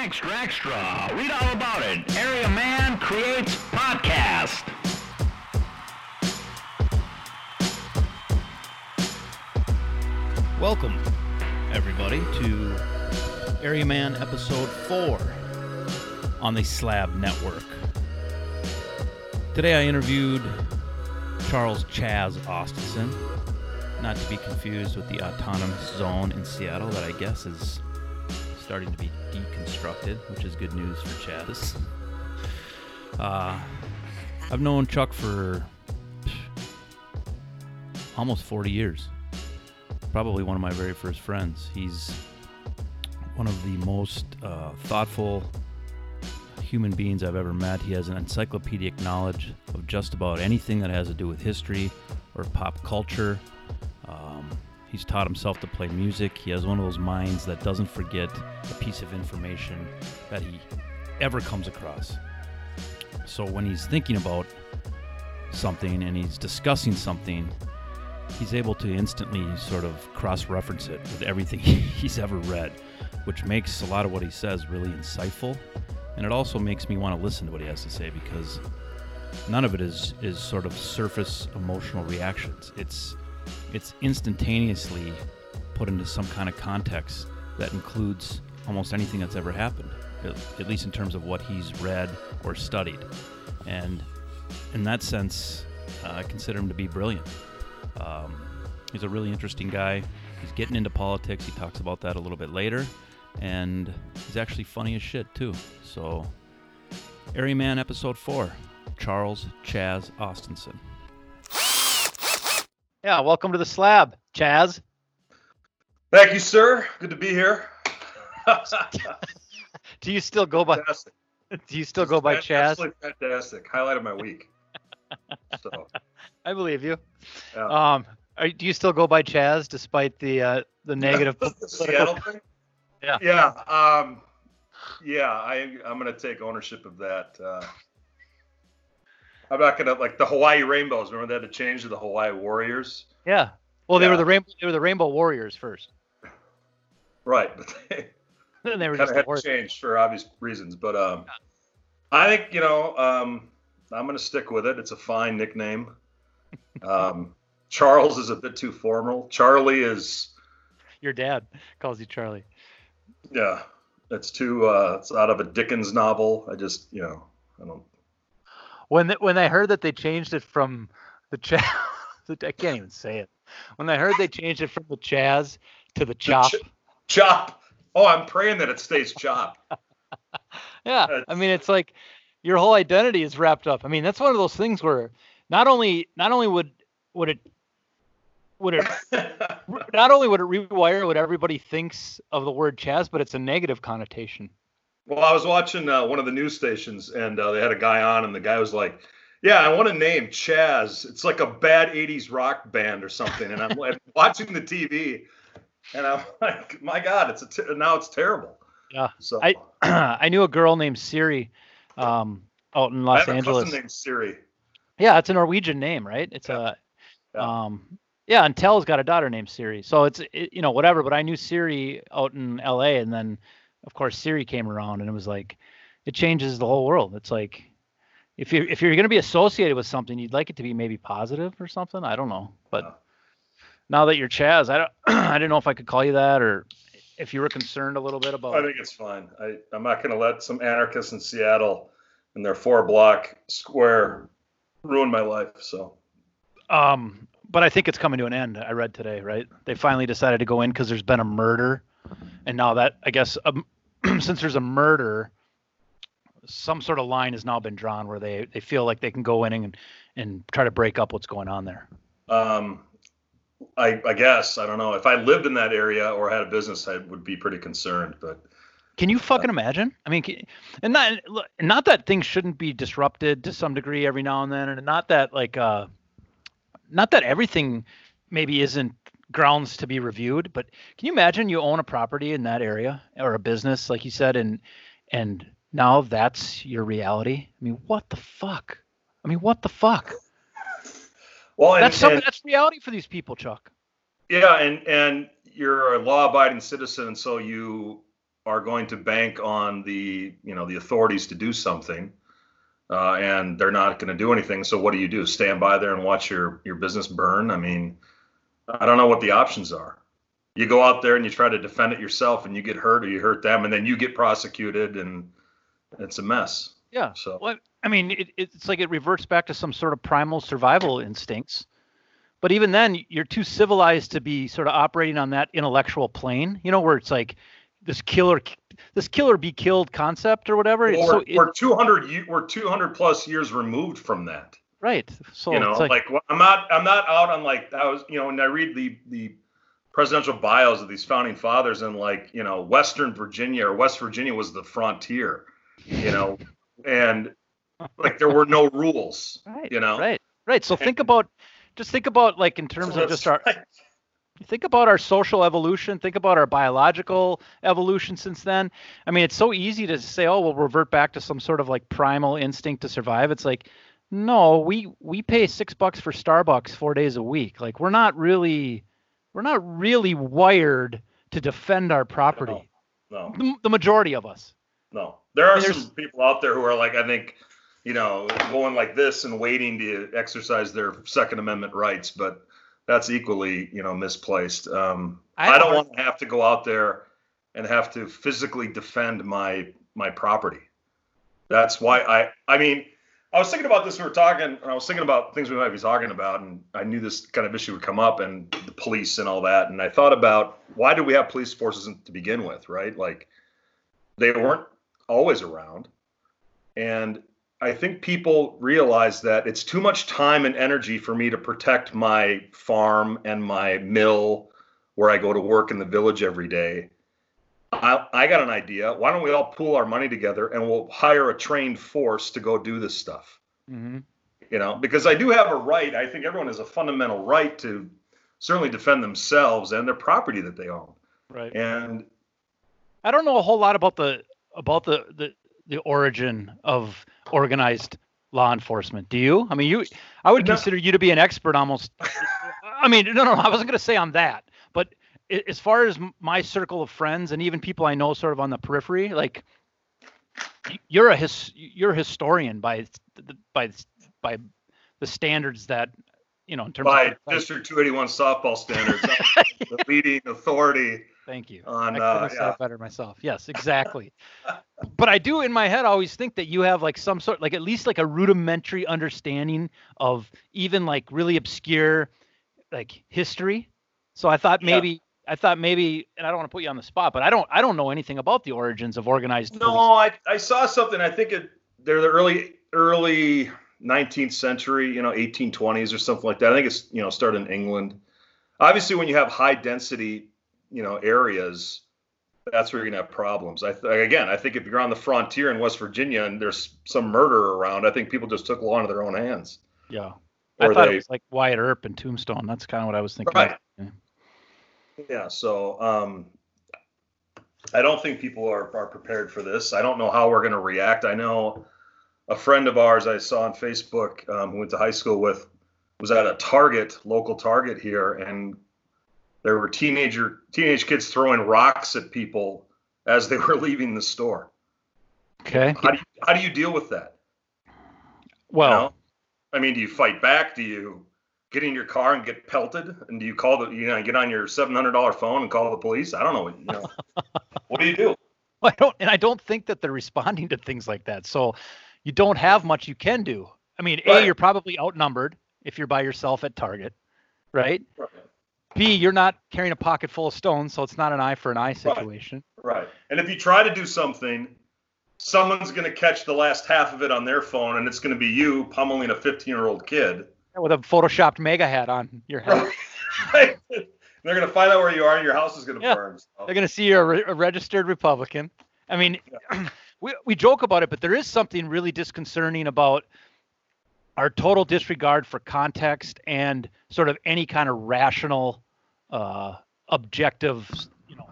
Extra, extra. Read all about it. Area Man Creates Podcast. Welcome, everybody, to Area Man Episode 4 on the Slab Network. Today I interviewed Charles Chaz Austenson, not to be confused with the autonomous zone in Seattle that I guess is starting to be deconstructed, which is good news for Chaz. Uh, I've known Chuck for almost 40 years probably one of my very first friends. He's one of the most uh, thoughtful human beings I've ever met. He has an encyclopedic knowledge of just about anything that has to do with history or pop culture. He's taught himself to play music. He has one of those minds that doesn't forget a piece of information that he ever comes across. So when he's thinking about something and he's discussing something, he's able to instantly sort of cross reference it with everything he's ever read, which makes a lot of what he says really insightful. And it also makes me want to listen to what he has to say because none of it is, is sort of surface emotional reactions. It's, it's instantaneously put into some kind of context that includes almost anything that's ever happened, at, least in terms of what he's read or studied. And in that sense, uh, I consider him to be brilliant. Um, he's a really interesting guy. He's getting into politics. He talks about that a little bit later. And he's actually funny as shit, too. So, Area Man Episode 4 Charles Chaz Austenson. Yeah, welcome to the slab, Chaz. Thank you, sir. Good to be here. Do you still go by? fantastic. Do you still go by Chaz? Fantastic. Highlight of my week. So, I believe you. yeah. Um, are, do you still go by Chaz despite the uh, the negative? the Seattle thing. Yeah. Yeah. Um, yeah. I I'm gonna take ownership of that. Uh, I'm not gonna like the Hawaii Rainbows. Remember they had to change to the Hawaii Warriors. Yeah. Well, they were the rainbow. They were the Rainbow Warriors first. Right, but they Then they were just had to change for obvious reasons. But um, I think you know um, I'm gonna stick with it. It's a fine nickname. Um, Charles is a bit too formal. Charlie is Your dad calls you Charlie. yeah, it's too uh, it's out of a Dickens novel. I just you know I don't. When the, when I heard that they changed it from the Chaz, I can't even say it. When I heard they changed it from the Chaz to the Chop. Ch- chop. Oh, I'm praying that it stays chop. Yeah, I mean, it's like your whole identity is wrapped up. I mean, that's one of those things where not only not only would would it would it not only would it rewire what everybody thinks of the word Chaz, but it's a negative connotation. Well, I was watching uh, one of the news stations, and uh, they had a guy on, and the guy was like, "Yeah, I want a name, Chaz. It's like a bad '80s rock band or something." And I'm like, watching the TV, and I'm like, "My God, it's a t- now it's terrible." Yeah. So I I knew a girl named Siri um, out in Los I have a Angeles. cousin named Siri. Yeah, it's a Norwegian name, right? It's Yeah. a Yeah. um yeah, and Tell's got a daughter named Siri. So it's it, you know whatever, but I knew Siri out in LA and then of course Siri came around and it was like it changes the whole world. It's like if you if you're going to be associated with something, you'd like it to be maybe positive or something. I don't know. But now that you're Chaz, I don't I didn't know if I could call you that or if you were concerned a little bit about I think it's fine. I, I'm not going to let some anarchists in Seattle and their four block square ruin my life. So Um, but I think it's coming to an end. I read today, right? They finally decided to go in because there's been a murder, and now that I guess um, since there's a murder, some sort of line has now been drawn where they they feel like they can go in and and try to break up what's going on there. Um, I, I guess I don't know if I lived in that area or had a business, I would be pretty concerned. But Can you fucking imagine? I mean, can- and not not that things shouldn't be disrupted to some degree every now and then, and not that like uh, not that everything maybe isn't grounds to be reviewed, but can you imagine you own a property in that area or a business, like you said, and and now that's your reality? I mean, what the fuck? I mean, what the fuck? well, and, That's something and- that's reality for these people, Chuck. yeah, and and you're a law-abiding citizen, so you are going to bank on the you know the authorities to do something, uh, and they're not going to do anything. So what do you do? Stand by there and watch your your business burn? I mean, I don't know what the options are. You go out there and you try to defend it yourself, and you get hurt or you hurt them, and then you get prosecuted, and it's a mess. Yeah. So Well, I mean, it, it's like it reverts back to some sort of primal survival instincts. But even then, you're too civilized to be sort of operating on that intellectual plane, you know, where it's like this killer, this killer be killed concept or whatever. We're, so it- we're 200 we're 200 plus years removed from that. Right. So you know, like, like, wh- I'm not I'm not out on like I was you know when I read the the presidential bios of these founding fathers and like you know Western Virginia or West Virginia was the frontier, you know, and like there were no rules, right, you know. right, right. So think about, just think about like in terms So of just our, like- think about our social evolution think about our biological evolution since then i mean it's so easy to say oh we'll revert back to some sort of like primal instinct to survive it's like no we we pay six bucks for starbucks four days a week like we're not really we're not really wired to defend our property no. the, the majority of us No, there are some people out there who are like, I think, you know, going like this and waiting to exercise their Second Amendment rights, but that's equally, you know, misplaced. Um, I I, don't- want to have to go out there and have to physically defend my my property. That's why I, I mean, I was thinking about this. We were talking, and I was thinking about things we might be talking about, and I knew this kind of issue would come up, and the police and all that. And I thought about why do we have police forces to begin with, right? Like, they weren't always around. And I think people realize that it's too much time and energy for me to protect my farm and my mill where I go to work in the village every day. I, I got an idea. Why don't we all pool our money together and we'll hire a trained force to go do this stuff? mm-hmm. You know, because I do have a right. I think everyone has a fundamental right to certainly defend themselves and their property that they own. right And I don't know a whole lot about the about the the, the origin of organized law enforcement. Do you? I mean, you I would No. consider you to be an expert almost. I mean, no, no, I wasn't going to say on that, as far as my circle of friends and even people I know sort of on the periphery, like you're a his you're a historian by the- by by the standards that you know in terms by of District 281 softball standards, the leading authority Thank you. on I uh, yeah. better myself. Yes, exactly. but I do in my head always think that you have like some sort, like at least like a rudimentary understanding of even like really obscure like history. So I thought Yeah. I thought maybe, and I don't want to put you on the spot, but I don't I don't know anything about the origins of organized. No, police. I, I saw something. I think it they're the early early 19th century, you know, 1820s or something like that. I think it's you know started in England. Obviously, when you have high density, you know, areas, that's where you're gonna have problems. I th- again, I think if you're on the frontier in West Virginia and there's some murder around, I think people just took law into their own hands. Yeah. I thought they- it was like Wyatt Earp and Tombstone. That's kind of what I was thinking. Right. Yeah. Yeah, so um, I don't think people are, are prepared for this. I don't know how we're going to react. I know a friend of ours I saw on Facebook um, who went to high school with was at a Target, local Target here, and there were teenager teenage kids throwing rocks at people as they were leaving the store. Okay. How do you, how do you deal with that? you Well, know? I mean, do you fight back? Do you get in your car and get pelted? And do you call the, you know, get on your seven hundred dollar phone and call the police? I don't know. You know, what do you do? I don't, and I don't think that they're responding to things like that. So you don't have much you can do. I mean, A, you're probably outnumbered if you're by yourself at Target, right? Right. B, you're not carrying a pocket full of stones, so it's not an eye for an eye situation. Right. And if you try to do something, someone's going to catch the last half of it on their phone, and it's going to be you pummeling a 15 year old kid. With a photoshopped MAGA hat on your head. Right. They're going to find out where you are, and your house is going to Yeah. burn. So. They're going to see you're a, re- a registered Republican. I mean, we, we joke about it, but there is something really disconcerting about our total disregard for context and sort of any kind of rational, uh, objective, you know,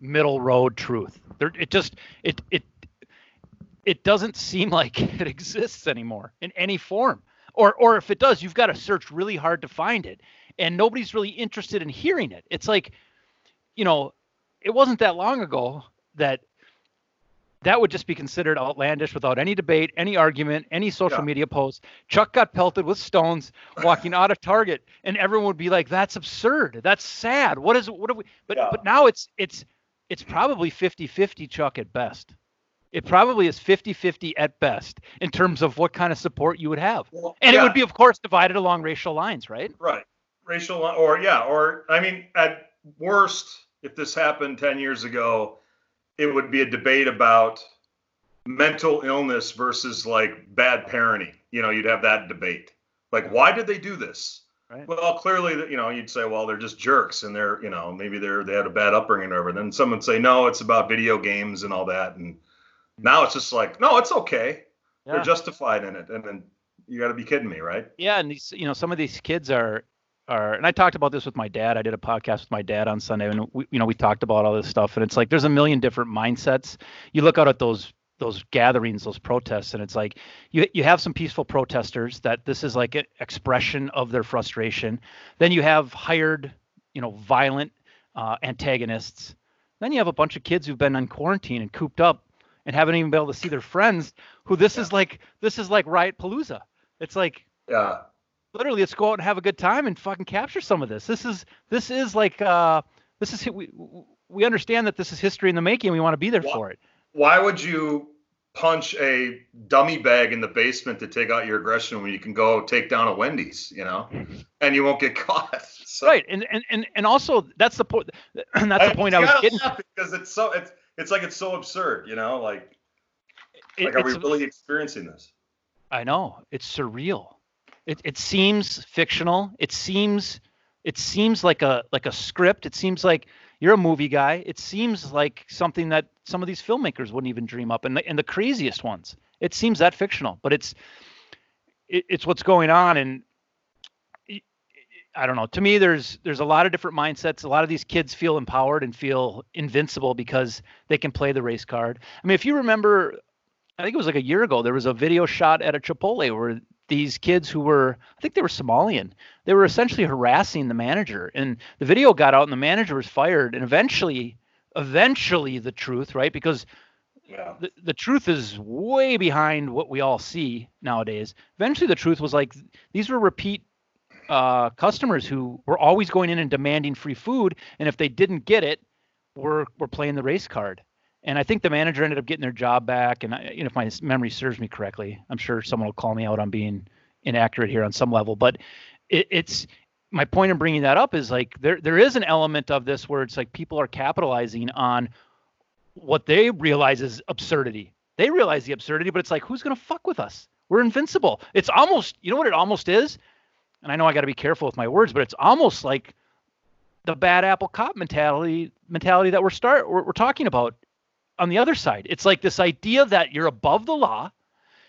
middle road truth. There, it just it it it doesn't seem like it exists anymore in any form. Or or if it does, you've got to search really hard to find it, and nobody's really interested in hearing it. It's like, you know, it wasn't that long ago that that would just be considered outlandish without any debate, any argument, any social Yeah. media post. Chuck got pelted with stones walking out of Target, and everyone would be like, "That's absurd. That's sad. What is what are we?" But Yeah. but now it's it's it's probably 50-50 Chuck at best. It probably is 50-50 at best in terms of what kind of support you would have. Well, And it would be, of course, divided along racial lines, right? Right. Racial or yeah, or I mean, at worst, if this happened 10 years ago, it would be a debate about mental illness versus like bad parenting. You know, you'd have that debate. Like, why did they do this? Right. Well, clearly, you know, you'd say, well, they're just jerks, and they're, you know, maybe they're they had a bad upbringing or whatever. Then someone would say, no, it's about video games and all that. And now it's just like, no, it's okay. Yeah. They're justified in it. And then you got to be kidding me, right? Yeah, and these, you know, some of these kids are are, and I talked about this with my dad. I did a podcast with my dad on Sunday, and we, you know, we talked about all this stuff. And it's like there's a million different mindsets. You look out at those those gatherings, those protests, and it's like you you have some peaceful protesters that this is like an expression of their frustration. Then you have hired, you know, violent uh, antagonists. Then you have a bunch of kids who've been on quarantine and cooped up and haven't even been able to see their friends. Who this is like this is like riot palooza. It's like Yeah. literally let's go out and have a good time and fucking capture some of this. This is this is like uh this is we we understand that this is history in the making. We want to be there Wha- for it. why would you punch a dummy bag in the basement to take out your aggression when you can go take down a Wendy's, you know, and you won't get caught? So, Right. And and and, and also that's the point that's the point I you was getting because it's so it's it's like it's so absurd, you know, like it- like are we really experiencing this? I know. It's surreal. It it seems fictional. It seems it seems like a like a script. It seems like you're a movie guy. It seems like something that some of these filmmakers wouldn't even dream up and the, and the craziest ones. It seems that fictional, but it's it, it's what's going on and I don't know. To me there's there's a lot of different mindsets. A lot of these kids feel empowered and feel invincible because they can play the race card. I mean, if you remember I think it was like a year ago. There was a video shot at a Chipotle where these kids who were, I think they were Somalian, they were essentially harassing the manager, and the video got out, and the manager was fired. And eventually, eventually, the truth, right? Because Yeah. the, the truth is way behind what we all see nowadays. Eventually, the truth was like these were repeat uh, customers who were always going in and demanding free food, and if they didn't get it, were were playing the race card. And I think the manager ended up getting their job back. And I, you know, if my memory serves me correctly, I'm sure someone will call me out on being inaccurate here on some level. But it, it's my point in bringing that up is like there there is an element of this where it's like people are capitalizing on what they realize is absurdity. They realize the absurdity, but it's like who's gonna fuck with us? We're invincible. It's almost you know what it almost is, and I know I got to be careful with my words, but it's almost like the bad apple cop mentality mentality that we're start we're, we're talking about on the other side. It's like this idea that you're above the law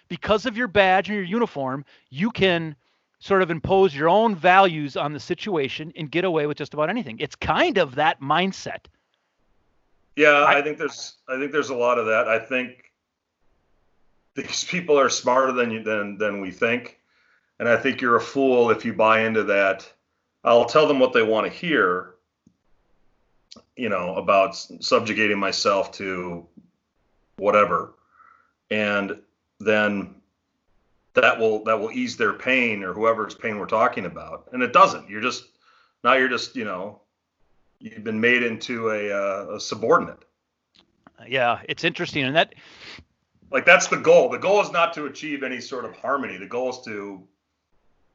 because of your badge and your uniform, you can sort of impose your own values on the situation and get away with just about anything. It's kind of that mindset. Yeah, I- I think there's I think there's a lot of that. I think these people are smarter than you than than we think. And I think you're a fool if you buy into that. I'll tell them what they want to hear, you know, about subjugating myself to whatever. And then that will that will ease their pain or whoever's pain we're talking about. And it doesn't. You're just now you're just, you know, you've been made into a, uh, a subordinate. Yeah, it's interesting and that Like that's the goal. The goal is not to achieve any sort of harmony. The goal is to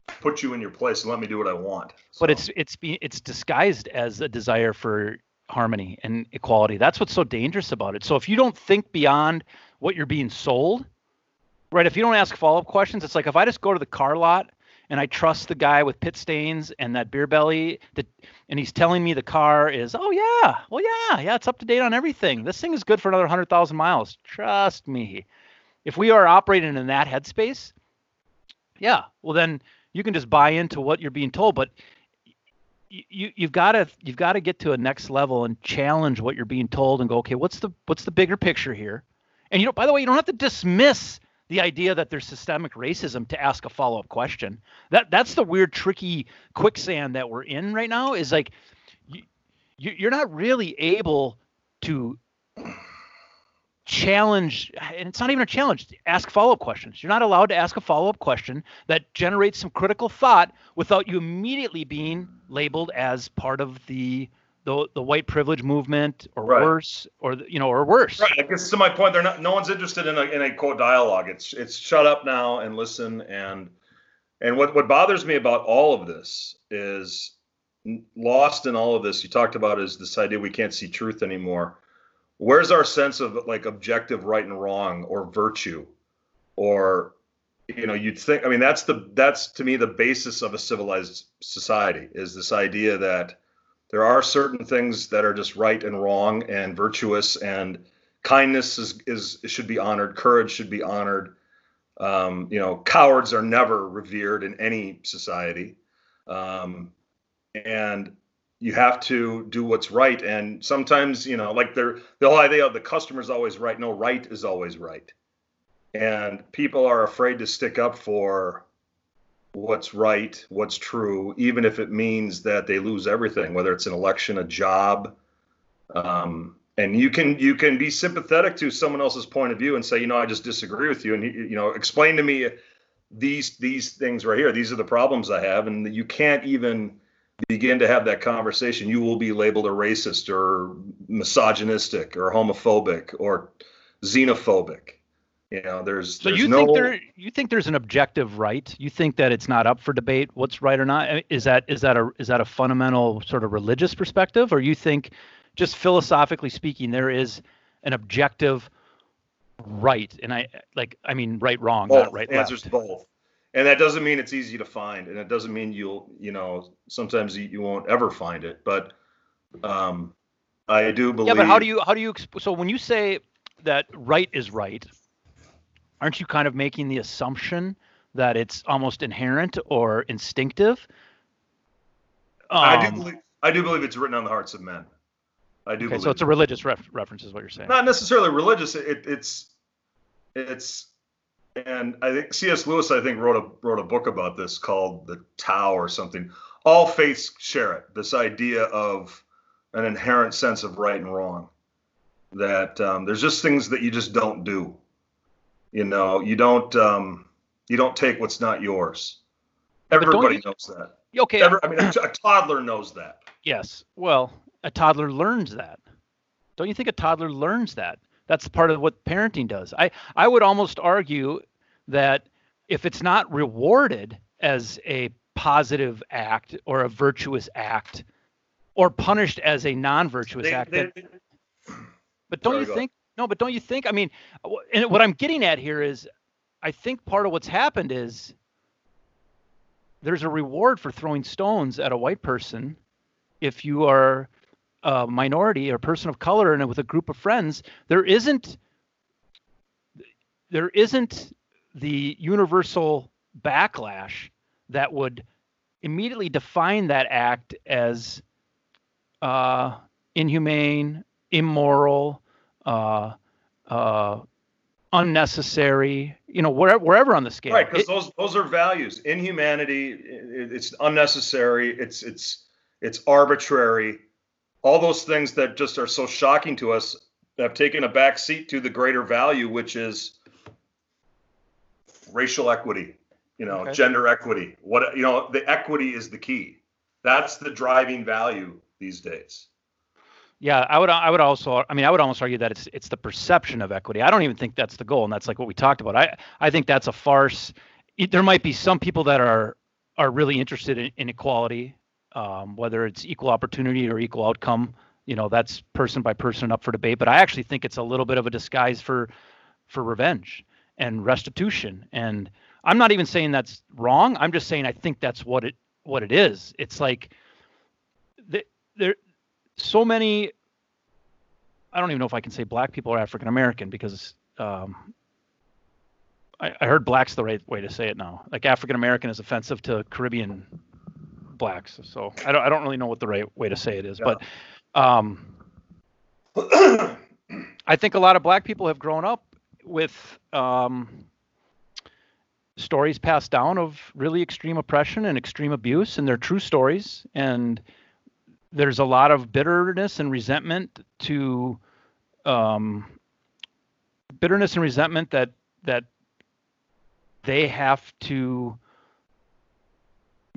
put you in your place and let me do what I want. but it's it's it's disguised as a desire for harmony and equality. That's what's so dangerous about it. So if you don't think beyond what you're being sold, right? If you don't ask follow-up questions, it's like if I just go to the car lot and I trust the guy with pit stains and that beer belly that and he's telling me the car is, "Oh yeah. Well, yeah. Yeah, it's up to date on everything. This thing is good for another 100,000 miles. Trust me." If we are operating in that headspace, yeah, well then you can just buy into what you're being told, but you you've got to you've got to get to a next level and challenge what you're being told and go okay what's the what's the bigger picture here? And you know by the way you don't have to dismiss the idea that there's systemic racism to ask a follow-up question. That that's the weird tricky quicksand that we're in right now is like you, you- you're not really able to challenge and it's not even a challenge ask follow-up questions. You're not allowed to ask a follow-up question that generates some critical thought without you immediately being labeled as part of the the, the white privilege movement or right. worse or you know or worse. Right i guess to my point they're not no one's interested in a, in a quote dialogue. It's it's shut up now and listen and and what what bothers me about all of this is lost in all of this you talked about is this idea we can't see truth anymore where's our sense of like objective right and wrong or virtue? Or you know you'd think i mean that's the that's to me the basis of a civilized society is this idea that there are certain things that are just right and wrong and virtuous and kindness is, is should be honored courage should be honored. Um, you know cowards are never revered in any society. Um, and you have to do what's right. And sometimes you know like they're the whole idea of the customer's always right no right is always right. And people are afraid to stick up for what's right what's true even if it means that they lose everything whether it's an election a job. Um, and you can you can be sympathetic to someone else's point of view and say you know i just disagree with you. And you know explain to me these these things right here. These are the problems i have. And you can't even begin to have that conversation, you will be labeled a racist or misogynistic or homophobic or xenophobic. You know, there's so there's you no... think there you think there's an objective right? You think that it's not up for debate what's right or not? Is that is that a is that a fundamental sort of religious perspective, or you think just philosophically speaking there is an objective right? And I like I mean right wrong, both. not right Answers left. both and that doesn't mean it's easy to find and it doesn't mean you'll you know sometimes you, you won't ever find it but um i do believe yeah but how do you how do you so when you say that right is right aren't you kind of making the assumption that it's almost inherent or instinctive? Um, i do believe i do believe it's written on the hearts of men. I do okay, so it's a religious ref- reference is what you're saying. Not necessarily religious it, it's it's and I think C.S. Lewis, I think, wrote a wrote a book about this called The Tao or something. All faiths share it. This idea of an inherent sense of right and wrong. That um, there's just things that you just don't do. You know, you don't um, you don't take what's not yours. Everybody you, knows that. Okay. Every, I mean, a, a toddler knows that. Yes. Well, a toddler learns that. Don't you think a toddler learns that? That's part of what parenting does. I, I would almost argue that if it's not rewarded as a positive act or a virtuous act or punished as a non-virtuous they, act they, but don't you think no but don't you think i mean and what i'm getting at here is i think part of what's happened is there's a reward for throwing stones at a white person if you are a minority or person of color and with a group of friends, there isn't there isn't the universal backlash that would immediately define that act as uh, inhumane, immoral, uh, uh, unnecessary. You know, wherever, wherever on the scale. Right, because those those are values. Inhumanity, it's unnecessary. It's it's it's arbitrary all those things that just are so shocking to us have taken a back seat to the greater value, which is racial equity, you know, okay. gender equity. What you know, the equity is the key. That's the driving value these days. Yeah, I would I would also I mean I would almost argue that it's it's the perception of equity. I don't even think that's the goal, and that's like what we talked about. I I think that's a farce. There might be some people that are are really interested in, in equality um, whether it's equal opportunity or equal outcome. You know, that's person by person up for debate. But I actually think it's a little bit of a disguise for for revenge and restitution. And I'm not even saying that's wrong. I'm just saying I think that's what it what it is. It's like there there so many. I don't even know if I can say black people are African American because um, I, I heard black's the right way to say it now. Like African American is offensive to Caribbean blacks. So I don't I don't really know what the right way to say it is, yeah. but um, I think a lot of black people have grown up with um, stories passed down of really extreme oppression and extreme abuse, and they're true stories. And there's a lot of bitterness and resentment to um, bitterness and resentment that that they have to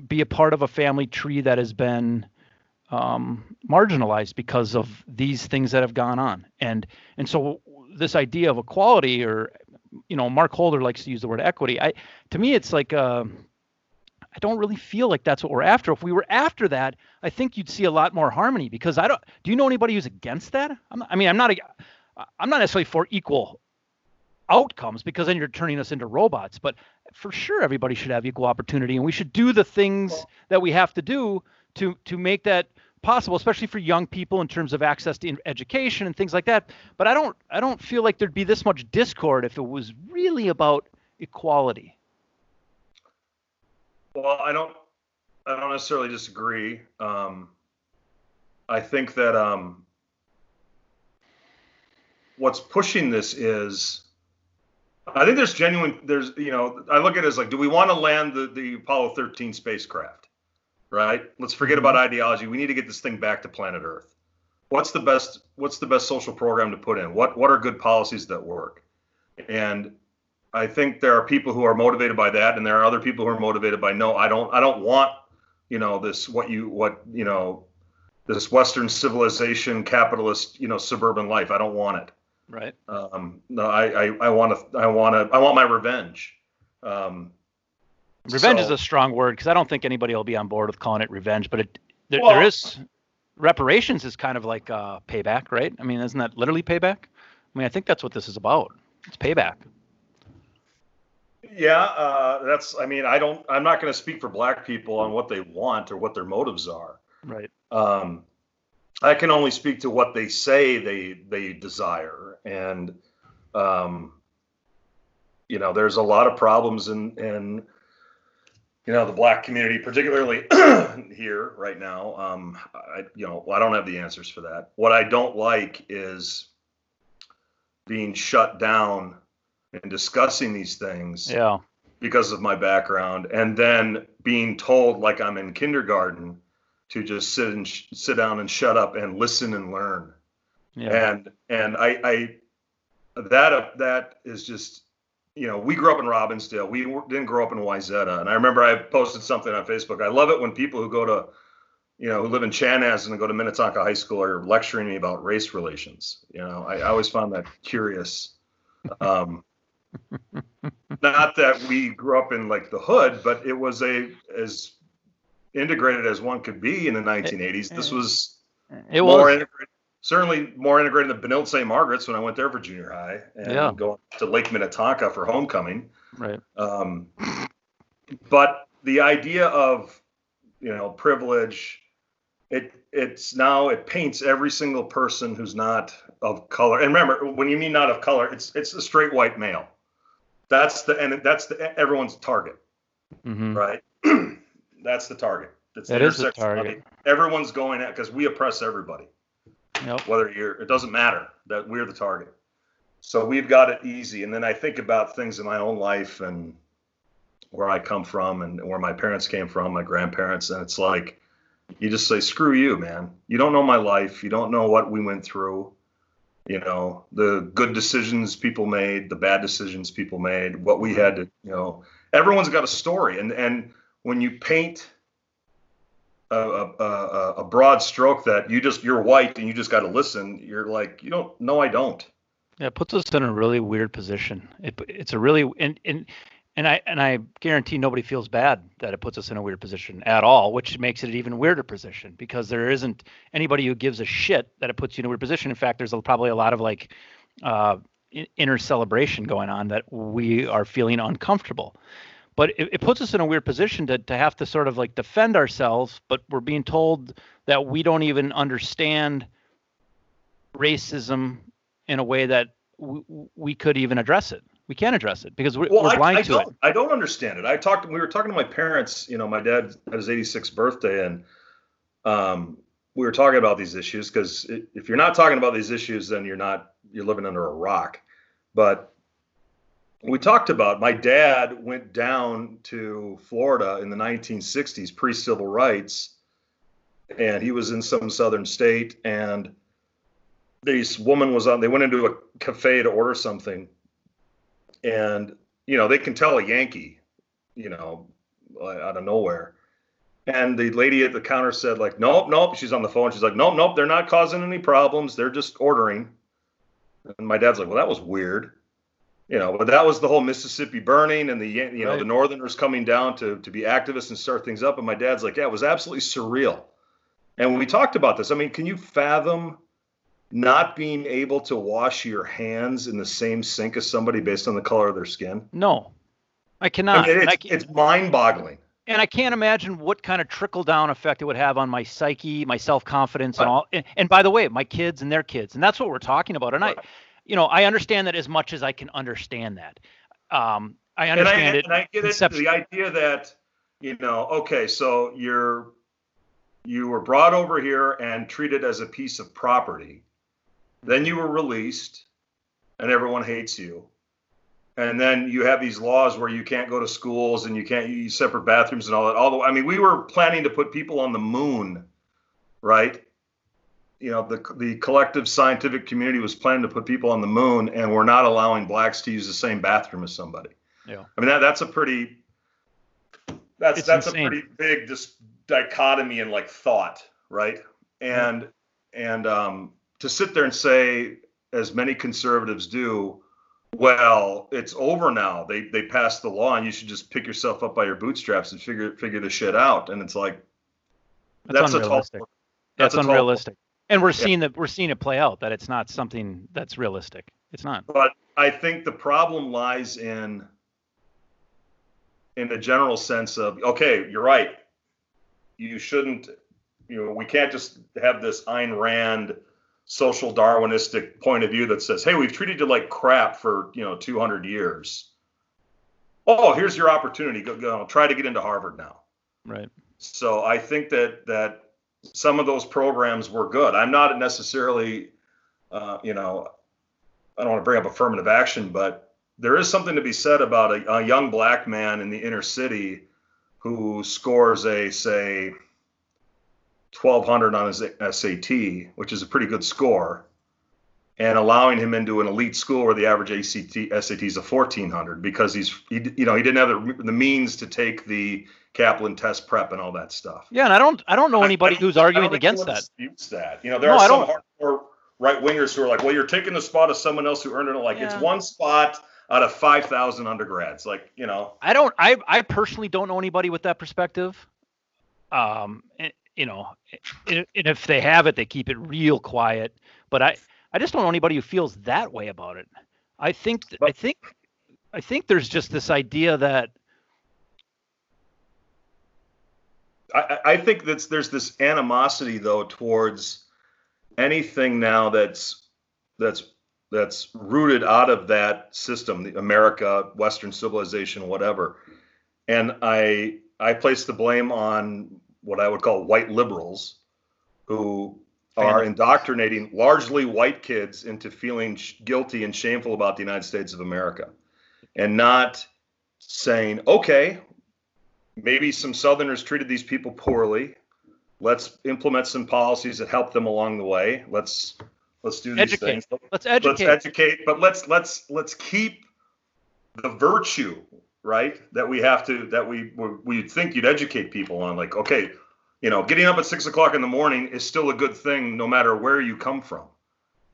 be a part of a family tree that has been um, marginalized because of these things that have gone on. And and so this idea of equality, or you know, Mark Holder likes to use the word equity. I to me, it's like uh, I don't really feel like that's what we're after. If we were after that, I think you'd see a lot more harmony. Because I don't. Do you know anybody who's against that? I'm, I mean, I'm not. A, I'm not necessarily for equal outcomes because then you're turning us into robots. But for sure, everybody should have equal opportunity, and we should do the things that we have to do to to make that possible, especially for young people in terms of access to education and things like that. But I don't I don't feel like there'd be this much discord if it was really about equality. Well, I don't I don't necessarily disagree. Um, I think that um, what's pushing this is I think there's genuine there's you know I look at it as like do we want to land the the Apollo 13 spacecraft? right? Let's forget about mm-hmm. ideology. We need to get this thing back to planet Earth. What's the best what's the best social program to put in? What what are good policies that work? And I think there are people who are motivated by that and there are other people who are motivated by no, I don't I don't want, you know, this what you what, you know, this western civilization capitalist, you know, suburban life. I don't want it. Right. Um no, I I, I want to I want to I want my revenge. Um Revenge so, is a strong word because I don't think anybody will be on board with calling it revenge, but it there, well, there is reparations is kind of like uh, payback, right? I mean, isn't that literally payback? I mean, I think that's what this is about. It's payback. Yeah, uh, that's. I mean, I don't. I'm not going to speak for black people on what they want or what their motives are. Right. Um, I can only speak to what they say they they desire, and um, you know, there's a lot of problems in in you know the black community particularly here right now. Um i you know i don't have the answers for that. What i don't like is being shut down and discussing these things yeah. because of my background and then being told like i'm in kindergarten to just sit and sh- sit down and shut up and listen and learn yeah. and and i i that uh, that is just you know, we grew up in Robbinsdale. We didn't grow up in Wayzata. And I remember I posted something on Facebook. I love it when people who go to, you know, who live in Chanhassen and go to Minnetonka High School are lecturing me about race relations. You know, I, I always found that curious. Um, not that we grew up in like the hood, but it was a as integrated as one could be in the 1980s. This was it was more integrated certainly more integrated than Benilde St. Margaret's when I went there for junior high and yeah. going to Lake Minnetonka for homecoming. Right. Um, but the idea of you know privilege, it it's now it paints every single person who's not of color. And remember, when you mean not of color, it's it's a straight white male. That's the and that's the everyone's target, mm-hmm. right? that's the target. That's that the is the target. Everyone's going at because we oppress everybody. Yep. Whether you're, it doesn't matter that we're the target. So we've got it easy. And then I think about things in my own life and where I come from and where my parents came from, my grandparents, and it's like you just say, "Screw you, man! You don't know my life. You don't know what we went through. You know the good decisions people made, the bad decisions people made, what we had to. You know, everyone's got a story, and and when you paint a, a, a, broad stroke that you just you're white and you just got to listen. You're like you don't. No, I don't. Yeah, it puts us in a really weird position. It, it's a really and and and I and I guarantee nobody feels bad that it puts us in a weird position at all, which makes it an even weirder position because there isn't anybody who gives a shit that it puts you in a weird position. In fact, there's probably a lot of like uh, inner celebration going on that we are feeling uncomfortable but it, it, puts us in a weird position to, to have to sort of like defend ourselves but we're being told that we don't even understand racism in a way that w- we could even address it. We can't address it because we're, well, we're blind I, I to don't, it i don't understand it. I talked we were talking to my parents you know my dad had his 86th birthday and um, we were talking about these issues because if you're not talking about these issues then you're not you're living under a rock. But we talked about my dad went down to Florida in the 1960s, pre civil rights, and he was in some southern state. And this woman was on. They went into a cafe to order something, and you know they can tell a Yankee, you know, out of nowhere. And the lady at the counter said, like, nope, nope. She's on the phone. She's like, nope, nope. They're not causing any problems. They're just ordering. And my dad's like, well, that was weird you know, but that was the whole Mississippi burning and the you know right. the Northerners coming down to to be activists and start things up. And my dad's like, yeah, it was absolutely surreal. And when we talked about this, I mean, can you fathom not being able to wash your hands in the same sink as somebody based on the color of their skin? No, I cannot. I mean, it's, it's mind-boggling. And I can't imagine what kind of trickle down effect it would have on my psyche, my self confidence, and all. And, and, by the way, my kids and their kids, and that's what we're talking about. And right. I, you know, I understand that as much as I can understand that. Um, I understand and I, it. And I get it. The idea that, you know, okay, so you're you were brought over here and treated as a piece of property. Then you were released, and everyone hates you. And then you have these laws where you can't go to schools and you can't use separate bathrooms and all that. Although, I mean, we were planning to put people on the moon, right? You know the the collective scientific community was planning to put people on the moon and we're not allowing blacks to use the same bathroom as somebody yeah i mean that that's a pretty that's it's that's insane. a pretty big just dichotomy in like thought right and mm-hmm. and um to sit there and say as many conservatives do well it's over now they they passed the law and you should just pick yourself up by your bootstraps and figure figure the shit out and it's like that's, that's unrealistic. a tall that's, that's unrealistic and we're seeing yeah. that we're seeing it play out that it's not something that's realistic. It's not. But I think the problem lies in in the general sense of okay, you're right. You shouldn't. You know, we can't just have this Ayn Rand social Darwinistic point of view that says, "Hey, we've treated you like crap for you know 200 years. Oh, here's your opportunity. Go, go try to get into Harvard now." Right. So I think that that some of those programs were good. I'm not necessarily, uh, you know, I don't want to bring up affirmative action, but there is something to be said about a, a young black man in the inner city who scores a say 1200 on his SAT, which is a pretty good score, and allowing him into an elite school where the average ACT SAT is a 1400 because he's he, you know he didn't have the, the means to take the Kaplan test prep and all that stuff. Yeah, and I don't I don't know anybody I, who's arguing against that. Disputes that. You know, there no, are some hardcore right wingers who are like, well, you're taking the spot of someone else who earned it. Like yeah. it's one spot out of five thousand undergrads. Like you know, I don't. I I personally don't know anybody with that perspective. Um, and, you know, and if they have it, they keep it real quiet. But I I just don't know anybody who feels that way about it. I think I think I think there's just this idea that I, I think that there's this animosity though towards anything now that's that's that's rooted out of that system, the America, Western civilization, whatever. And I I place the blame on what I would call white liberals, who are indoctrinating largely white kids into feeling guilty and shameful about the United States of America, and not saying, okay, maybe some Southerners treated these people poorly. Let's implement some policies that help them along the way. Let's let's do these educate. things. Let's educate. Let's educate, but let's let's let's keep the virtue right that we have to that we we think you'd educate people on. Like, okay, you know, getting up at six o'clock in the morning is still a good thing no matter where you come from.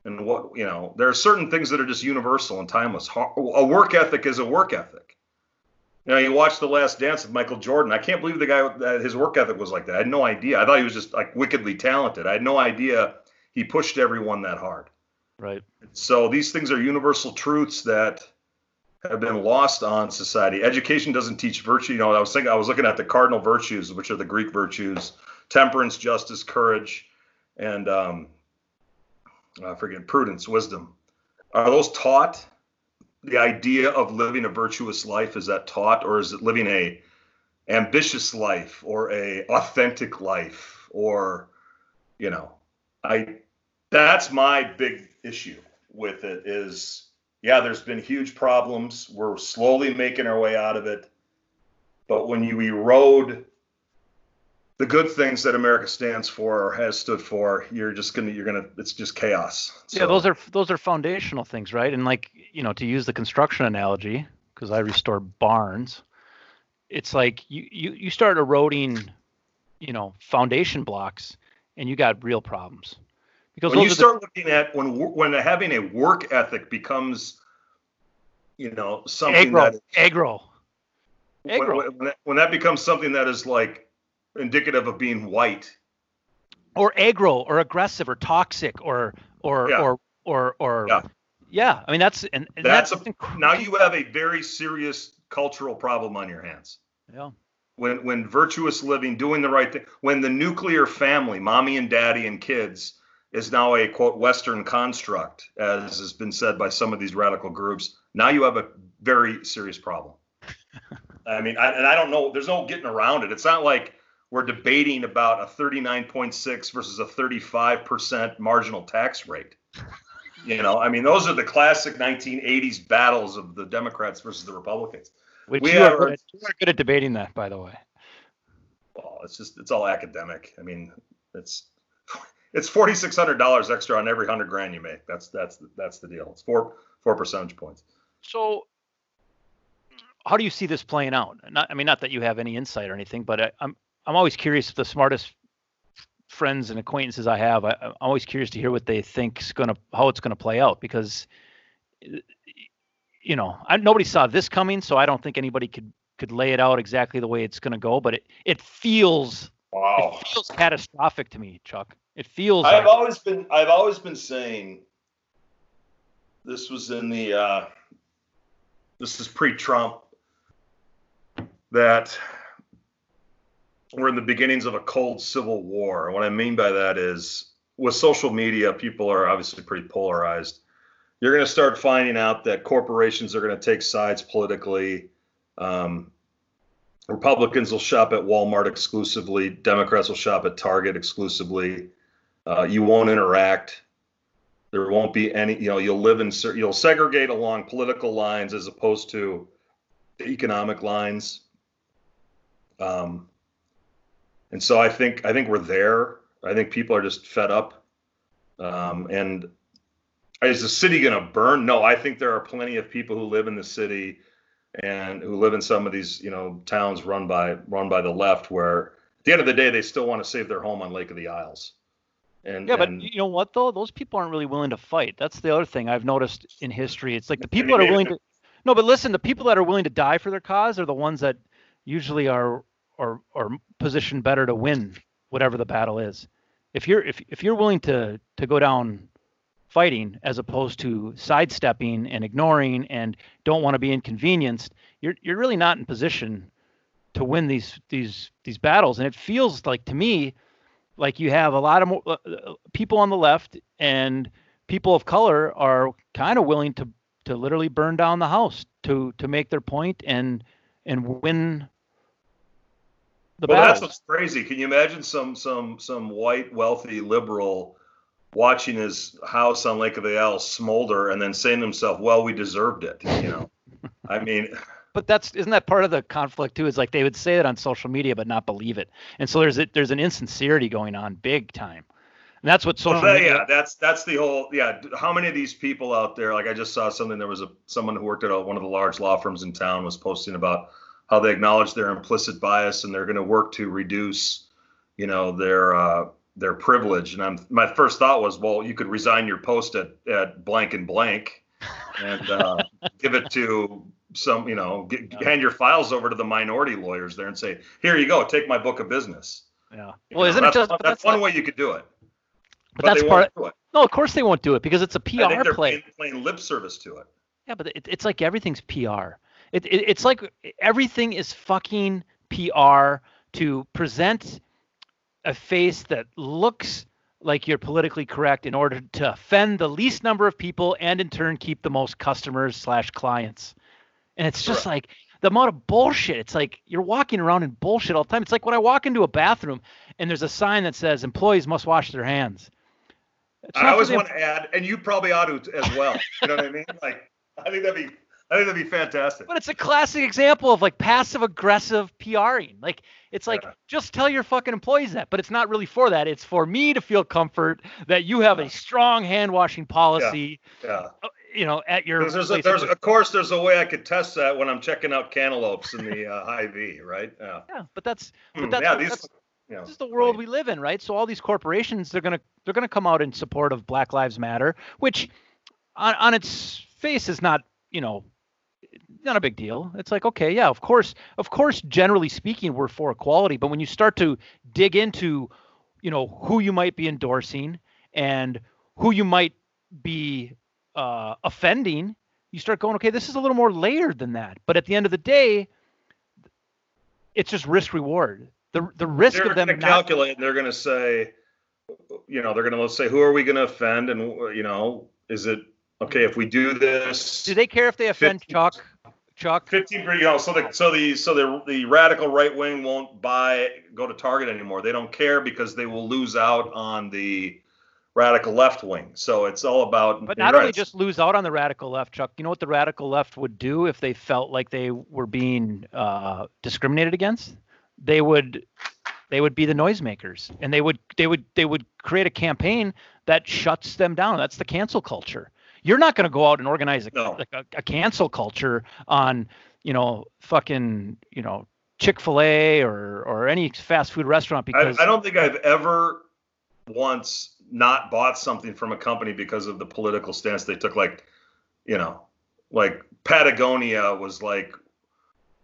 And what you know, there are certain things that are just universal and timeless. A work ethic is a work ethic you know, you watch The Last Dance of Michael Jordan. I can't believe the guy that his work ethic was like that. I had no idea. I thought he was just like wickedly talented. I had no idea he pushed everyone that hard. Right. So these things are universal truths that have been lost on society. Education doesn't teach virtue. You know, I was thinking, I was looking at the cardinal virtues, which are the Greek virtues: temperance, justice, courage, and um, I forget prudence, wisdom. Are those taught? the idea of living a virtuous life is that taught or is it living a ambitious life or a authentic life or you know i that's my big issue with it is yeah there's been huge problems we're slowly making our way out of it but when you erode the good things that America stands for or has stood for, you're just gonna you're gonna it's just chaos. Yeah, those are those are foundational things, right? And like you know, to use the construction analogy, because I restore barns, it's like you you you start eroding, you know, foundation blocks, and you got real problems. Because when you are the- start looking at when when having a work ethic becomes, you know, something that agro, when, when, when that, when that becomes something that is like indicative of being white. or agro, or aggressive, or toxic, or or Yeah. or or or Yeah. yeah. I mean, that's and, and That's that's, a- Now you have a very serious cultural problem on your hands. yeah. when when virtuous living doing the right thing when the nuclear family mommy and daddy and kids is now a quote western construct as has been said by some of these radical groups. Now you have a very serious problem. I mean I, and i don't know there's no getting around it. It's not like we're debating about a 39.6 versus a 35% marginal tax rate. You know i mean those are the classic 1980s battles of the democrats versus the republicans. Which We you, are are- good at, you are good at debating that, by the way. well, it's just it's all academic. I mean, it's it's forty six hundred dollars extra on every hundred grand you make. That's that's that's the deal. It's four four percentage points. So, how do you see this playing out? Not, I mean, not that you have any insight or anything, but I, I'm I'm always curious. If the smartest friends and acquaintances I have, I, I'm always curious to hear what they think's gonna, how it's gonna play out, because, uh, you know, I, nobody saw this coming, so I don't think anybody could could lay it out exactly the way it's gonna go. But it it feels Wow. it feels catastrophic to me, Chuck. It feels. I've like, always been I've always been saying this was in the uh, this is pre-Trump that we're in the beginnings of a cold civil war. What I mean by that is with social media, people are obviously pretty polarized. You're going to start finding out that corporations are going to take sides politically. Um, Republicans will shop at Walmart exclusively. Democrats will shop at Target exclusively. Uh, you won't interact. There won't be any. You know, you'll live in. You'll segregate along political lines as opposed to economic lines. Um, and so I think I think we're there. I think people are just fed up. Um, and is the city going to burn? No, I think there are plenty of people who live in the city and who live in some of these you know towns run by run by the left where at the end of the day they still want to save their home on Lake of the Isles. And Yeah, but and- you know what though? Those people aren't really willing to fight. That's the other thing I've noticed in history. It's like the people that are willing to No, but listen, the people that are willing to die for their cause are the ones that usually are are are positioned better to win whatever the battle is. If you're if if you're willing to to go down fighting as opposed to sidestepping and ignoring and don't want to be inconvenienced, you're you're really not in position to win these these these battles and it feels like to me like you have a lot of more, uh, uh, people on the left and people of color are kind of willing to to literally burn down the house to to make their point and and win the well, that's what's crazy. Can you imagine some some some white wealthy liberal watching his house on Lake of the Isles smolder and then saying to himself, "Well, we deserved it." You know, I mean, But that's isn't that part of the conflict too? Is like they would say it on social media but not believe it, and so there's a, there's an insincerity going on big time, and that's what social Well, that- media. yeah, that's that's the whole yeah. How many of these people out there? Like I just saw something. There was a someone who worked at a, one of the large law firms in town was posting about how they acknowledge their implicit bias and they're going to work to reduce, you know, their uh, their privilege. And I'm my first thought was, well, you could resign your post at at blank and blank, and uh, give it to some, you know, get, hand your files over to the minority lawyers there and say, here you go, take my book of business. Yeah. You Well, know, isn't it that's, just? one- that's, that's one not- way you could do it. But that's they part. won't do it. No, of course they won't do it because it's a I think PR they're play. playing, playing lip service to it. Yeah, but it, it's like everything's PR. It, it it's like everything is fucking PR to present a face that looks like you're politically correct in order to offend the least number of people and in turn keep the most customers slash clients. And it's just like the amount of bullshit. It's like you're walking around in bullshit all the time. It's like when I walk into a bathroom and there's a sign that says employees must wash their hands. I always want to add, and you probably ought to as well. You know what I mean? Like, I think that'd be I think that'd be fantastic. But it's a classic example of like passive aggressive PRing. Like it's like Yeah. just tell your fucking employees that, but it's not really for that. It's for me to feel comfort that you have a strong hand washing policy, Yeah. Yeah. You know, at your There's, there's, a, there's, of- course, there's a way I could test that when I'm checking out cantaloupes in the uh, Hy-Vee, right? Yeah. yeah, but that's Hmm, but that's, yeah, these, that's you know, this is the world right. we live in, right? So all these corporations, they're gonna they're gonna come out in support of Black Lives Matter, which on, on its face is not, you know, not a big deal. It's like, okay, yeah, of course, of course, generally speaking, we're for equality, but when you start to dig into, you know, who you might be endorsing and who you might be uh, offending, you start going, okay, this is a little more layered than that. But at the end of the day, it's just risk reward. The the risk They're of them going to not calculate and they're going to say, you know, they're going to let's say, who are we going to offend? And, you know, is it okay if we do this? Do they care if they offend 50 Chuck? Chuck? 15 you know so the so the so the the radical right wing won't buy go to target anymore they don't care because they will lose out on the radical left wing so it's all about But not only just lose out on the radical left, Chuck. You know what the radical left would do if they felt like they were being uh, discriminated against? They would they would be the noisemakers, and they would they would they would create a campaign that shuts them down. That's the cancel culture. You're not going to go out and organize a, No. like a, a cancel culture on you know fucking you know Chick Fil A or or any fast food restaurant I, because I don't think i've ever once not bought something from a company because of the political stance they took like you know like patagonia was like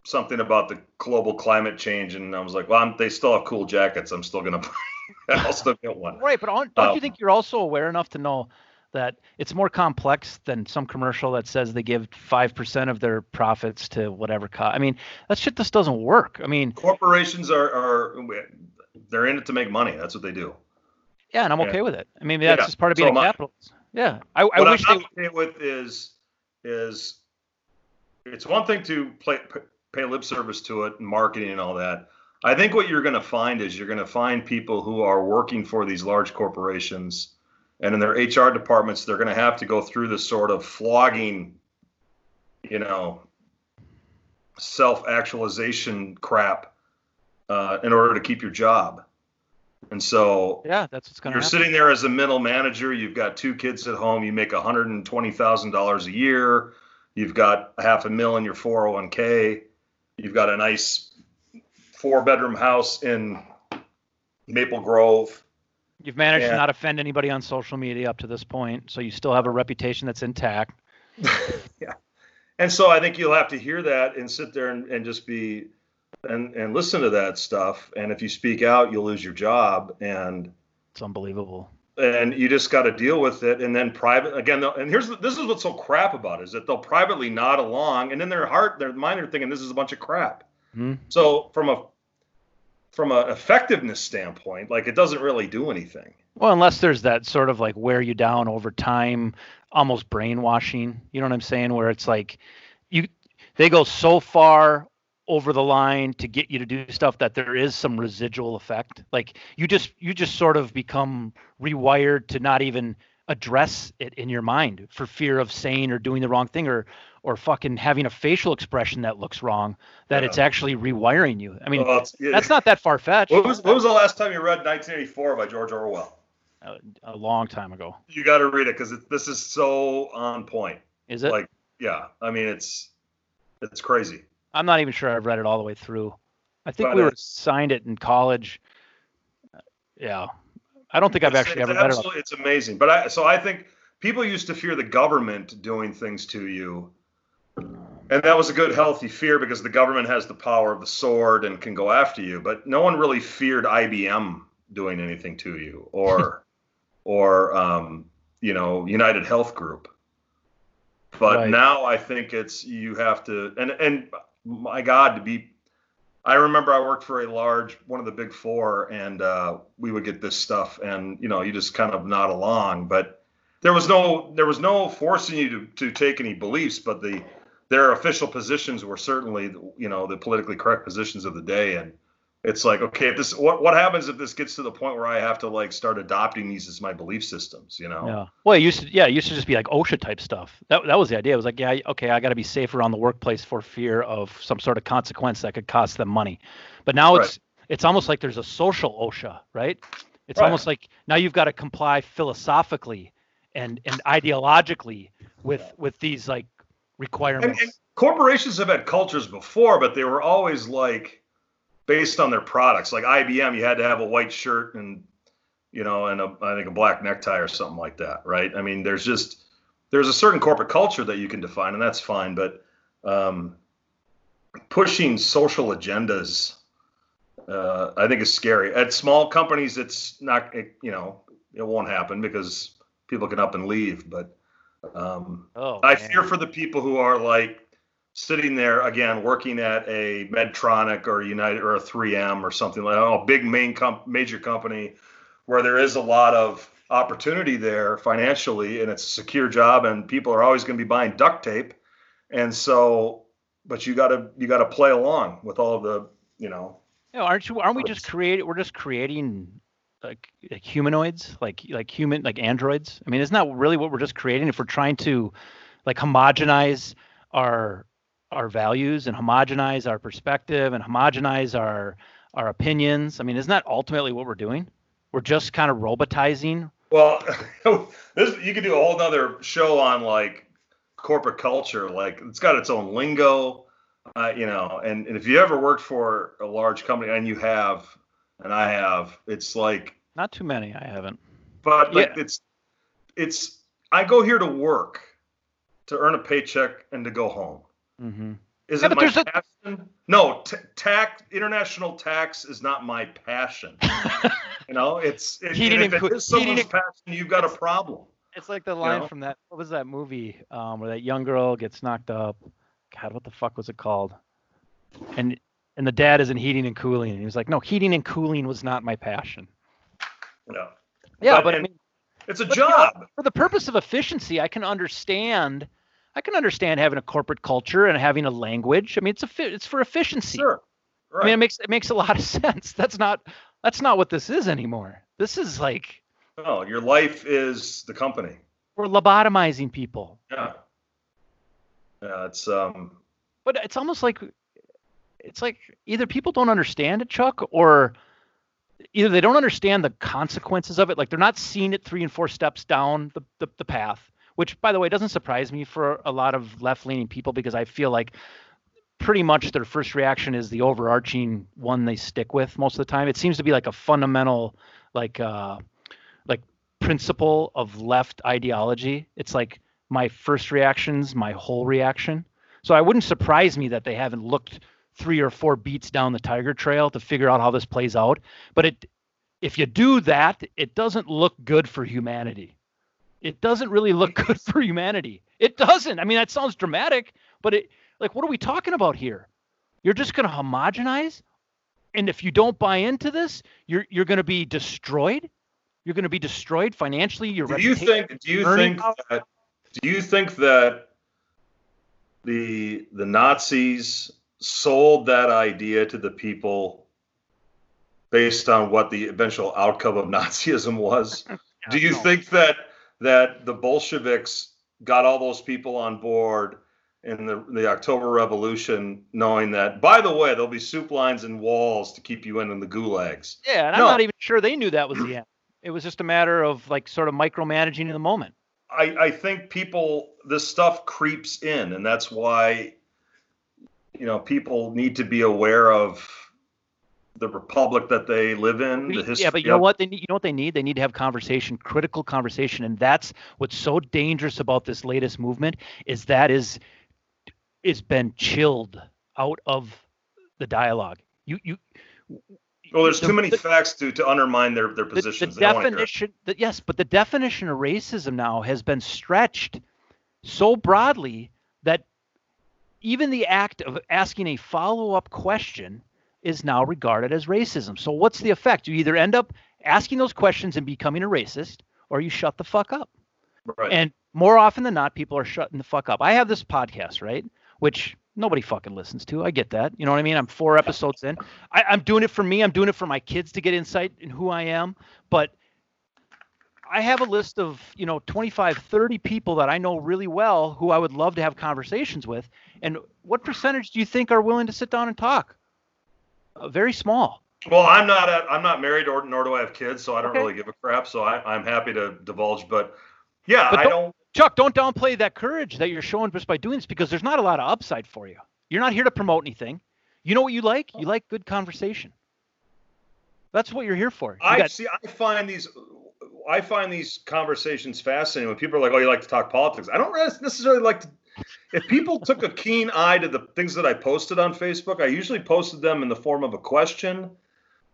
something about the global climate change and i was like well I'm, they still have cool jackets. I'm still gonna i'll still get one. Right, but aren't- don't Um, you think you're also aware enough to know that it's more complex than some commercial that says they give five percent of their profits to whatever co I mean, that shit just doesn't work. I mean, corporations are are they're in it to make money. That's what they do yeah, and I'm Yeah. okay with it. I mean, that's Yeah, just part of so being a am I. capitalist. Yeah, I, I what wish I'm they. okay with is is it's one thing to play, pay lip service to it and marketing and all that. I think what you're going to find is you're going to find people who are working for these large corporations, and in their HR departments, they're going to have to go through this sort of flogging, you know, self-actualization crap uh, in order to keep your job. And so Yeah, that's what's gonna you're happen. sitting there as a middle manager. You've got two kids at home. You make $120,000 a year. You've got half a mil in your 401k. You've got a nice four bedroom house in Maple Grove. You've managed Yeah. to not offend anybody on social media up to this point, so you still have a reputation that's intact. Yeah. And so I think you'll have to hear that and sit there and, and just be and, and listen to that stuff. And if you speak out, you'll lose your job. And It's unbelievable. and you just got to deal with it and then private again and here's this is what's so crap about it, is that they'll privately nod along and in their heart their mind they're thinking this is a bunch of crap Hmm. so from a from an effectiveness standpoint like it doesn't really do anything Well, unless there's that sort of like wear you down over time, almost brainwashing. You know what I'm saying? Where it's like you they go so far over the line to get you to do stuff that there is some residual effect. Like you just you just sort of become rewired to not even address it in your mind for fear of saying or doing the wrong thing or or fucking having a facial expression that looks wrong that Yeah. it's actually rewiring you. I mean, Well, yeah. that's not that far fetched. what was, when was the last time you read 1984 by george orwell a, a long time ago. you got to read it because this is so on point Is it? like yeah i mean it's it's crazy I'm not even sure I've read it all the way through. I think But we were it's- signed it in college. Uh, Yeah. I don't think I've actually ever read it. all. It's amazing, but I so I think people used to fear the government doing things to you, and that was a good, healthy fear because the government has the power of the sword and can go after you. But no one really feared IBM doing anything to you, or or um, you know United Health Group. But Right. now I think it's you have to and and my God to be I remember I worked for a large one of the big four, and uh, we would get this stuff, and you know, you just kind of nod along. But there was no there was no forcing you to, to take any beliefs, but the their official positions were certainly you know the politically correct positions of the day, and it's like okay if this what what happens if this gets to the point where i have to like start adopting these as my belief systems you know Yeah. Well, it used to yeah, it used to just be like OSHA type stuff. That that was the idea. It was like, yeah, okay, I got to be safer on the workplace for fear of some sort of consequence that could cost them money. But now Right. it's it's almost like there's a social OSHA, right? It's Right. almost like now you've got to comply philosophically and and ideologically with with these like and, requirements. and corporations have had cultures before but they were always like based on their products. Like ibm you had to have a white shirt and you know and a, i think a black necktie or something like that right? I mean there's just there's a certain corporate culture that you can define and that's fine but um, pushing social agendas uh, i think is scary. At small companies it's not it, you know it won't happen because people can up and leave but um, oh, I man. fear for the people who are like sitting there again working at a Medtronic or United or a 3M or something like a big main comp- major company where there is a lot of opportunity there financially and it's a secure job and people are always going to be buying duct tape and so but you got to you got to play along with all of the you know aren't you? Aren't we just creating? We're just creating like, like humanoids, like like human, like androids. I mean, isn't that really what we're just creating? If we're trying to like homogenize our our values and homogenize our perspective and homogenize our our opinions. I mean, isn't that ultimately what we're doing? We're just kind of robotizing. Well, this you could do a whole nother show on like corporate culture. Like it's got its own lingo, uh, you know. And, and if you ever worked for a large company, and you have, and I have, it's like, Not too many. I haven't. but like Yeah. it's, it's. I go here to work, to earn a paycheck, and to go home. Hmm Is Yeah, it my there's a- passion? No, t- tax international tax is not my passion. you know, it's it, Heating and if and it coo- is someone's heating and- passion, you've got a problem. It's like the line know? from that. What was that movie um, where that young girl gets knocked up? God, what the fuck was it called? And and the dad isn't heating and cooling. And he was like, no, heating and cooling was not my passion. You know. Yeah, But- but, I mean, It's a but, you know, job. for the purpose of efficiency, I can understand. I can understand having a corporate culture and having a language. I mean, it's a it's for efficiency. Sure. Right. I mean, it makes it makes a lot of sense. That's not that's not what this is anymore. This is like no, your life is the company. we're lobotomizing people. Yeah. Yeah, it's um but it's almost like it's like either people don't understand it chuck or either they don't understand the consequences of it like they're not seeing it three and four steps down the, the, the path which by the way doesn't surprise me for a lot of left-leaning people because i feel like pretty much their first reaction is the overarching one they stick with most of the time it seems to be like a fundamental like uh like principle of left ideology it's like my first reaction's my whole reaction so I wouldn't surprise me that they haven't looked three or four beats down the tiger trail to figure out how this plays out. But it, if you do that, it doesn't look good for humanity. It doesn't really look good for humanity. It doesn't. I mean, that sounds dramatic, but it, like, what are we talking about here? You're just going to homogenize, and if you don't buy into this, you're you're going to be destroyed. You're going to be destroyed financially. Your do you think do you think that do you think that the the Nazis sold that idea to the people based on what the eventual outcome of Nazism was? do you no. think that that the Bolsheviks got all those people on board in the, the October Revolution, knowing that, by the way, there'll be soup lines and walls to keep you in in the gulags? Yeah, and No. I'm not even sure they knew that was the end. It was just a matter of like sort of micromanaging in the moment. I, I think people, this stuff creeps in, and that's why, you know, people need to be aware of the republic that they live in, the history. yeah, but you know what they need? You know what they need? They need to have conversation, critical conversation, and that's what's so dangerous about this latest movement is that is is been chilled out of the dialogue. You you Well, there's the- too many the- facts to to undermine their their the, the positions. They don't wanna hear it. definition yes but the definition of racism now has been stretched so broadly that even the act of asking a follow-up question is now regarded as racism so what's the effect you either end up asking those questions and becoming a racist or you shut the fuck up Right. and more often than not people are shutting the fuck up i have this podcast right which nobody fucking listens to. I get that. You know what I mean? I'm four episodes in. I, I'm doing it for me. I'm doing it for my kids to get insight in who I am. But I have a list of, you know, 25, 30 people that I know really well who I would love to have conversations with. And what percentage do you think are willing to sit down and talk? Very small. Well, I'm not a, I'm not married or nor do I have kids, so I don't Okay. really give a crap. So I, I'm happy to divulge. But yeah, But I don't- don't. Chuck, don't downplay that courage that you're showing just by doing this because there's not a lot of upside for you. You're not here to promote anything. You know what you like? You like good conversation. That's what you're here for. You I got- see. I find these. I find these conversations fascinating when people are like, "Oh, you like to talk politics." I don't necessarily like to. If people took a keen eye to the things that I posted on Facebook, I usually posted them in the form of a question.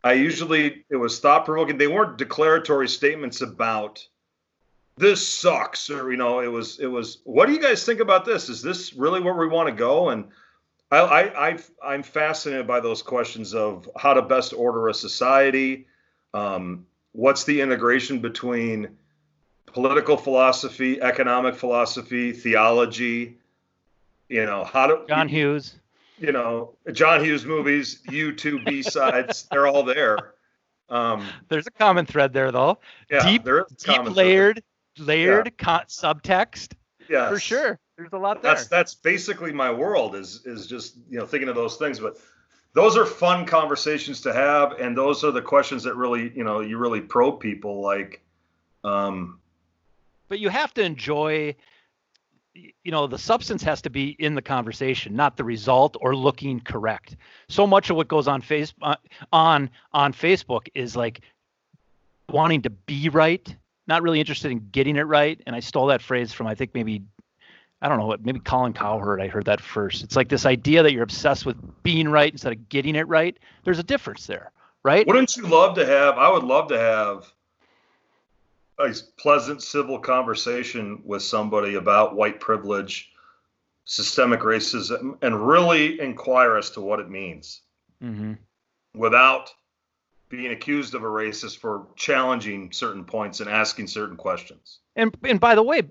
I usually it was thought provoking. They weren't declaratory statements about this sucks or you know it was it was what do you guys think about this? Is this really where we want to go? And I, I, I I'm fascinated by those questions of how to best order a society. Um, what's the integration between political philosophy, economic philosophy, theology? You know how to John Hughes. you know John Hughes movies, U two B sides, they're all there. Um, There's a common thread there, though. yeah, Deep- there is a Deep common thread. layered, layered con- subtext Yeah, for sure. There's a lot there. that's that's basically my world is is just you know thinking of those things but those are fun conversations to have and those are the questions that really you know you really probe people like um but you have to enjoy you know the substance has to be in the conversation not the result or looking correct. So much of what goes on face uh, on on facebook is like wanting to be right not really interested in getting it right. And i stole that phrase from i think maybe i don't know what maybe colin cowherd i heard that first. It's like this idea that you're obsessed with being right instead of getting it right. There's a difference there right? Wouldn't you love to have i would love to have a pleasant civil conversation with somebody about white privilege systemic racism and really inquire as to what it means hmm without being accused of a racist for challenging certain points and asking certain questions and and by the way,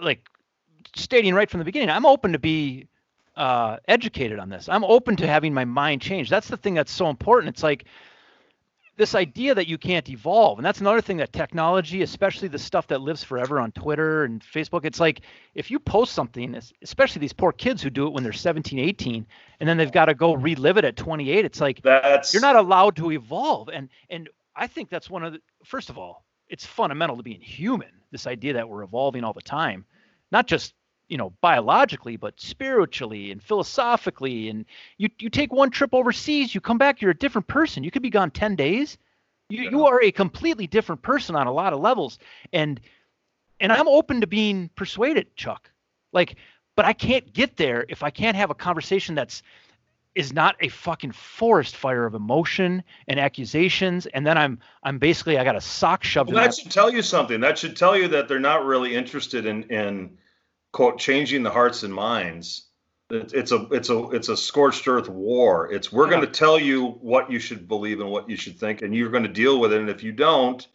like stating right from the beginning, I'm open to be uh, educated on this. I'm open to having my mind changed. That's the thing that's so important. It's like this idea that you can't evolve, and that's another thing that technology, especially the stuff that lives forever on Twitter and Facebook, it's like if you post something, especially these poor kids who do it when they're 17, 18, and then they've got to go relive it at 28. It's like that's you're not allowed to evolve and and i think that's one of the first of all it's fundamental to being human this idea that we're evolving all the time not just you know biologically but spiritually and philosophically and you you take one trip overseas you come back you're a different person. You could be gone 10 days. You you are a completely different person on a lot of levels. And and i'm open to being persuaded chuck. Like but i can't get there if i can't have a conversation that's is not a fucking forest fire of emotion and accusations and then i'm i'm basically i got a sock shoved Well, that my, should tell you something. That should tell you that they're not really interested in in quote changing the hearts and minds. It's a it's a it's a scorched earth war. It's we're Yeah. going to tell you what you should believe and what you should think, and you're going to deal with it. And if you don't,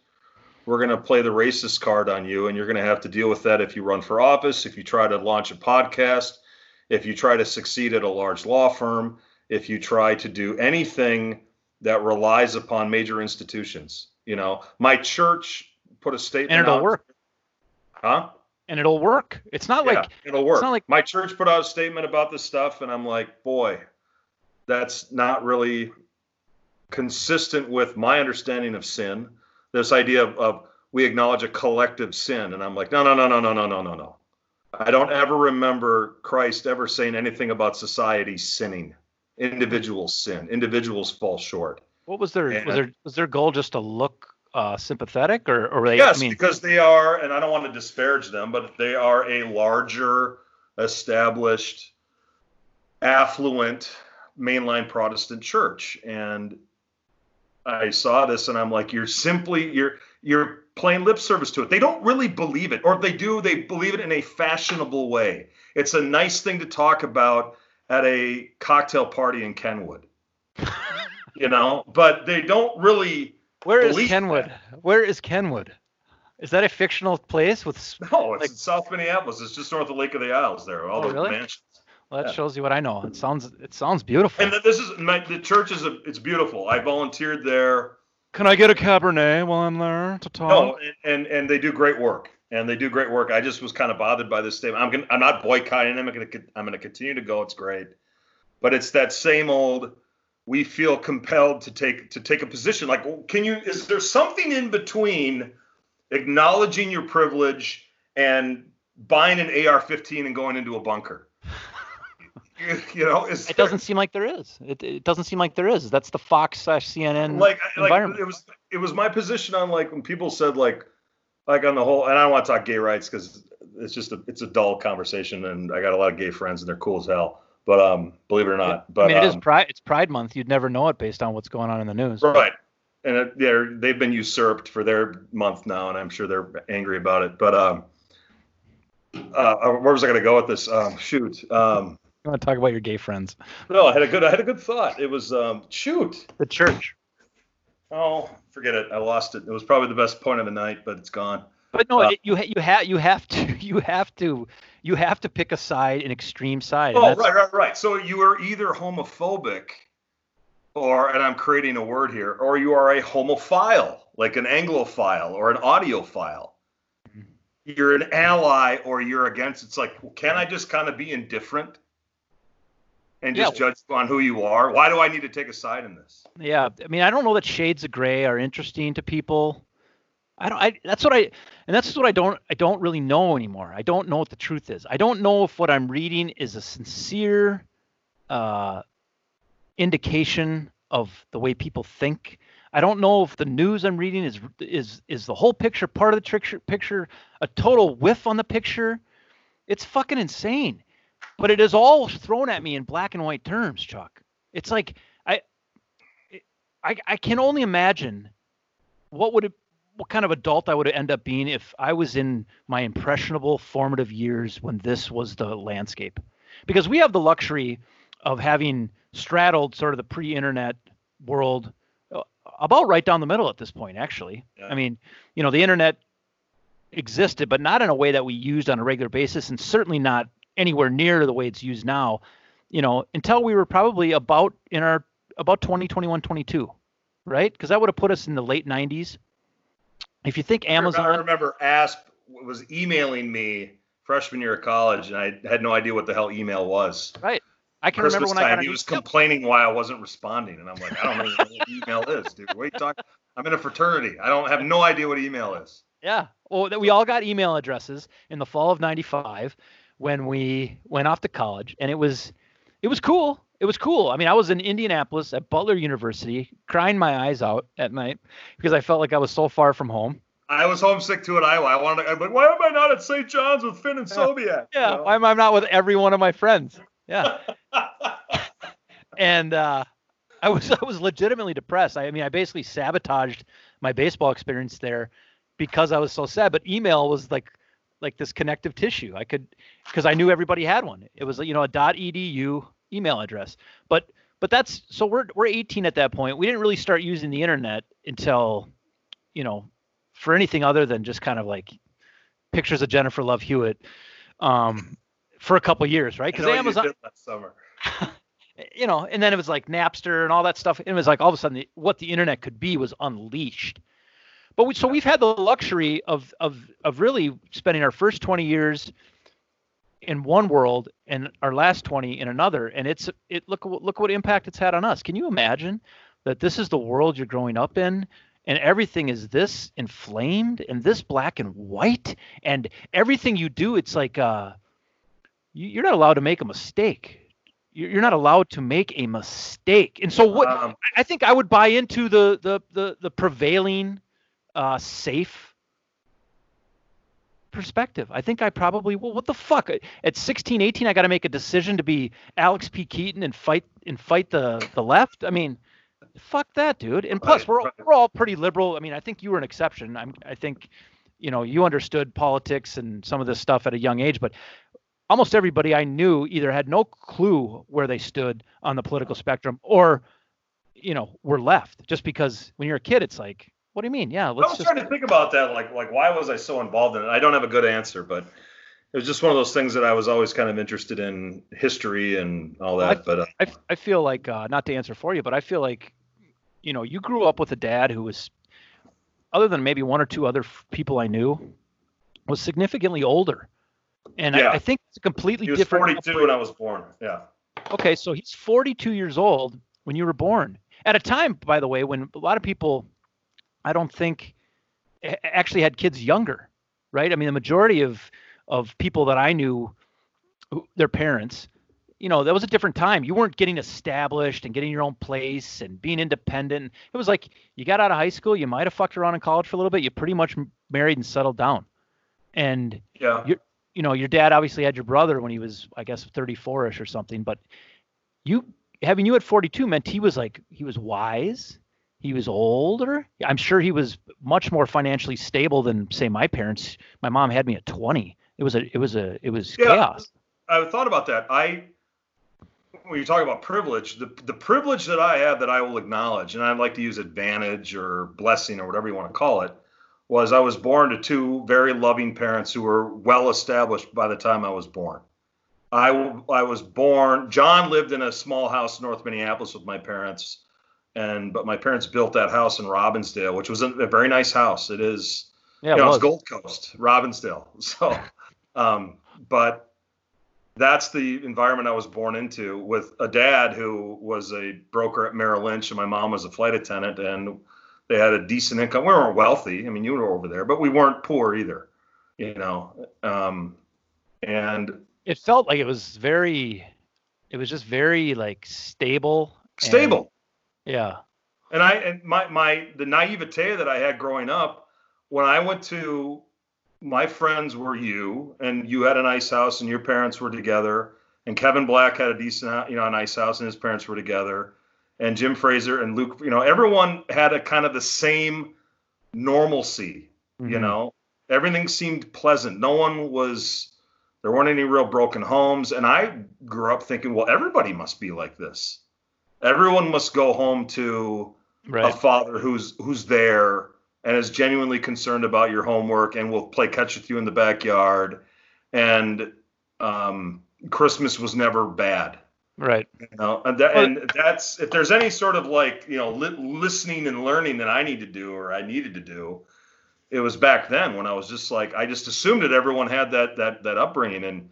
we're going to play the racist card on you, and you're going to have to deal with that if you run for office, if you try to launch a podcast, if you try to succeed at a large law firm, if you try to do anything that relies upon major institutions. You know, my church put a statement and it'll out- work Huh? And it'll work it's not yeah, like it'll work. It's not like- my church put out a statement about this stuff, and I'm like, boy, that's not really consistent with my understanding of sin. This idea of, of we acknowledge a collective sin, and I'm like, no, no, no, no, no, no, no, no, no. I don't ever remember Christ ever saying anything about society sinning. Individuals sin. Individuals fall short. what was their Yeah. was their was their goal just to look uh sympathetic or or they Yes, i mean because they are, and I don't want to disparage them, but they are a larger, established, affluent mainline Protestant church. And I saw this and I'm like, you're simply you're you're playing lip service to it. They don't really believe it, or if they do, they believe it in a fashionable way. It's a nice thing to talk about at a cocktail party in Kenwood. you know, but they don't really where is believe kenwood where is kenwood is that a fictional place with No, it's Like- in South Minneapolis. It's just north of Lake of the Isles. There, all Oh, the really? mansions. Well, that Yeah. shows you what I know. It sounds it sounds beautiful. And this is my the church is a, it's beautiful. I volunteered there. Can I get a Cabernet while I'm there to talk? No, and, and and they do great work. And they do great work. I just was kind of bothered by this statement. I'm gonna, I'm not boycotting them. I'm gonna I'm gonna continue to go. It's great, but it's that same old. We feel compelled to take to take a position. Like, can you? Is there something in between acknowledging your privilege and buying an AR-15 and going into a bunker? you, know, is It there- doesn't seem like there is. It, it doesn't seem like there is. That's the Fox slash CNN like like environment. it was it was my position on like when people said like like on the whole and I don't want to talk gay rights because it's just a it's a dull conversation and I got a lot of gay friends and they're cool as hell but um believe it or not but I mean, it is um, Pride. It's Pride Month. You'd never know it based on what's going on in the news. right and it, they're they've been usurped for their month now and I'm sure they're angry about it but um uh where was I gonna go with this um shoot um I want to talk about your gay friends. no I had a good I had a good thought it was um shoot The church. oh forget it I lost it it was probably the best point of the night but it's gone. But no, Uh, it, you ha- you have you have to you have to you have to pick a side, an extreme side. Oh, right, right, right. So you are either homophobic, or, and I'm creating a word here, or you are a homophile, like an Anglophile or an audiophile. Mm-hmm. You're an ally, or you're against. It's like, can I just kind of be indifferent and just Yeah. judge on who you are? Why do I need to take a side in this? Yeah, I mean, I don't know that shades of gray are interesting to people. I don't. I that's what I, and that's what I don't. I don't really know anymore. I don't know what the truth is. I don't know if what I'm reading is a sincere uh, indication of the way people think. I don't know if the news I'm reading is is is the whole picture, part of the picture, picture, a total whiff on the picture. It's fucking insane. But it is all thrown at me in black and white terms, Chuck. It's like I I, I can only imagine what would it what kind of adult I would end up being if I was in my impressionable formative years when this was the landscape. Because we have the luxury of having straddled sort of the pre-internet world uh, about right down the middle at this point actually. Yeah. I mean, you know, the internet existed but not in a way that we used on a regular basis and certainly not anywhere near the way it's used now. You know, until we were probably about in our about 20, 21, 22, right? Because that would have put us in the late 90s. If you think Amazon, I remember Asp was emailing me freshman year of college, and I had no idea what the hell email was. right? I can Christmas remember when I time, got he was email. complaining why I wasn't responding, and I'm like, I don't know what email is, dude. Wait, talk. I'm in a fraternity. I don't have no idea what email is. Yeah. Well, that we all got email addresses in the fall of 95 when we went off to college and it was it was cool. It was cool. I mean, I was in Indianapolis at Butler University crying my eyes out at night because I felt like I was so far from home. I was homesick too at Iowa. I wanted. To, I'm like, why am I not at St. John's with Finn and Sobiak? Yeah, You know? I'm, I'm not with every one of my friends. Yeah. and uh, I was I was legitimately depressed. I, I mean, I basically sabotaged my baseball experience there because I was so sad. But email was like like this connective tissue. I could because I knew everybody had one. It was you know a .edu email address. But but that's so we're we're 18 at that point. We didn't really start using the internet until you know for anything other than just kind of like pictures of Jennifer Love Hewitt um, for a couple years, right? Because Amazon, last summer. you know, and then it was like Napster and all that stuff. It was like all of a sudden the, what the internet could be was unleashed. But we, so we've had the luxury of of of really spending our first 20 years in one world and our last 20 in another, and it's it look what- look what impact it's had on us. Can you imagine that this is the world you're growing up in? And everything is this inflamed and this black and white, and everything you do, it's like uh, you- you're not allowed to make a mistake. You're you're not allowed to make a mistake. And so what Um, I think I would buy into the the the, the prevailing uh, safe perspective. I think I probably well what the fuck at 16 18 I got to make a decision to be Alex P Keaton and fight and fight the the left. I mean fuck that dude. And plus Right, we're all, right. we're all pretty liberal. I mean I think you were an exception. I'm I think you know you understood politics and some of this stuff at a young age but almost everybody I knew either had no clue where they stood on the political spectrum or you know were left just because when you're a kid it's like what do you mean yeah I was just trying to think about that. Like, like why was I so involved in it? I don't have a good answer, but it was just one of those things that I was always kind of interested in history and all that. I- but uh, I, I feel like uh, not to answer for you, but I feel like you know you grew up with a dad who was, other than maybe one or two other f- people I knew, was significantly older, and Yeah. I, I think it's a completely he was different. 42 when I was born. Yeah. Okay, so he's 42 years old when you were born. At a time, by the way, when a lot of people, I don't think, actually had kids younger, right? I mean, the majority of of people that I knew, their parents, you know, that was a different time. You weren't getting established and getting your own place and being independent. It was like you got out of high school, you might have fucked around in college for a little bit, you pretty much married and settled down. And Yeah. You- you know, your dad obviously had your brother when he was, I guess, 34ish or something. But you having you at 42 meant he was like he was wise, he was older. I'm sure he was much more financially stable than say my parents. My mom had me at 20. It was a it was a it was Yeah. chaos. I thought about that. I when you talk about privilege, the the privilege that I have that I will acknowledge, and I'd like to use advantage or blessing or whatever you want to call it, was I was born to two very loving parents who were well established by the time I was born. I I was born. John lived in a small house in North Minneapolis with my parents, and but my parents built that house in Robbinsdale, which was a, a very nice house. It is Yeah, you know, it it's was. Gold Coast, Robbinsdale. So, um, but that's the environment I was born into with a dad who was a broker at Merrill Lynch, and my mom was a flight attendant, and they had a decent income. We weren't wealthy. I mean, you were over there, but we weren't poor either, you know. Um, and It felt like it was very it was just very like stable. stable. Yeah. And I and my my the naivete that I had growing up, when I went to my friends were you, and you had a nice house, and your parents were together, and Kevin Black had a decent, you know, a nice house, and his parents were together, and Jim Fraser and Luke, you know, everyone had a kind of the same normalcy, you Mhm. know, everything seemed pleasant. No one was. There weren't any real broken homes, and I grew up thinking, well, everybody must be like this. Everyone must go home to Right. a father who's who's there and is genuinely concerned about your homework and will play catch with you in the backyard and um, christmas was never bad Right. you know and, that, and that's if there's any sort of like you know li- listening and learning that i need to do or i needed to do it was back then when i was just like i just assumed that everyone had that that that upbringing and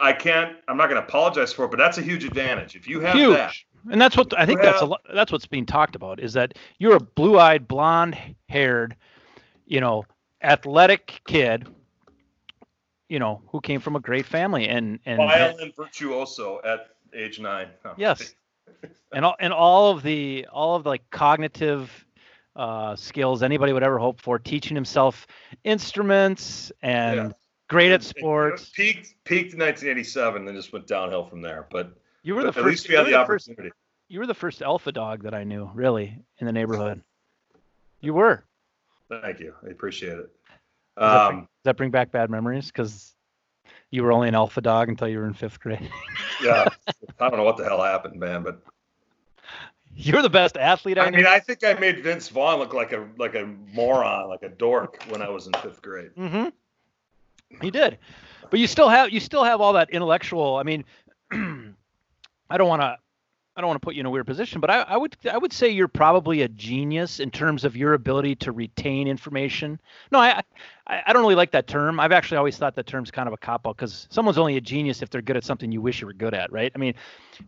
i can't i'm not going to apologize for it but that's a huge advantage if you have huge that and that's what i think that's a lot that's what's being talked about is that you're a blue-eyed blonde haired you know athletic kid you know who came from a great family and and violin virtuoso at age nine No. yes and all and all of the all of the like cognitive uh, skills anybody would ever hope for teaching himself instruments and Yeah. Great at sports peaked peaked in 1987, then just went downhill from there. But, you were the first at least we you had were the the first opportunity. you were the first alpha dog that i knew really in the neighborhood you were Thank you, I appreciate it. Does that, bring, Um, does that bring back bad memories? Because you were only an alpha dog until you were in fifth grade. yeah, I don't know what the hell happened, man, but You're the best athlete I, I knew. mean, I think I made Vince Vaughn look like a like a moron, like a dork when I was in fifth grade. mm-hmm. You did, but you still have you still have all that intellectual. I mean, I don't want to. I don't want to put you in a weird position, but I, I would I would say you're probably a genius in terms of your ability to retain information. No, I I, I don't really like that term. I've actually always thought that term's kind of a cop out because someone's only a genius if they're good at something you wish you were good at, right? I mean,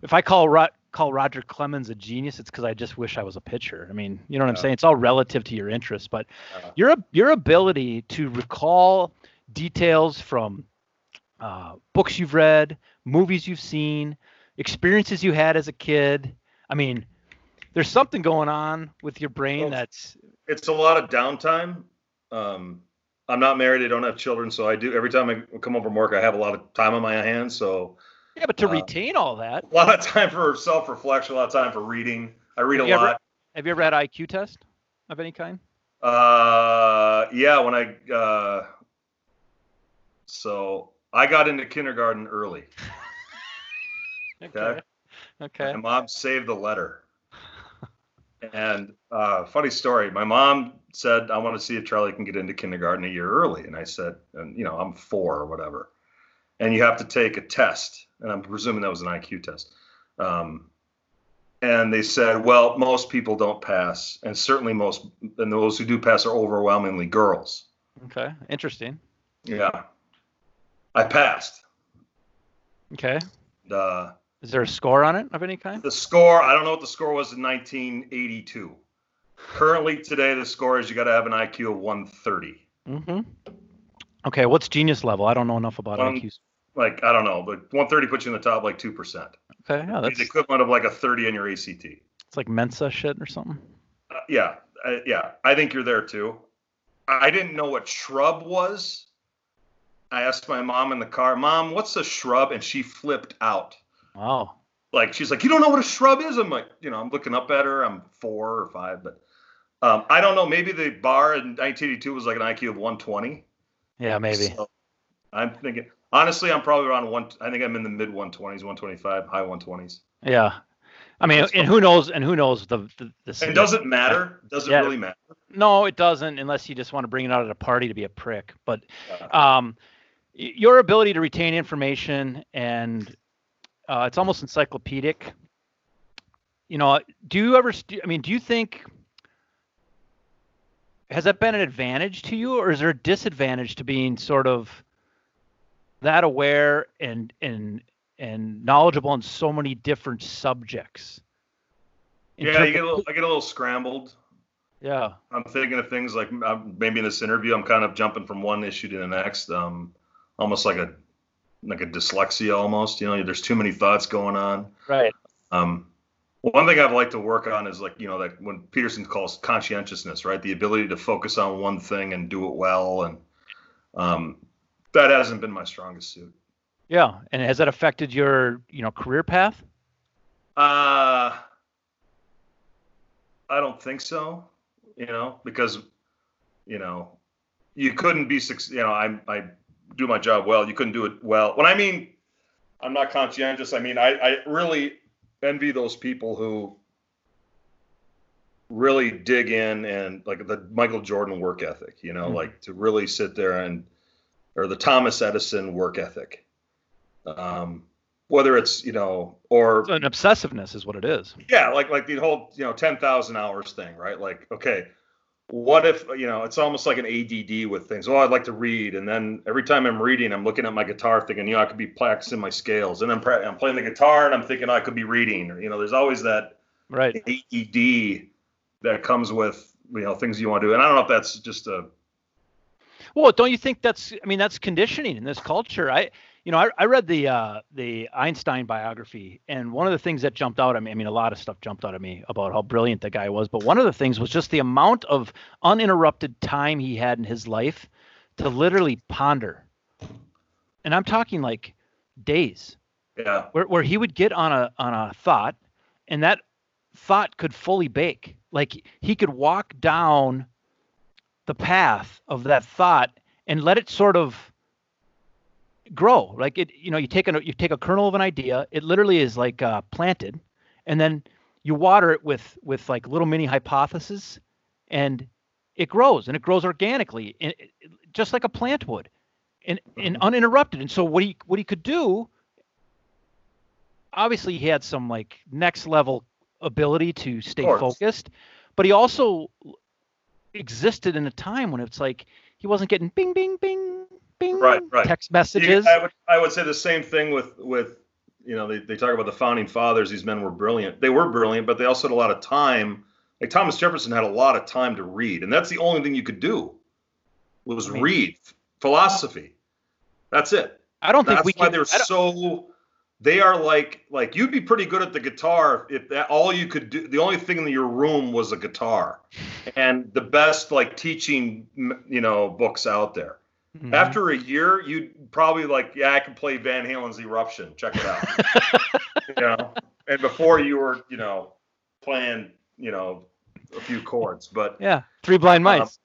if I call Ro- call Roger Clemens a genius, it's because I just wish I was a pitcher. I mean, you know what I'm saying? It's all relative to your interests, but Uh, your your ability to recall details from uh, books you've read, movies you've seen, experiences you had as a kid. I mean, there's something going on with your brain Well, that's it's a lot of downtime. Um, I'm not married. I don't have children, so I do every time I come home from work, I have a lot of time on my hands. So yeah, but to uh, retain all that, a lot of time for self-reflection, a lot of time for reading. I read a you ever- lot. have you ever had IQ test of any kind? Uh, yeah, when I uh, so I got into kindergarten early. Okay. Okay. My mom saved the letter. And uh, funny story, my mom said, I want to see if Charlie can get into kindergarten a year early. And I said, and you know, I'm four or whatever. And you have to take a test. And I'm presuming that was an IQ test. Um, and they said, well, most people don't pass. And certainly most, and those who do pass are overwhelmingly girls. Okay, interesting. Yeah. I passed. Okay. Uh, Is there a score on it of any kind? the score, I don't know what the score was in 1982. Currently, today, the score is you got to have an IQ of 130. Mm-hmm. Okay, what's genius level? I don't know enough about Um, IQs. Like, I don't know, but 130 puts you in the top like 2%. Okay, yeah, It's that's the equivalent of like a 30 on your ACT. it's like Mensa shit or something. Uh, yeah, uh, yeah, I think you're there too. I didn't know what shrub was. I asked my mom in the car, Mom, what's a shrub? And she flipped out. Wow. like she's like, you don't know what a shrub is? I'm like, you know, I'm looking up at her. I'm four or five, but um, I don't know. Maybe the bar in 1982 was like an IQ of 120. Yeah, maybe. So I'm thinking, honestly, I'm probably around one. I think I'm in the mid 120s, 125, high 120s. Yeah. I mean, That's and who knows? And who knows the the, the And does it matter? Does it Yeah. really matter? No, it doesn't, unless you just want to bring it out at a party to be a prick. But um, your ability to retain information and uh, it's almost encyclopedic. You know, do you ever? St- I mean, do you think has that been an advantage to you, or is there a disadvantage to being sort of that aware and and and knowledgeable on so many different subjects? yeah, you get a little, I get a little scrambled. yeah. I'm thinking of things like um, maybe in this interview, I'm kind of jumping from one issue to the next, um, almost like a like a dyslexia almost. You know, there's too many thoughts going on. Right. Um, one thing I'd like to work on is like you know that when Peterson calls conscientiousness, right? The ability to focus on one thing and do it well, and um, that hasn't been my strongest suit. Yeah, and has that affected your, you know, career path? Uh, I don't think so. You know, because you know you couldn't be suc- You know, I I do my job well. You couldn't do it well. When I mean I'm not conscientious, I mean I I really envy those people who really dig in and like the Michael Jordan work ethic. You know, Mhm. like to really sit there and or the Thomas Edison work ethic. Um, whether it's you know or It's an obsessiveness is what it is. yeah, like like the whole you know ten thousand hours thing, right? Like, okay, what if you know it's almost like an ADD with things. Oh, I'd like to read, and then every time I'm reading, I'm looking at my guitar, thinking, you know, I could be practicing my scales, and then pra- I'm playing the guitar, and I'm thinking oh, I could be reading. Or, you know, there's always that Right. ADD that comes with you know things you want to do, and I don't know if that's just a Well, don't you think that's I mean that's conditioning in this culture. I you know, I, I read the uh the Einstein biography and one of the things that jumped out at me, I mean a lot of stuff jumped out at me about how brilliant the guy was, but one of the things was just the amount of uninterrupted time he had in his life to literally ponder. And I'm talking like days. yeah where, where he would get on a on a thought and that thought could fully bake like he could walk down the path of that thought and let it sort of grow. Like it you know you take a you take a kernel of an idea it literally is like uh, planted and then you water it with with like little mini hypotheses and it grows and it grows organically and it- just like a plant would and, and uninterrupted. And so what he what he could do obviously he had some like next level ability to stay focused, but he also existed in a time when it's like he wasn't getting bing bing bing bing Right, right. text You- messages. I would I would say the same thing with with you know they, they talk about the founding fathers. These men were brilliant. They were brilliant, but they also had a lot of time. Like Thomas Jefferson had a lot of time to read, and that's the only thing you could do was I mean- read philosophy. That's it. I don't think That's we why can. they're so. They are like like you'd be pretty good at the guitar if that all you could do. The only thing in your room was a guitar, and the best like teaching you know books out there. Mhm. After a year, you'd probably like, yeah, I can play Van Halen's Eruption. Check it out. you know, and before you were, you know, playing, you know, a few chords. But yeah, three blind Um, mice.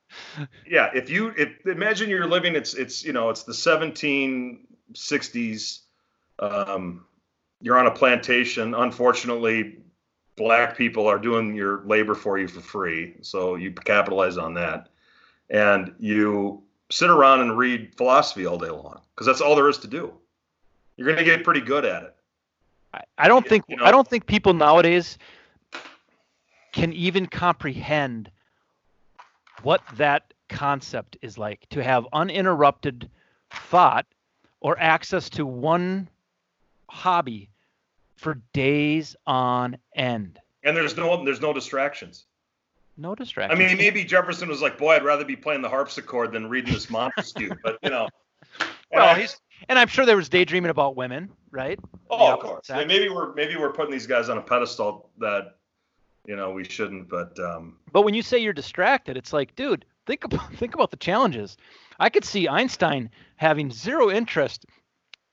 yeah, if you if imagine you're living, it's it's you know, it's the 1760s. Um, you're on a plantation. Unfortunately, black people are doing your labor for you for free, so you capitalize on that, and you sit around and read philosophy all day long because that's all there is to do. You're going to get pretty good at it. I, I don't think You know- I don't think people nowadays can even comprehend what that concept is like to have uninterrupted thought or access to one hobby for days on end. And there's no there's no distractions. No distraction. I mean, maybe Jefferson was like, "Boy, I'd rather be playing the harpsichord than reading this Montesquieu." but you know, and well, I- he's and I'm sure there was daydreaming about women, right? oh, of course. Maybe we're maybe we're putting these guys on a pedestal that you know we shouldn't. But um, But when you say you're distracted, it's like, dude, think about think about the challenges. I could see Einstein having zero interest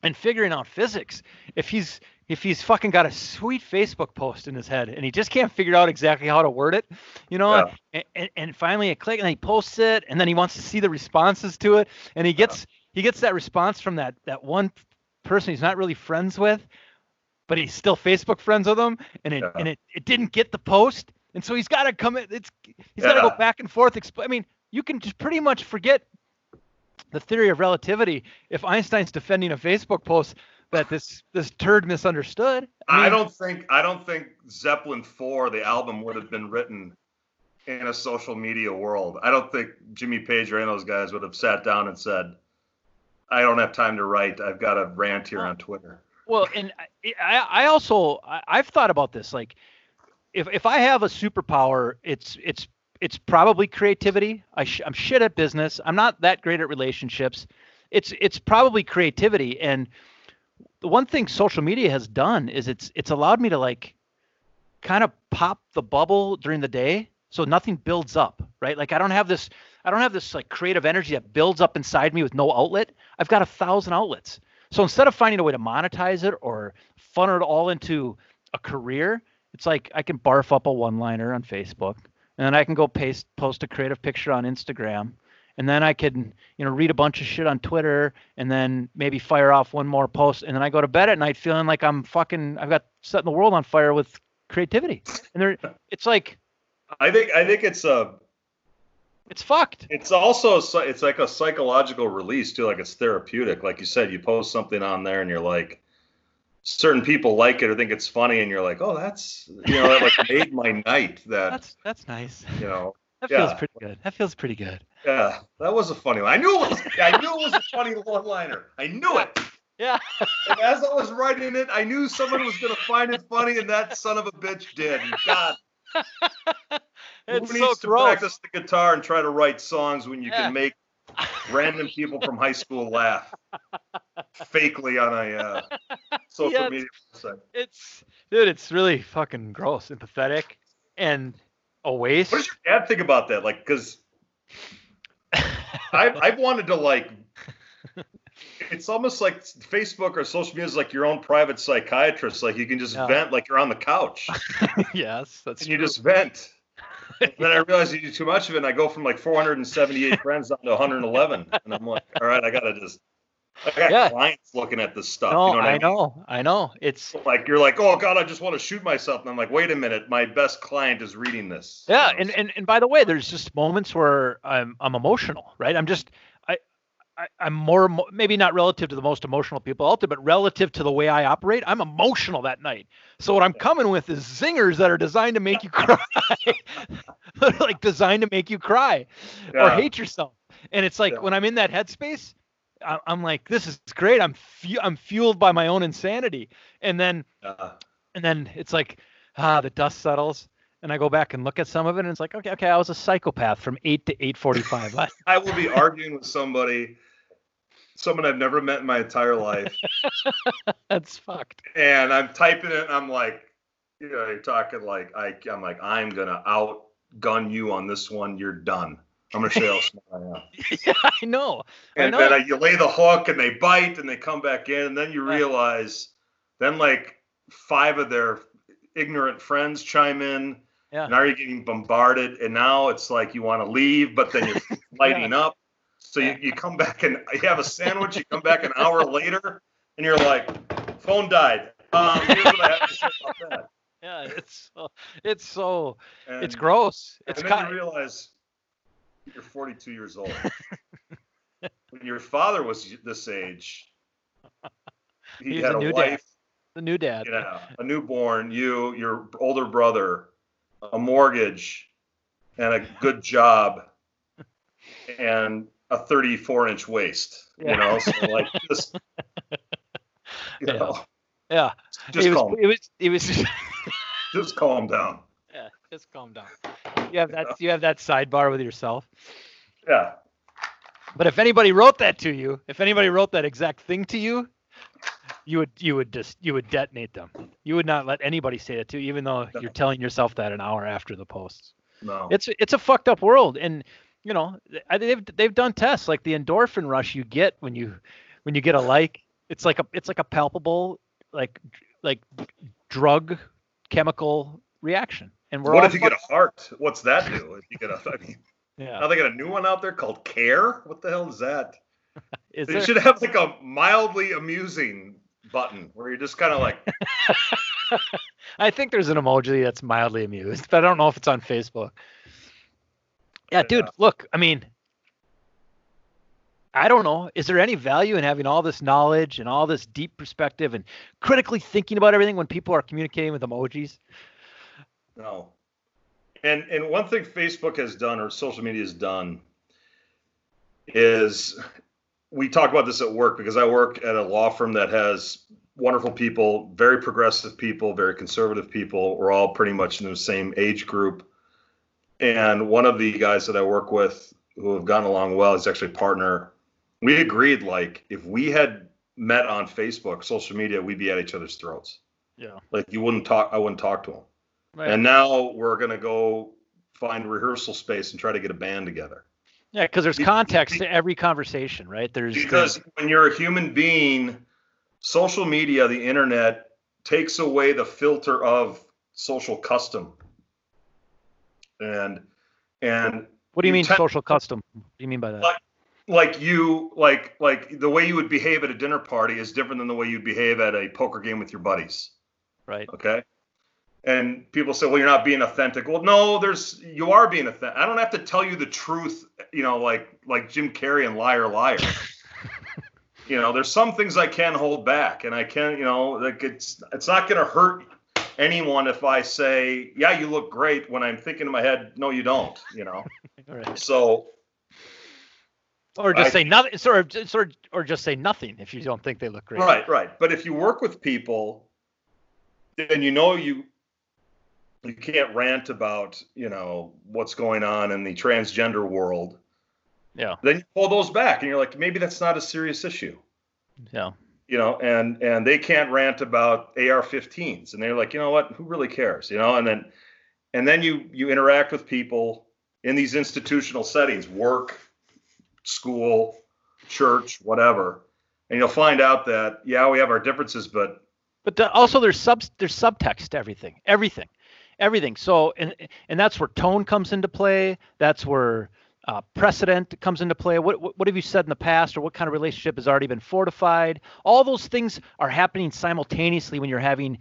in figuring out physics if he's if he's fucking got a sweet Facebook post in his head and he just can't figure out exactly how to word it, you know, and, and, and finally it clicks and he posts it and then he wants to see the responses to it and he gets he gets that response from that that one person he's not really friends with, but he's still Facebook friends with them and it Yeah. and it, it didn't get the post and so he's got to come it's he's got to go back and forth expl- I mean, you can just pretty much forget the theory of relativity if Einstein's defending a Facebook post that this this turd misunderstood. I mean, don't think I don't think Zeppelin Four, the album, would have been written in a social media world. I don't think Jimmy Page or any of those guys would have sat down and said, "I don't have time to write. I've got a rant here on Twitter." Well, and I, I I also I, I've thought about this. Like, if if I have a superpower, it's it's it's probably creativity. I sh- I'm shit at business. I'm not that great at relationships. It's it's probably creativity. And the one thing social media has done is it's it's allowed me to like kind of pop the bubble during the day so nothing builds up right? Like i don't have this i don't have this like creative energy that builds up inside me with no outlet. I've got a thousand outlets. So instead of finding a way to monetize it or funnel it all into a career it's like i can barf up a one liner on facebook and then i can go paste post a creative picture on instagram and then i can you know read a bunch of shit on twitter and then maybe fire off one more post and then i go to bed at night feeling like i'm fucking i've got setting the world on fire with creativity and there it's like I think I think it's a it's fucked it's also it's like a psychological release too. Like it's therapeutic. Like you said, you post something on there and you're like, certain people like it or think it's funny, and you're like, oh, that's you know that like made my night. That that's that's nice you know. That feels pretty good that feels pretty good Yeah, that was a funny one. I knew it was. I knew it was a funny one-liner. I knew it. yeah And as I was writing it, I knew someone was going to find it funny, and that son of a bitch did. God, it's who so needs to gross practice the guitar and try to write songs when you Yeah. can make random people from high school laugh fakely on a uh, social Yeah, media website? it's dude it's really fucking gross and pathetic and a waste What does your dad think about that? Like, because I've, I've wanted to like. It's almost like Facebook or social media is like your own private psychiatrist. Like you can just Yeah. vent like you're on the couch yes that's and you just vent. And then I realize you do too much of it, and I go from like 478 friends down to 111, and I'm like, all right, I gotta just. I got Yeah. clients looking at this stuff. no you know what I, I mean? know I know it's Like you're like, oh god, I just want to shoot myself, and I'm like, wait a minute, my best client is reading this. Yeah, You know, and, and and by the way, there's just moments where I'm I'm emotional, right? I'm just I, I I'm more maybe not relative to the most emotional people out there, but relative to the way I operate, I'm emotional that night. So what I'm coming with is zingers that are designed to make you cry, like designed to make you cry or hate yourself. And it's like Yeah. when I'm in that headspace, I'm like, this is great. I'm fu- I'm fueled by my own insanity, and then uh, and then it's like ah the dust settles and i go back and look at some of it and it's like okay okay i was a psychopath from 8 to 8.45 I- I will be arguing with somebody, someone I've never met in my entire life, that's fucked and I'm typing it, and I'm like, you know, you're talking like I, I'm like, I'm gonna outgun you on this one. You're done. I'm gonna show you how smart I am. yeah i know I And know. then I, you lay the hook, and they bite, and they come back in, and then you Yeah. realize, then like five of their ignorant friends chime in. Yeah. Now you're getting bombarded, and now it's like you want to leave, but then you're lighting up. So Yeah. you, you come back and you have a sandwich. You come back an hour later, and you're like, phone died. Um, here's what I have to say about that. Yeah, it's so, it's so And, it's gross. And It's then kind you realize you're 42 years old. when your father was this age, he He's had a new dad. wife, the new dad. yeah, a newborn, you, your older brother, a mortgage, and a good job, and a 34 inch waist. Yeah. You know, so like just, you Yeah. know, Yeah. just it was, calm, it was it was just calm down. Yeah, just calm down. You have that you have that sidebar with yourself. Yeah. But if anybody wrote that to you, if anybody wrote that exact thing to you, you would you would just you would detonate them. You would not let anybody say that to you, even though No. you're telling yourself that an hour after the post. No. It's it's a fucked up world, and you know they've they've done tests like the endorphin rush you get when you when you get a like. It's like a it's like a palpable like like drug chemical reaction, and we're what if you get a heart? What's that do? If you get a, I mean, yeah. now they got a new one out there called Care. What the hell is that? Is They there, should have like a mildly amusing button where you're just kind of like, I think there's an emoji that's mildly amused, but I don't know if it's on Facebook. Yeah, dude, Yeah. look, I mean, I don't know. Is there any value in having all this knowledge and all this deep perspective and critically thinking about everything when people are communicating with emojis? No. And and one thing Facebook has done or social media has done is we talk about this at work because I work at a law firm that has wonderful people, very progressive people, very conservative people. We're all pretty much in the same age group. And one of the guys that I work with who have gotten along well is actually a partner. We agreed like if we had met on Facebook, social media, we'd be at each other's throats. Yeah. Like you wouldn't talk, I wouldn't talk to him. Right. And now we're gonna go find rehearsal space and try to get a band together. yeah, because there's context to every conversation, right? There's Because when you're a human being, social media, the internet takes away the filter of social custom. And and what do you you mean social custom? What do you mean by that? Like- like you like like the way you would behave at a dinner party is different than the way you'd behave at a poker game with your buddies. right. Okay. And people say, well, you're not being authentic. Well, no, there's you are being authentic. I don't have to tell you the truth, you know, like like Jim Carrey and Liar Liar. you know, there's some things I can hold back, and I can, you know, like it's it's not going to hurt anyone if I say, yeah, you look great, when I'm thinking in my head, no, you don't. You know, All right. so Or just I- say nothing, or, or or just say nothing if you don't think they look great. Right, right. But if you work with people, then you know you you can't rant about you know what's going on in the transgender world. Yeah. Then you pull those back, and you're like, maybe that's not a serious issue. Yeah. You know, and and they can't rant about AR-15s, and they're like, you know what? Who really cares? You know, and then and then you you interact with people in these institutional settings, work, school, church, whatever, and you'll find out that yeah, we have our differences, but But the, also there's sub there's subtext to everything, everything, everything. So and and that's where tone comes into play. That's where uh, precedent comes into play. What, what what have you said in the past, or what kind of relationship has already been fortified? All those things are happening simultaneously when you're having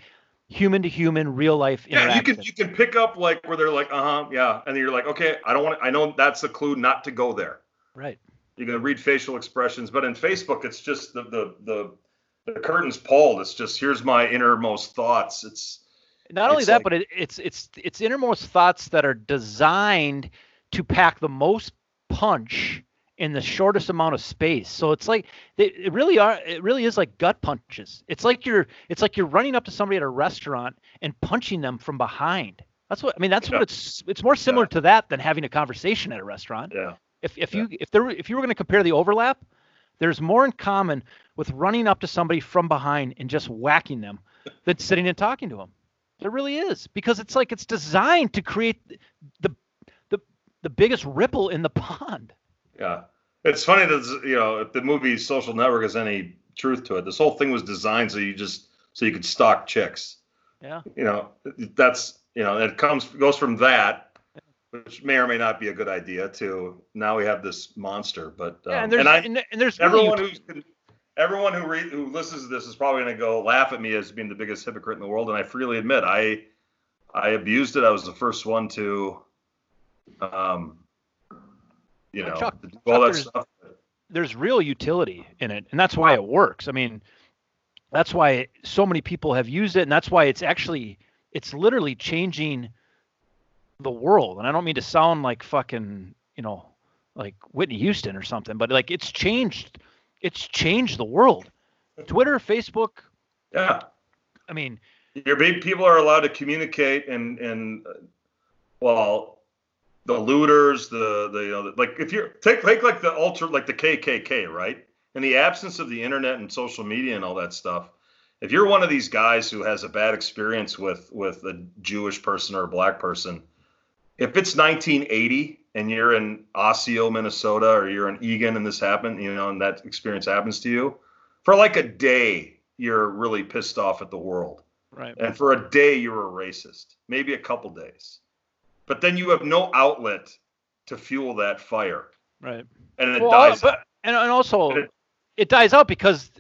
human to human, real life yeah, you can you can pick up like where they're like, uh huh, yeah, and then you're like, okay, I don't want, I know that's a clue not to go there. Right. You can read facial expressions, but in Facebook, it's just the the the the curtain's pulled. It's just here's my innermost thoughts. It's Not only It's that, like- but it, it's it's it's innermost thoughts that are designed to pack the most punch in the shortest amount of space. So it's like they it really are it really is like gut punches. It's like you're it's like you're running up to somebody at a restaurant and punching them from behind. That's what I mean. That's Yeah. what it's it's more similar to that than having a conversation at a restaurant. yeah, If if Yeah. you if there if you were going to compare the overlap, there's more in common with running up to somebody from behind and just whacking them than sitting and talking to them. There really is because it's like it's designed to create the the the biggest ripple in the pond. yeah. It's funny that you know if the movie Social Network has any truth to it, this whole thing was designed so you just so you could stalk chicks. Yeah. You know, that's you know it comes goes from that, which may or may not be a good idea, to now we have this monster. But um, Yeah, and there's I, and, and there's really everyone who's everyone who read who listens to this is probably going to go laugh at me as being the biggest hypocrite in the world and i freely admit i I abused it. I was the first one to, um, you know, Chuck- do all that Chuck, stuff. there's real utility in it, and that's why it works. I mean, that's why so many people have used it, and that's why it's actually it's literally changing the world. And I don't mean to sound like fucking you know like Whitney Houston or something, but like it's changed it's changed the world. Twitter, Facebook. Yeah. I mean, Your big people are allowed to communicate and and uh, well, the looters, the the you know, like if you're take take like the ultra like the KKK, right? In the absence of the internet and social media and all that stuff, if you're one of these guys who has a bad experience with with a Jewish person or a black person, if it's 1980 and you're in Osseo, Minnesota, or you're in Eagan and this happened, you know, and that experience happens to you, for like a day, you're really pissed off at the world. right. And for a day, you're a racist, maybe a couple days. But then you have no outlet to fuel that fire. Right. And it Well, dies. but and, and also And it- it dies out because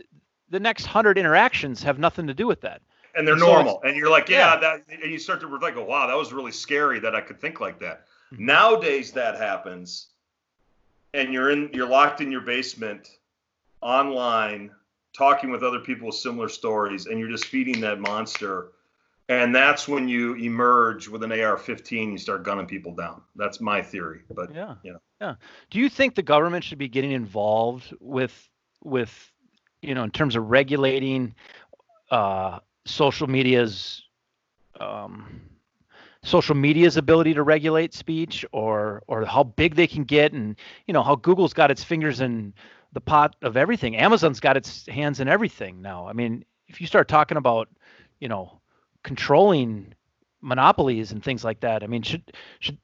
the next hundred interactions have nothing to do with that. And they're normal. And you're like, yeah, yeah. that and you start to reflect, go, wow, that was really scary that I could think like that. Mhm. Nowadays that happens, and you're in you're locked in your basement online, talking with other people with similar stories, and you're just feeding that monster. And that's when you emerge with an AR-15. You start gunning people down. That's my theory. But Yeah. you know. Yeah. Do you think the government should be getting involved with with you know in terms of regulating uh, social media's um, social media's ability to regulate speech or or how big they can get and you know how Google's got its fingers in the pot of everything. Amazon's got its hands in everything now. I mean, if you start talking about, you know, controlling monopolies and things like that, I mean, should should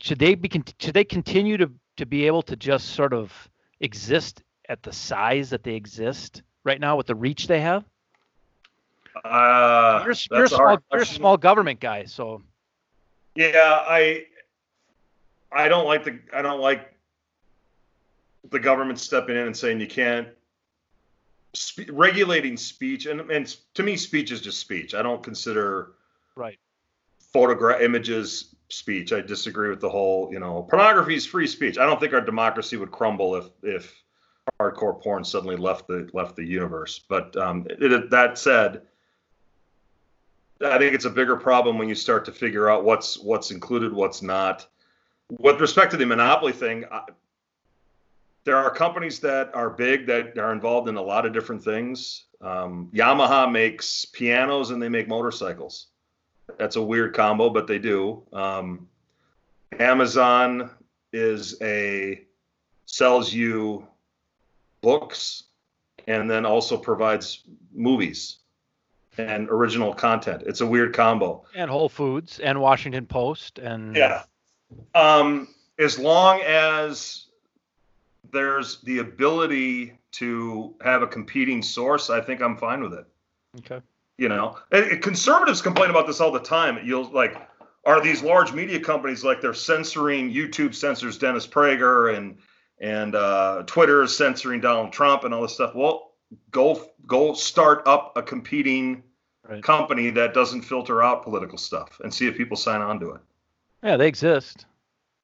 should they be should they continue to to be able to just sort of exist at the size that they exist right now with the reach they have? Uh, You're, a- you're small you're small government guy, so Yeah, I I don't like the I don't like the government stepping in and saying you can't spe- regulating speech and and to me speech is just speech. I don't consider right. photograph images speech. I disagree with the whole, you know, pornography is free speech. I don't think our democracy would crumble if if hardcore porn suddenly left the left the universe. But um, it, it- that said, I think it's a bigger problem when you start to figure out what's what's included, what's not. With respect to the monopoly thing, I, there are companies that are big that are involved in a lot of different things. Um, Yamaha makes pianos and they make motorcycles. That's a weird combo, but they do. Um, Amazon is a sells you books and then also provides movies and original content. It's a weird combo. And Whole Foods and Washington Post and Yeah. Um, as long as there's the ability to have a competing source, I think I'm fine with it. Okay. You know, and, and conservatives complain about this all the time. You'll like, are these large media companies like they're censoring YouTube censors Dennis Prager and and uh, Twitter is censoring Donald Trump and all this stuff. Well, go go start up a competing Right. company that doesn't filter out political stuff and see if people sign on to it. Yeah, they exist.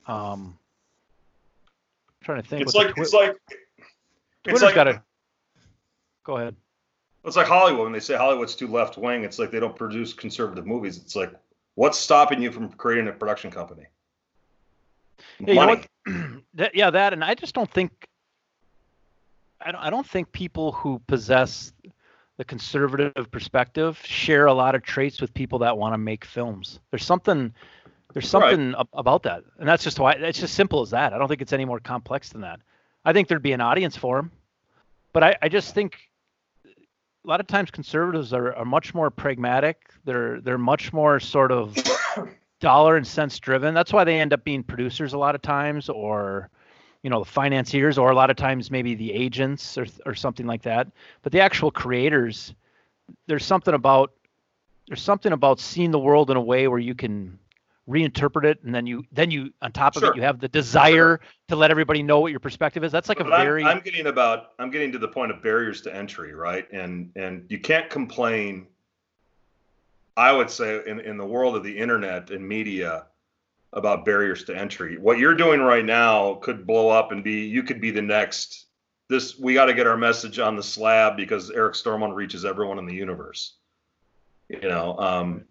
Um, I'm trying to think. It's like the it's Twi- like it's like got a. Go ahead. it's like Hollywood when they say Hollywood's too left wing. It's like they don't produce conservative movies. It's like what's stopping you from creating a production company? Yeah, you know that, yeah, that, and I just don't think. I don't. I don't think people who possess the conservative perspective share a lot of traits with people that want to make films. There's something. There's something ab- about that, and that's just why. It's just simple as that. I don't think it's any more complex than that. I think there'd be an audience for them, but I, I just think a lot of times conservatives are, are much more pragmatic. They're they're much more sort of dollar and cents driven. That's why they end up being producers a lot of times, or you know, the financiers, or a lot of times maybe the agents or or something like that. But the actual creators, there's something about there's something about seeing the world in a way where you can reinterpret it and then you then you on top of Sure. it you have the desire to let everybody know what your perspective is that's like a But I'm- very I'm, getting about I'm getting to the point of barriers to entry, right? And and you can't complain. I would say in, in the world of the internet and media about barriers to entry. What you're doing right now could blow up and be you could be the next this we got to get our message on the slab because Eric Stormont reaches everyone in the universe. You know, um,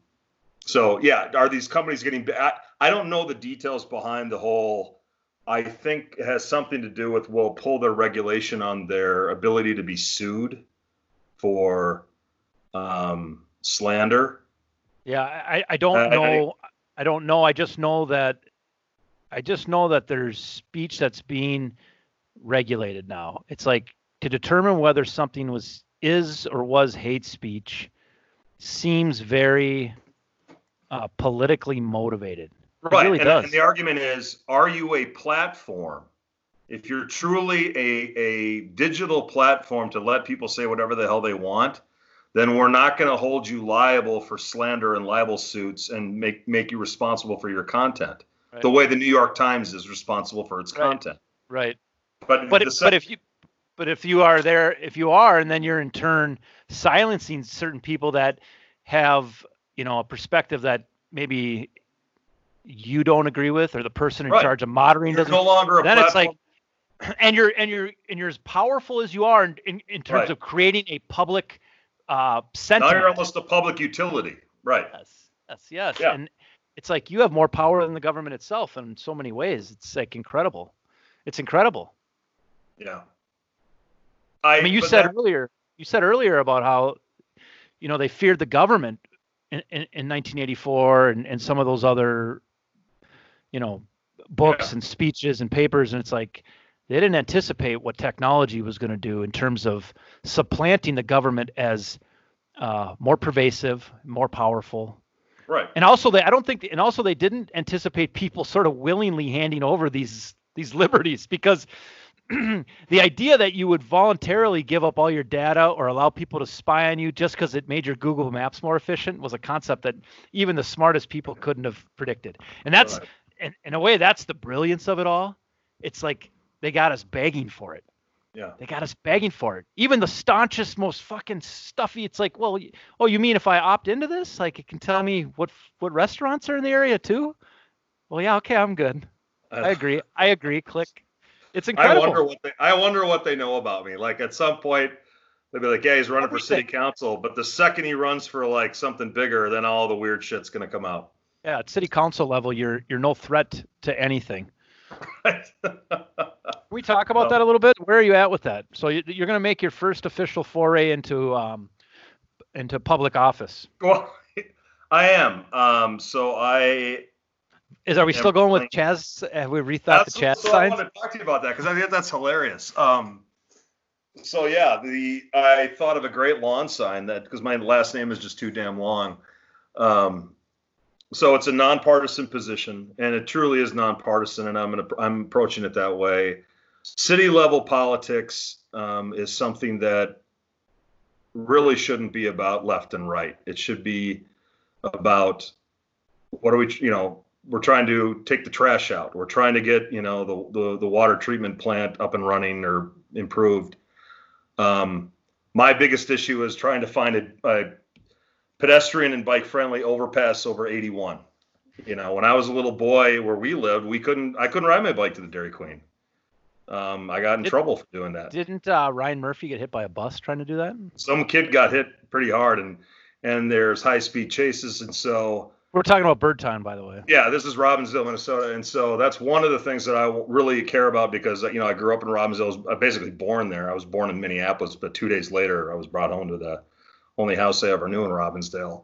so yeah, are these companies getting? I, I don't know the details behind the whole. I think it has something to do with will pull their regulation on their ability to be sued for um, slander. Yeah, I, I don't Uh, know. I don't know. I just know that I just know that there's speech that's being regulated now. It's like to determine whether something was is or was hate speech seems very uh, politically motivated. Right. really and, does. and the argument is are you a platform? If you're truly a, a digital platform to let people say whatever the hell they want, then we're not going to hold you liable for slander and libel suits and make, make you responsible for your content Right. the way the New York Times is responsible for its Right. content. Right. But, But if, but if you but if you are there if you are and then you're in turn silencing certain people that have you know a perspective that maybe you don't agree with or the person in Right. charge of moderating you're doesn't no longer a then it's like and you're and you're and you're as powerful as you are in, in, in terms Right. of creating a public uh now sentiment you're almost a public utility. Right. yes yes yes Yeah. and it's like you have more power than the government itself in so many ways it's like incredible it's incredible Yeah. I mean, you said that- earlier, you said earlier about how, you know, they feared the government in, in, in 1984 and, and some of those other, you know, books Yeah. and speeches and papers. And it's like, they didn't anticipate what technology was going to do in terms of supplanting the government as uh, more pervasive, more powerful. right. And also they, I don't think, and also they didn't anticipate people sort of willingly handing over these, these liberties because the idea that you would voluntarily give up all your data or allow people to spy on you just because it made your Google Maps more efficient was a concept that even the smartest people couldn't have predicted. And that's, Right. in, in a way, that's the brilliance of it all. It's like they got us begging for it. Yeah. They got us begging for it. Even the staunchest, most fucking stuffy. It's like, well, oh, you mean if I opt into this, like it can tell me what what restaurants are in the area too? Well, yeah, okay, I'm good. I agree. I agree. Click. It's incredible. I wonder what they I wonder what they know about me. Like at some point they'll be like, Yeah, he's running for city council, but the second he runs for like something bigger, then all the weird shit's gonna come out. Yeah, at city council level, you're you're no threat to anything. Can we talk about that a little bit? Where are you at with that? So you, you're going to make your first official foray into um, into public office. well, I am. Um, so I Is are we still going with. Chaz? Have we rethought the Chaz so I signs? want to talk to you about that because I think that's hilarious. Um, so yeah, the I thought of a great lawn sign that because my last name is just too damn long. Um, so it's a nonpartisan position, and it truly is nonpartisan, and I'm gonna I'm approaching it that way. City level politics um, is something that really shouldn't be about left and right. It should be about what are we, you know, we're trying to take the trash out. We're trying to get, you know, the the, the water treatment plant up and running or improved. Um, my biggest issue is trying to find a, a pedestrian and bike friendly overpass over 81. You know, when I was a little boy where we lived, we couldn't I couldn't ride my bike to the Dairy Queen. Um, I got in Did- trouble for doing that. Didn't uh, Ryan Murphy get hit by a bus trying to do that? Some kid got hit pretty hard and and there's high speed chases and so We're talking about Birdtown, by the way. Yeah, this is Robbinsdale, Minnesota, and so that's one of the things that I really care about because you know I grew up in Robbinsdale. I was basically born there. I was born in Minneapolis, but two days later I was brought home to the only house I ever knew in Robbinsdale.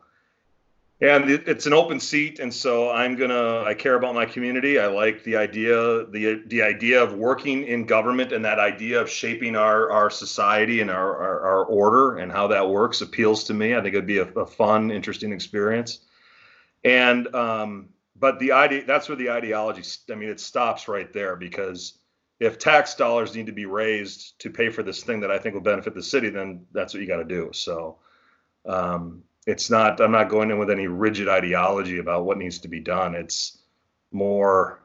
And it, it's an open seat, and so I'm gonna. I care about my community. I like the idea, the the idea of working in government, and that idea of shaping our our society and our our, our order and how that works appeals to me. I think it'd be a, a fun, interesting experience. And um, but the idea that's where the ideology. I mean, it stops right there because if tax dollars need to be raised to pay for this thing that I think will benefit the city, then that's what you got to do. So um, it's not. I'm not going in with any rigid ideology about what needs to be done. It's more.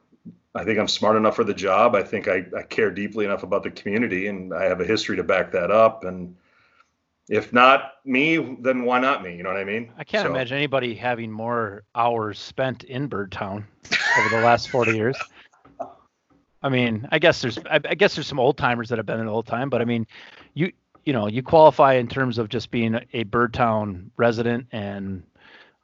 I think I'm smart enough for the job. I think I, I care deeply enough about the community, and I have a history to back that up. And if not me, then why not me? You know what I mean? I can't So- imagine anybody having more hours spent in Birdtown over the last 40 years. I mean, I guess there's I, I guess there's some old timers that have been there the whole time, but I mean, you know you qualify in terms of just being a Birdtown resident and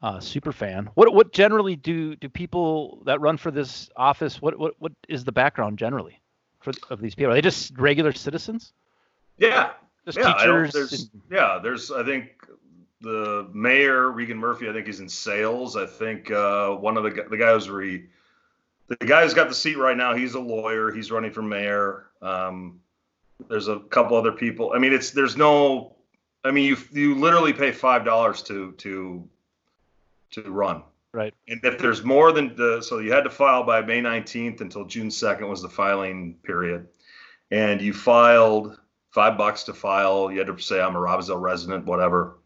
uh, super fan. What what generally do do people that run for this office? What what what is the background generally for of these people? Are they just regular citizens? Yeah, Just yeah. Teachers? there's, and- yeah, there's. I think the mayor Regan Murphy. I think he's in sales. I think uh, one of the the guys re the guy who's got the seat right now. He's a lawyer. He's running for mayor. Um, there's a couple other people. I mean, it's there's no. I mean, you you literally pay five dollars to to to run. Right. And if there's more than the, so you had to file by May 19th until June 2nd was the filing period. And you filed five bucks to file. You had to say, I'm a Robbinsdale resident, whatever.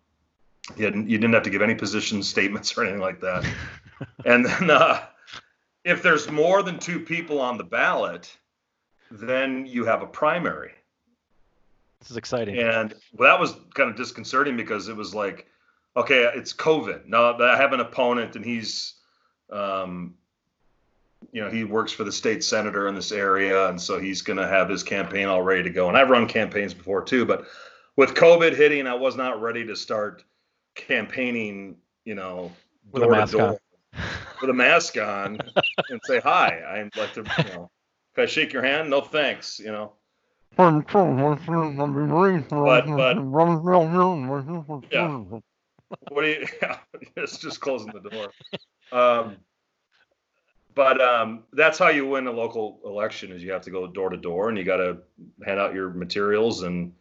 You, hadn't, you didn't have to give any position statements or anything like that. and then uh, if there's more than two people on the ballot, then you have a primary. This is exciting. And well, that was kind of disconcerting because it was like, okay, it's COVID. Now I have an opponent, and he's, um, you know, he works for the state senator in this area, and so he's going to have his campaign all ready to go. And I've run campaigns before too, but with COVID hitting, I was not ready to start campaigning. You know, With a door to mask door on. with a mask on and say hi. I'd like to, you know, can I shake your hand? No, thanks. You know. But, but, Yeah. what do you yeah, it's just closing the door. Um, but um, that's how you win a local election is you have to go door to door and you got to hand out your materials and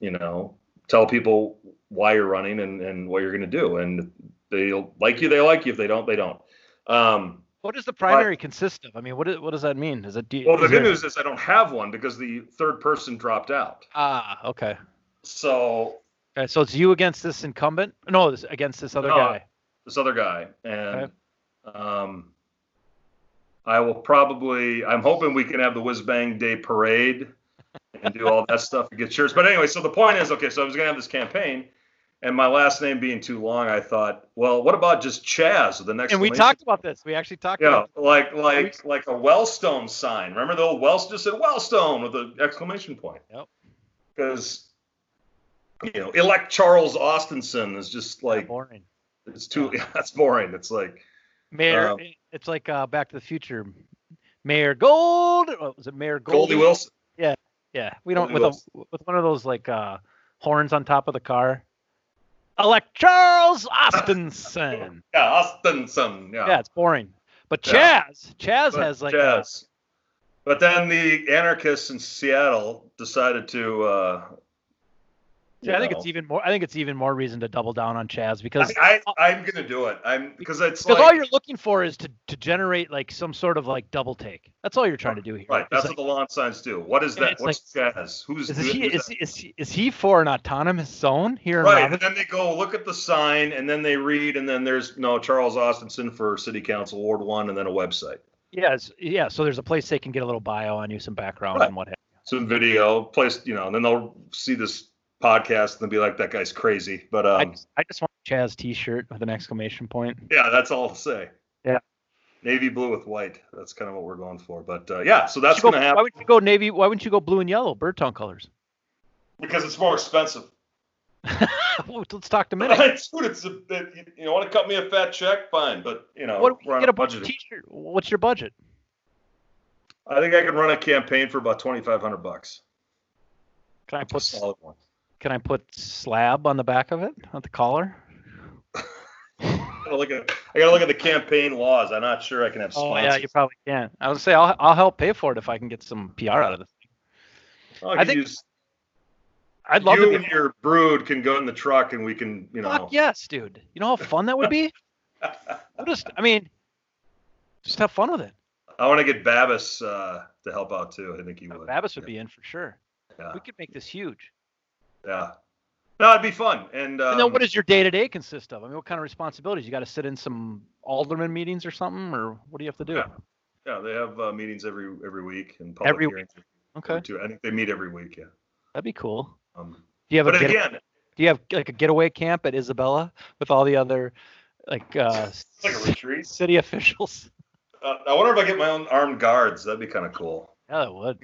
you know tell people why you're running and, and what you're going to do. And they like you they like you. If they don't they don't. Um, What does the primary consist of? I mean, what is, what does that mean? Is it do, well the good there- news is i don't have one because the third person dropped out Ah, okay. so Okay, so it's you against this incumbent? No, this, against this other No. guy. this other guy, and um, I will probably. I'm hoping we can have the Whiz Bang Day parade and do all that stuff and get shirts. But anyway, so the point is, okay, so I was gonna have this campaign, and my last name being too long, I thought, well, what about just Chaz the next? And we talked about this. We actually talked Yeah, about like like like a Wellstone sign. Remember the old Wellstone just said Wellstone with an exclamation point. Yep. Because you know, elect Charles Austinson is just like boring. it's too. Yeah, that's boring. It's like Mayor, Um, it's like uh, Back to the Future. Mayor Gold. What was it Mayor Goldie? Goldie Wilson. Yeah, yeah. we don't Goldie with a, with one of those like uh, horns on top of the car. Elect Charles Austinson. Yeah, Austinson. Yeah. yeah, it's boring. But Yeah. Chaz, Chaz But has like a- But then the anarchists in Seattle decided to. Uh, Yeah, I think you it's even more. I think it's even more reason to double down on Chaz because I, I, I'm gonna do it. I'm because it's because like all you're looking for is to to generate like some sort of like double take. That's all you're trying to do here. right. It's That's like, what the lawn signs do. What is that? it's What's jazz? Who's is, who- he, who's is, that? he- is, he, for an autonomous zone here right? Robin? And then they go look at the sign, and then they read, and then there's no Charles Austinson for City Council Ward One, and then a website, Yes, yeah. So there's a place they can get a little bio on you, some background Right. and what have you. some video, place, you know, and then they'll see this podcast and be like, "That guy's crazy." But I, um, just, I just want a Chaz T-shirt with an exclamation point. Yeah, that's all I'll say. Yeah. Navy blue with white. That's kind of what we're going for. But uh, yeah, so that's going to Why happen would you go navy? Why wouldn't you go blue and yellow, Birdtown colors? because it's more expensive. Let's talk to Minute. Dude, it's a, it, you want to cut me a fat check? Fine, but you know, What we're on get a bunch budget. of T-shirt? What's your budget? I think I can run a campaign for about twenty five hundred bucks. Can I put solid one. Can I put slab on the back of it, on the collar? I gotta look at I gotta look at the campaign laws. I'm not sure I can have Oh yeah, you probably can. I would say I'll I'll help pay for it if I can get some PR out of this. I'll I think use, I'd love you to and your brood can go in the truck and we can, you know. Fuck yes, dude. You know how fun that would be? We'll just, I mean, just have fun with it. I want to get Babis uh, to help out too. I think he would. Babis would be in for sure. Yeah. We could make this huge. Yeah. No, it'd be fun. And, um, and then what does your day to day consist of? I mean, what kind of responsibilities? You got to sit in some alderman meetings or something, or what do you have to do? Yeah. yeah, they have uh, meetings every every week and public Every hearings. Okay, Too. I think they meet every week. Yeah. that'd be cool. Um, Do you have a but get, again, Do you have like a getaway camp at Isabella with all the other like uh, like a retreat. city officials? Uh, I wonder if I get my own armed guards. That'd be kind of cool. Yeah, that would.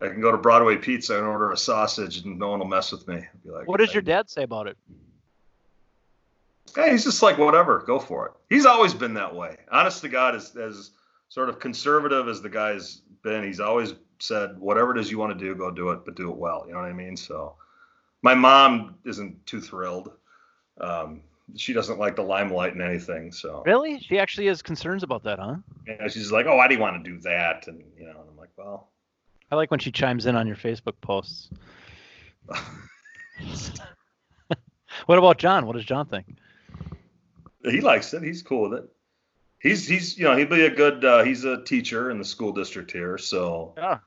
I can go to Broadway Pizza and order a sausage, and no one will mess with me. I'd be like, What does your dad say about it? Hey, he's just like whatever, go for it. He's always been that way. Honest to God, as as sort of conservative as the guy's been, he's always said whatever it is you want to do, go do it, but do it well. You know what I mean? So, my mom isn't too thrilled. Um, she doesn't like the limelight and anything. So, Really? She actually has concerns about that, huh? yeah, she's like, "Oh, I you want to do that?" And you know, and I'm like, "Well, I like when she chimes in on your Facebook posts. what about John? What does John think? he likes it. He's cool with it. He's he's you know he'd be a good. Uh, he's a teacher in the school district here, so Yeah.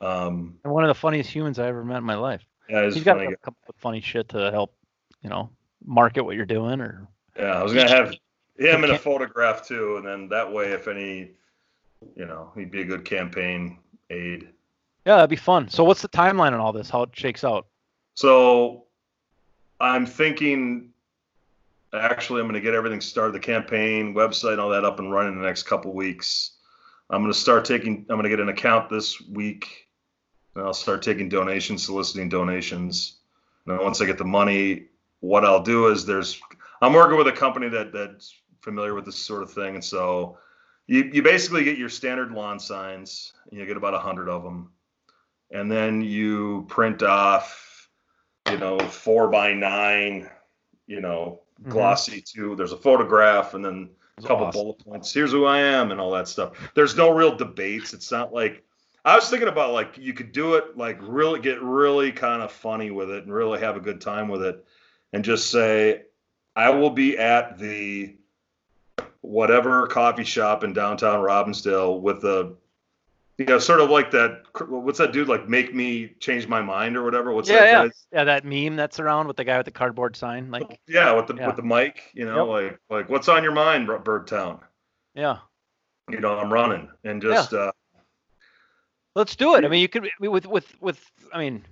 um, And one of the funniest humans I ever met in my life. yeah, he's got funny. a couple of funny shit to help, you know, market what you're doing or Yeah, I was gonna have him in a photograph too, and then that way, if any, you know, he'd be a good campaign aid. Yeah, that'd be fun. So what's the timeline on all this? How it shakes out? So, I'm thinking. Actually, I'm going to get everything started, the campaign website, all that up and running in the next couple weeks. I'm going to start taking. I'm going to get an account this week, and I'll start taking donations, soliciting donations. And once I get the money, what I'll do is there's. I'm working with a company that that's familiar with this sort of thing, and so you you basically get your standard lawn signs, and you get about a hundred of them, and then you print off, you know, four by nine, you know, Mm-hmm. glossy too. There's a photograph, and then a couple Awesome. bullet points. Here's who I am, and all that stuff. There's no real debates. It's not like I was thinking about like you could do it like really get really kind of funny with it and really have a good time with it, and just say, I will be at the whatever coffee shop in downtown Robbinsdale with the you know sort of like that what's that dude like make me change my mind or whatever what's yeah, that yeah, guy's- yeah. That meme that's around with the guy with the cardboard sign, like, yeah with the Yeah. with the mic you know like like what's on your mind birdtown yeah. you know i'm running and just uh Let's do it. I mean, you could with with with. I mean,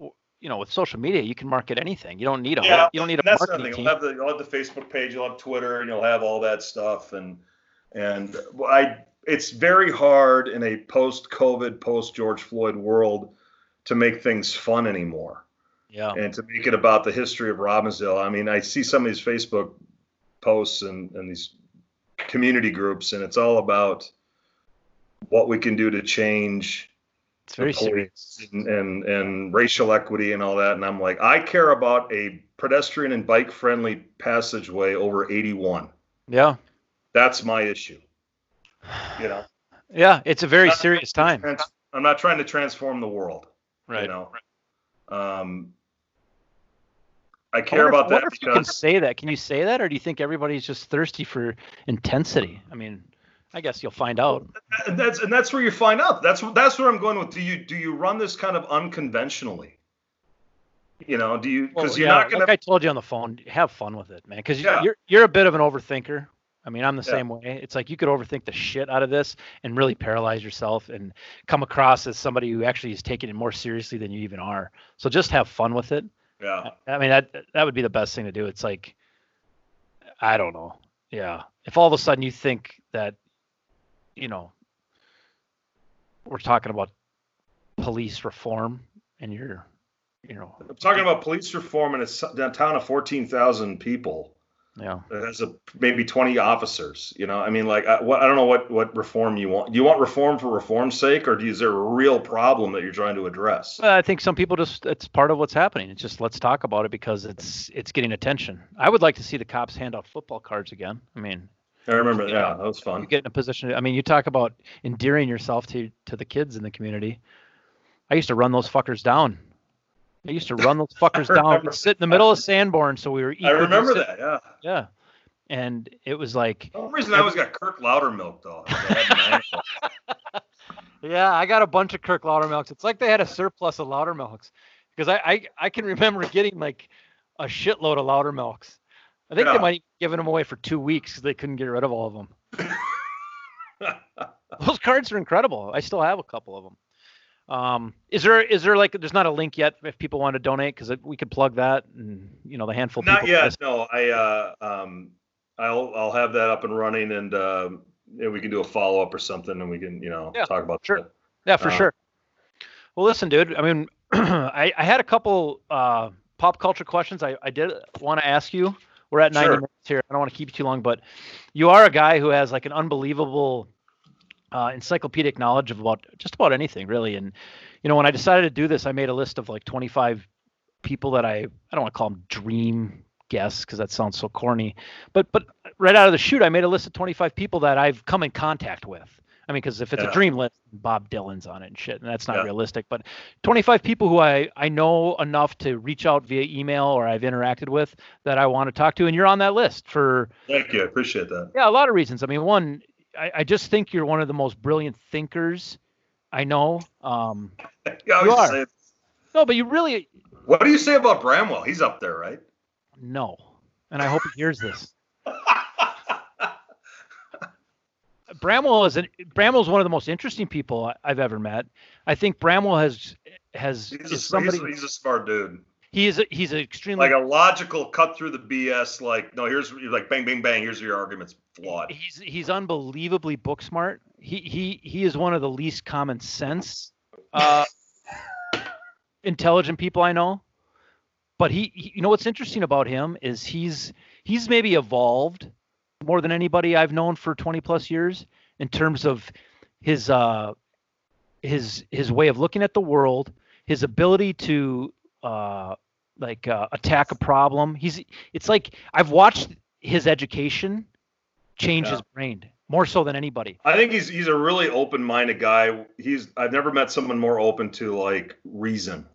you know, with social media, you can market anything. You don't need a whole- Yeah, you don't need a that's marketing thing. team. You'll have the you'll have the Facebook page, you'll have Twitter, and you'll have all that stuff. And and I, it's very hard in a post-COVID, post-George Floyd world to make things fun anymore yeah. and to make it about the history of Robbinsdale. I mean, I see some of these Facebook posts and and these community groups, and it's all about what we can do to change It's very serious. and, and and racial equity and all that. And I'm like, I care about a pedestrian and bike friendly passageway over 81. Yeah. That's my issue. You know, Yeah. It's a very serious time. Trans- I'm not trying to transform the world. Right. You know, um, I I care wonder about I that wonder if you can say that. Can you say that, or do you think everybody's just thirsty for intensity? I mean, I guess you'll find out. and that's and that's where you find out. That's that's where I'm going with. Do you do you run this kind of unconventionally? You know, do you because Well, you're yeah, not gonna like I told you on the phone, have fun with it, man. Because Yeah. you're you're a bit of an overthinker. I mean, I'm the Yeah. same way. It's like you could overthink the shit out of this and really paralyze yourself and come across as somebody who actually is taking it more seriously than you even are. So just have fun with it. yeah. I mean, that that would be the best thing to do. It's like, I don't know. Yeah. If all of a sudden you think that, you know, we're talking about police reform and you're, you know, I'm talking about police reform in a s- a town of 14,000 people. Yeah. It has a, maybe 20 officers. You know, I mean, like, I, what, I don't know what, what reform you want. Do you want reform for reform's sake, or is there a real problem that you're trying to address? Well, I think some people just it's part of what's happening. It's just let's talk about it because it's it's getting attention. I would like to see the cops hand out football cards again. I mean, I remember, yeah, that was fun. you get in a position. I mean, you talk about endearing yourself to to the kids in the community. I used to run those fuckers down. I used to run those fuckers down. sit in the middle of Sanborn, so we were. I remember that, yeah. Yeah, and it was like, The only reason I always got Kirk Lowdermilk, though. is I had an ankle. yeah, I got a bunch of Kirk Lowdermilks. It's like they had a surplus of Lowdermilks because I, I I can remember getting like a shitload of Lowdermilks. I think Yeah. they might have given them away for two weeks because they couldn't get rid of all of them. Those cards are incredible. I still have a couple of them. Um, is there is there like there's not a link yet if people want to donate because we could plug that and you know the handful. of Not yet. No, I uh, um, I'll I'll have that up and running, and uh, yeah, we can do a follow up or something, and we can you know Yeah, talk about sure. that. Yeah, for Uh, sure. Well, listen, dude. I mean, I, I had a couple uh, pop culture questions I, I did want to ask you. We're at 90 Sure. minutes here. I don't want to keep you too long, but you are a guy who has like an unbelievable uh, encyclopedic knowledge of about just about anything, really. And you know, when I decided to do this, I made a list of like 25 people that I I don't want to call them dream guests because that sounds so corny, but but right out of the chute, I made a list of 25 people that I've come in contact with. I mean, because if it's Yeah. a dream list, Bob Dylan's on it and shit, and that's not Yeah. realistic. But 25 people who I I know enough to reach out via email or I've interacted with that I want to talk to, and you're on that list for Thank you. I appreciate that. yeah a lot of reasons. I mean, one, I, I just think you're one of the most brilliant thinkers I know. Um, You are. no, but you really what do you say about Bramwell? He's up there, right? no, and I hope he hears this. Bramwell is an Bramwell's one of the most interesting people I've ever met. I think Bramwell has has He's a, somebody he's, he's a smart dude. He is a, he's an extremely Like a logical cut through the BS. Like, no, here's like bang, bang, bang. Here's your arguments flawed. he's he's unbelievably book smart. He he he is one of the least common sense uh, intelligent people I know. But he, he you know what's interesting about him is he's he's maybe evolved more than anybody I've known for 20 plus years in terms of his uh his his way of looking at the world, his ability to uh like uh, attack a problem. He's it's like I've watched his education change Yeah. his brain more so than anybody. I think he's he's a really open minded guy. He's I've never met someone more open to like reason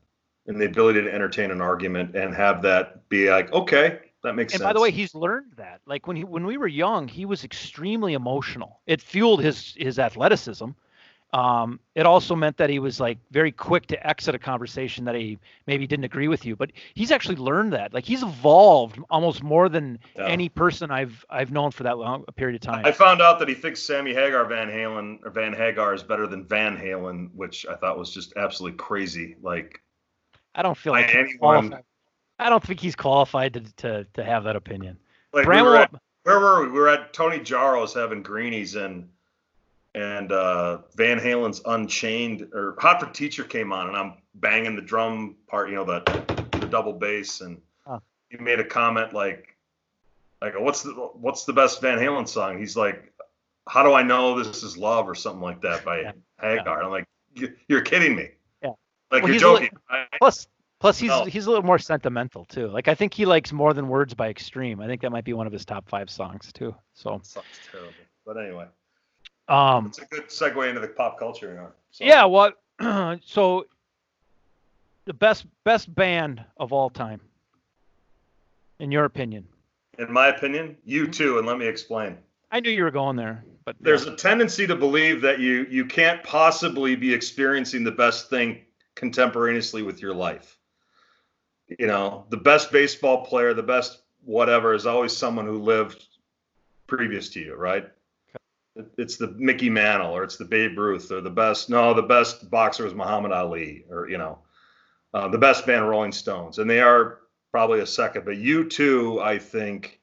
and the ability to entertain an argument and have that be like, okay, that makes sense. And sense. by the way, he's learned that. Like when he when we were young, he was extremely emotional. It fueled his his athleticism. Um, it also meant that he was like very quick to exit a conversation that he maybe didn't agree with you. But he's actually learned that. Like he's evolved almost more than Yeah. any person I've I've known for that long a period of time. I found out that he thinks Sammy Hagar Van Halen or Van Hagar is better than Van Halen, which I thought was just absolutely crazy. Like I don't feel like anyone- I don't think he's qualified to to, to have that opinion. like we were at, where were we? We were at Tony Jaros' having greenies and and uh, Van Halen's Unchained or Hot for Teacher came on, and I'm banging the drum part, you know, the the double bass, and Huh. he made a comment like, like what's the what's the best Van Halen song? He's like, how do I know this is love or something like that by Yeah. Hagar? I'm like, "You- you're kidding me. Yeah. Like Well, you're joking. Plus, plus he's No. he's a little more sentimental too. Like I think he likes more than words by Extreme. I think that might be one of his top five songs too. So, Sounds terrible. But anyway, um, it's a good segue into the pop culture. You know, so. yeah. What? so, the best best band of all time, in your opinion? in my opinion, you Mm-hmm. too, and let me explain. I knew you were going there, but There's a tendency to believe that you you can't possibly be experiencing the best thing contemporaneously with your life. You know, the best baseball player, the best whatever is always someone who lived previous to you, right? It's the Mickey Mantle or it's the Babe Ruth or the best. No, the best boxer was Muhammad Ali or you know, uh, the best band Rolling Stones, and they are probably a second. But U2, I think,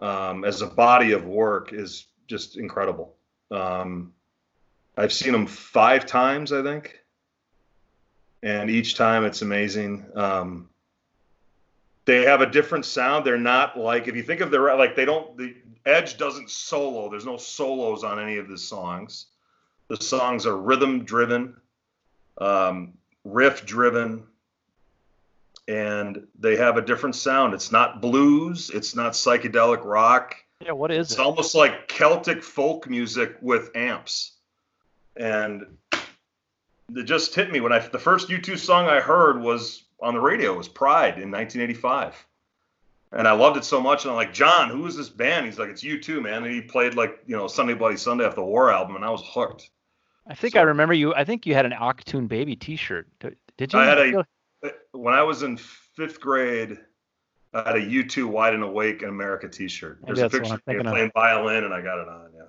um, as a body of work is just incredible. Um, I've seen them five times, I think, and each time it's amazing. Um, they have a different sound. They're not like if you think of their like they don't the Edge doesn't solo. There's no solos on any of the songs. The songs are rhythm driven, um, riff driven, and they have a different sound. It's not blues. It's not psychedelic rock. yeah. What is It's it? It's almost like Celtic folk music with amps. And it just hit me when I the first U2 song I heard was on the radio was Pride in 1985. And I loved it so much. And I'm like, John, who is this band? He's like, it's U2, man. And he played like, you know, Sunday Bloody Sunday off the War album, and I was hooked. I think so- I remember you. I think you had an Achtung Baby T-shirt. Did you? I had a uh, when I was in fifth grade, I had a U2 Wide and Awake in America T-shirt. There's a that's the one picture of me thinking of. playing violin, and I got it on. Yeah,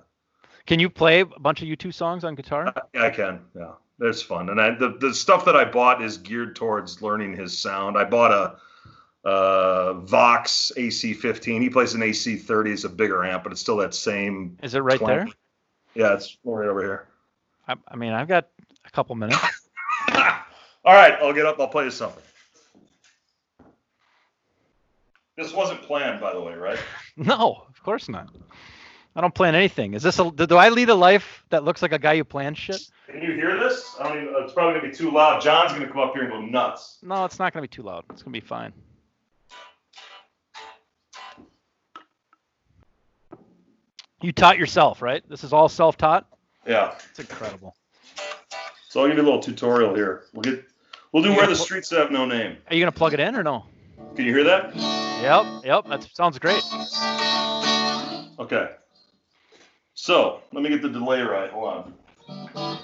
Can you play a bunch of U2 songs on guitar? yeah, I can. Yeah. It's fun, and I, the the stuff that I bought is geared towards learning his sound. I bought a uh, Vox AC15. He plays an AC30. It's a bigger amp, but it's still that same. Is it right twang. there? Yeah, it's right over here. I, I mean, I've got a couple minutes. All right, I'll get up. I'll play you something. This wasn't planned, by the way, right? No, of course not. I don't plan anything. Is this a? Do I lead a life that looks like a guy who plans shit? Can you hear this? I don't. It's probably gonna be too loud. John's gonna come up here and go nuts. No, it's not going to be too loud. It's going to be fine. You taught yourself, right? This is all self-taught. Yeah. It's incredible. So I'll give you a little tutorial here. We'll get. We'll do where the streets have no name. Are you going to plug it in or no? Can you hear that? Yep, yep. That sounds great. Okay. So let me get the delay right. Hold on.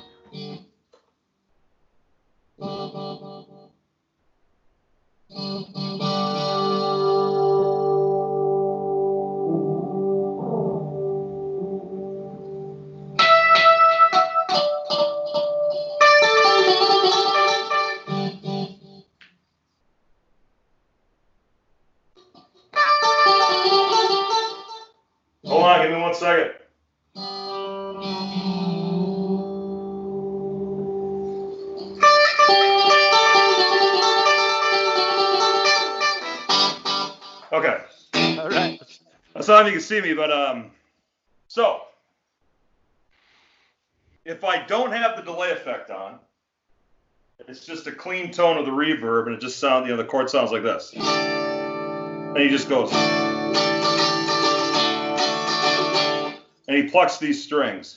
Can see me, but um, so if I don't have the delay effect on, it's just a clean tone of the reverb, and it just sounds, you know, the chord sounds like this, and he just goes, and he plucks these strings.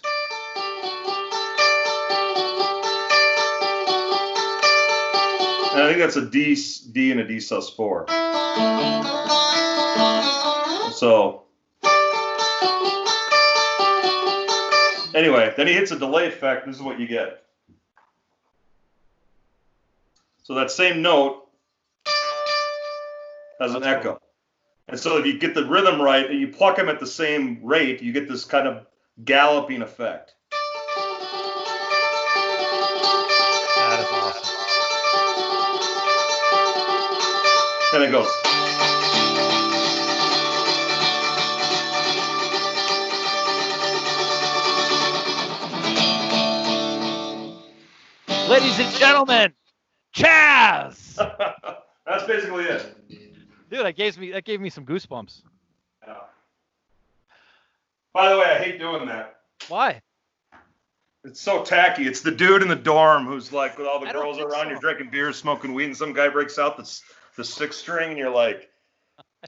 And I think that's a D, D and a D sus four. So anyway, then he hits a delay effect. This is what you get. So that same note has an echo. And so if you get the rhythm right and you pluck them at the same rate, you get this kind of galloping effect. That is awesome. And it goes. Ladies and gentlemen, Chaz. That's basically it. Dude, that gave me that gave me some goosebumps. Yeah. By the way, I hate doing that. Why? It's so tacky. It's the dude in the dorm who's like, with all the I girls think around, so. you're drinking beer, smoking weed, and some guy breaks out the, s- the six string, and you're like,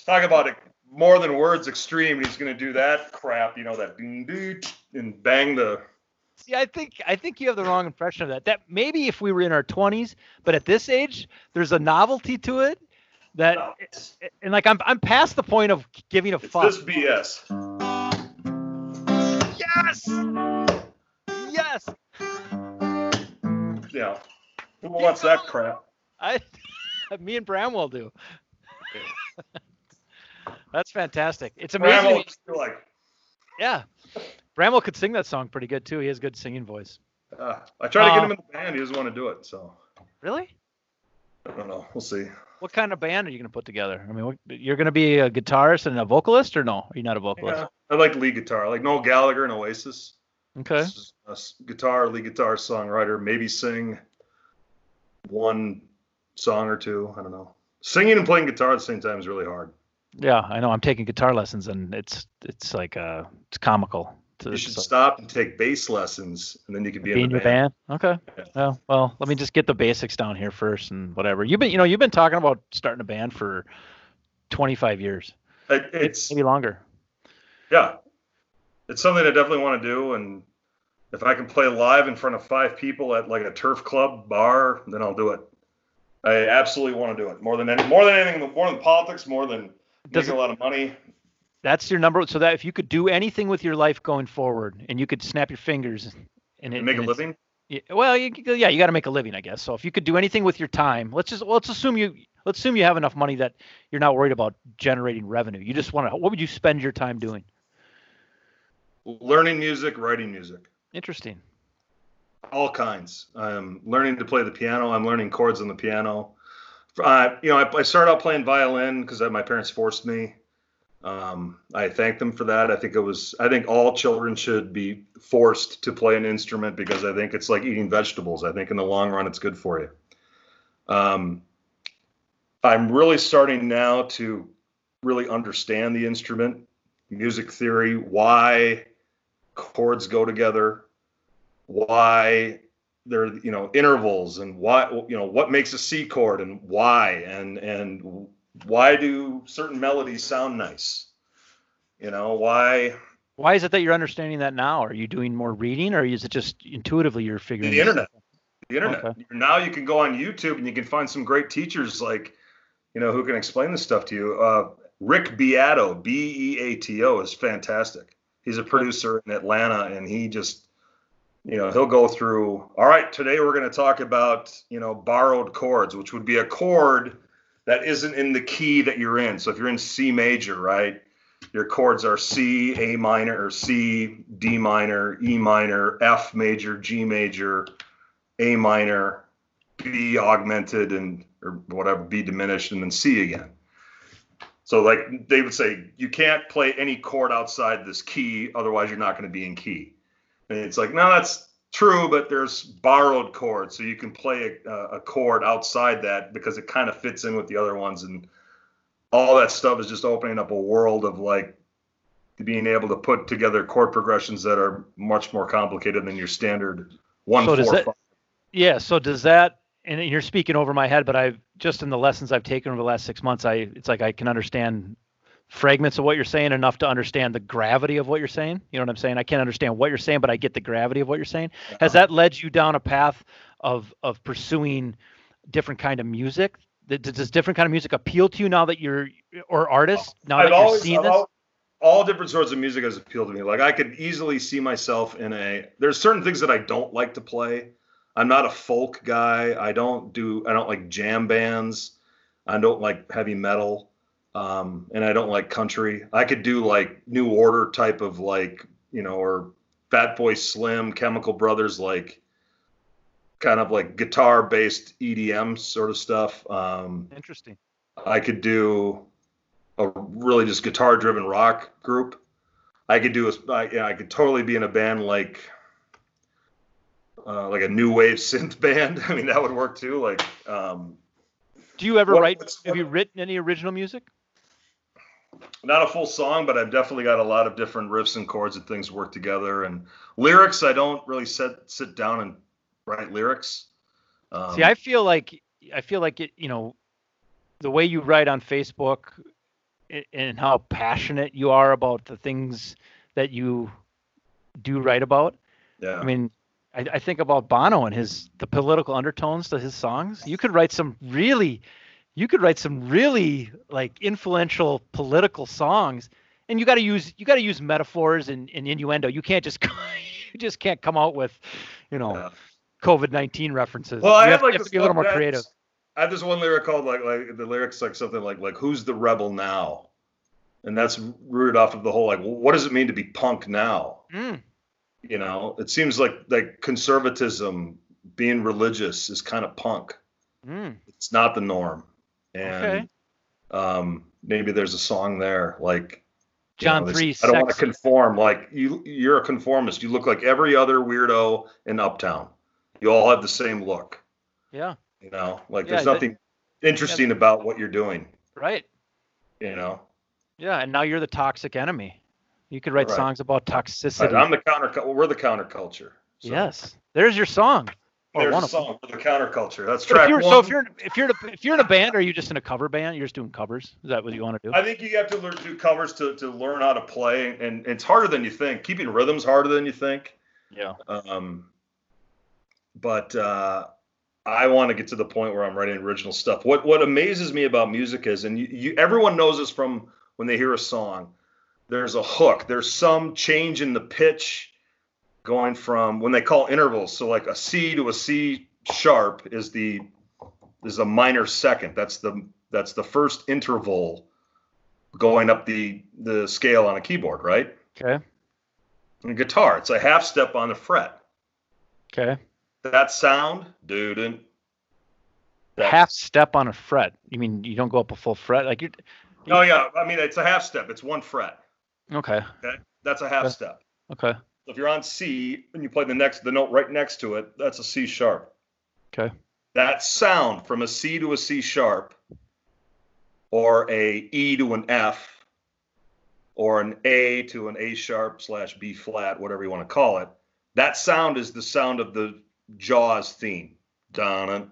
talk about it more than words extreme, and he's going to do that crap, you know, that ding, ding, and bang the. See, I think I think you have the wrong impression of that. That maybe if we were in our 20s, but at this age, there's a novelty to it that No, and like I'm I'm past the point of giving a it's fuck. this BS. Yes. Yes. Yeah. Who wants that crap? I me and Bramwell do. That's fantastic. It's amazing. You're like, Yeah. Bramwell could sing that song pretty good too. He has good singing voice. uh, I tried to get Uh, him in the band. He doesn't want to do it, so Really? I don't know. We'll see. What kind of band are you going to put together? I mean, what, you're going to be a guitarist and a vocalist, or no? Are you not a vocalist? Yeah, I like lead guitar, like Noel Gallagher and Oasis. Okay. Just a s- guitar, lead guitar, songwriter, maybe sing one song or two. I don't know. Singing and playing guitar at the same time is really hard. Yeah, I know. I'm taking guitar lessons, and it's it's like uh, it's comical. To, You should so- stop and take bass lessons, and then you can be, be in in the your band. band. Okay. Yeah. Well, well, let me just get the basics down here first, and whatever. You've been, you know, you've been talking about starting a band for 25 years, It- it's maybe longer. yeah, it's something I definitely want to do, and if I can play live in front of five people at like a turf club bar, then I'll do it. I absolutely want to do it more than any, more than anything, more than politics, more than Does making a lot of money. That's your number. So that if you could do anything with your life going forward, and you could snap your fingers and, it, And make a and it's- living. Yeah, well, you, yeah, you got to make a living, I guess. So if you could do anything with your time, let's just let's assume you let's assume you have enough money that you're not worried about generating revenue. You just want to. What would you spend your time doing? learning music, writing music. Interesting. All kinds. I'm learning to play the piano. I'm learning chords on the piano. Uh, you know, I, I started out playing violin because my parents forced me. Um, I thank them for that. I think it was. I think all children should be forced to play an instrument because I think it's like eating vegetables. I think in the long run, it's good for you. Um, I'm really starting now to really understand the instrument, music theory, why chords go together, why there you know intervals and why you know what makes a C chord and why and and why do certain melodies sound nice? You know, why Why is it that you're understanding that now? Are you doing more reading or is it just intuitively you're figuring the internet? out? The internet. Okay. Now you can go on YouTube and you can find some great teachers like, you know, who can explain this stuff to you. Uh, Rick Beato, B E A T O, is fantastic. He's a producer in Atlanta, and he just, you know, he'll go through. All right, today we're going to talk about, you know, borrowed chords, which would be a chord that isn't in the key that you're in. So if you're in C major, right, your chords are C, A minor, or C, D minor, E minor, F major, G major, A minor, B augmented, and or whatever, B diminished, and then C again. So like they would say, you can't play any chord outside this key, otherwise you're not going to be in key. And it's like, no, that's true, but there's borrowed chords, so you can play a, a chord outside that because it kind of fits in with the other ones, and all that stuff is just opening up a world of like being able to put together chord progressions that are much more complicated than your standard one So does four that- five. Yeah, so does that and you're speaking over my head, but I've just in the lessons I've taken over the last six months, I it's like I can understand fragments of what you're saying enough to understand the gravity of what you're saying. You know what I'm saying? I can't understand what you're saying, but I get the gravity of what you're saying. Has that led you down a path of of pursuing different kind of music? Does different kind of music appeal to you now that you're or artists oh, now I've that you're seeing I've this? al- all different sorts of music has appealed to me. Like I could easily see myself in a. There's certain things that I don't like to play. I'm not a folk guy. I don't do. I don't like jam bands. I don't like heavy metal, um, and I don't like country. I could do like New Order type of like you know, or Fatboy Slim, Chemical Brothers, like kind of like guitar based EDM sort of stuff. Um, Interesting. I could do a really just guitar driven rock group. I could do a, I, yeah, I could totally be in a band like, uh, like a new wave synth band. I mean, that would work too. Like, um, Do you ever What- write? Have you written any original music? Not a full song, but I've definitely got a lot of different riffs and chords and things work together. And lyrics, I don't really sit sit down and write lyrics. Um, See, I feel like I feel like it. You know, the way you write on Facebook and how passionate you are about the things that you do write about. yeah. I mean, I, I think about Bono and his the political undertones to his songs. You could write some really, you could write some really like influential political songs, and you got to use you got to use metaphors and, and innuendo. You can't just you just can't come out with, you know, Yeah. COVID nineteen references. Well, I you have have, like have this to be a little more creative. I have this one lyric called like like the lyrics like something like like who's the rebel now, and that's rooted off of the whole like what does it mean to be punk now? Mm, You know, it seems like like conservatism, being religious is kind of punk. mm. It's not the norm, and Okay. um, maybe there's a song there like. you John know, three. I don't want to conform. Like you, you're a conformist. You look like every other weirdo in Uptown. You all have the same look. Yeah. You know, like Yeah, there's that- nothing interesting about what you're doing. Right. You know, Yeah, and now you're the toxic enemy. You could write Right. songs about toxicity. I'm the counter. We're the counterculture. So yes. There's your song. Or there's one a of them. song. We're the counterculture. That's But track if you're, one. so if you're if you're if you're in a band, are you just in a cover band? You're just doing covers. Is that what you want to do? I think you have to learn to do covers to to learn how to play, and it's harder than you think. Keeping rhythm's harder than you think. yeah. Um, but uh, I want to get to the point where I'm writing original stuff. What what amazes me about music is, and you, you everyone knows this from when they hear a song. There's a hook. There's some change in the pitch going from when they call intervals. So like a C to a C sharp is the is a minor second. That's the that's the first interval going up the the scale on a keyboard, right? Okay. In guitar, it's a half step on the fret. Okay. that sound, dude. and half step on a fret. You mean you don't go up a full fret? Like you're. Oh yeah, I mean it's a half step. It's one fret. Okay. Okay, that's a half Okay. step. Okay. If you're on C and you play the next the note right next to it, that's a C sharp. Okay. That sound from a C to a C sharp, or a E to an F, or an A to an A sharp slash B flat, whatever you want to call it. That sound is the sound of the Jaws theme. Dun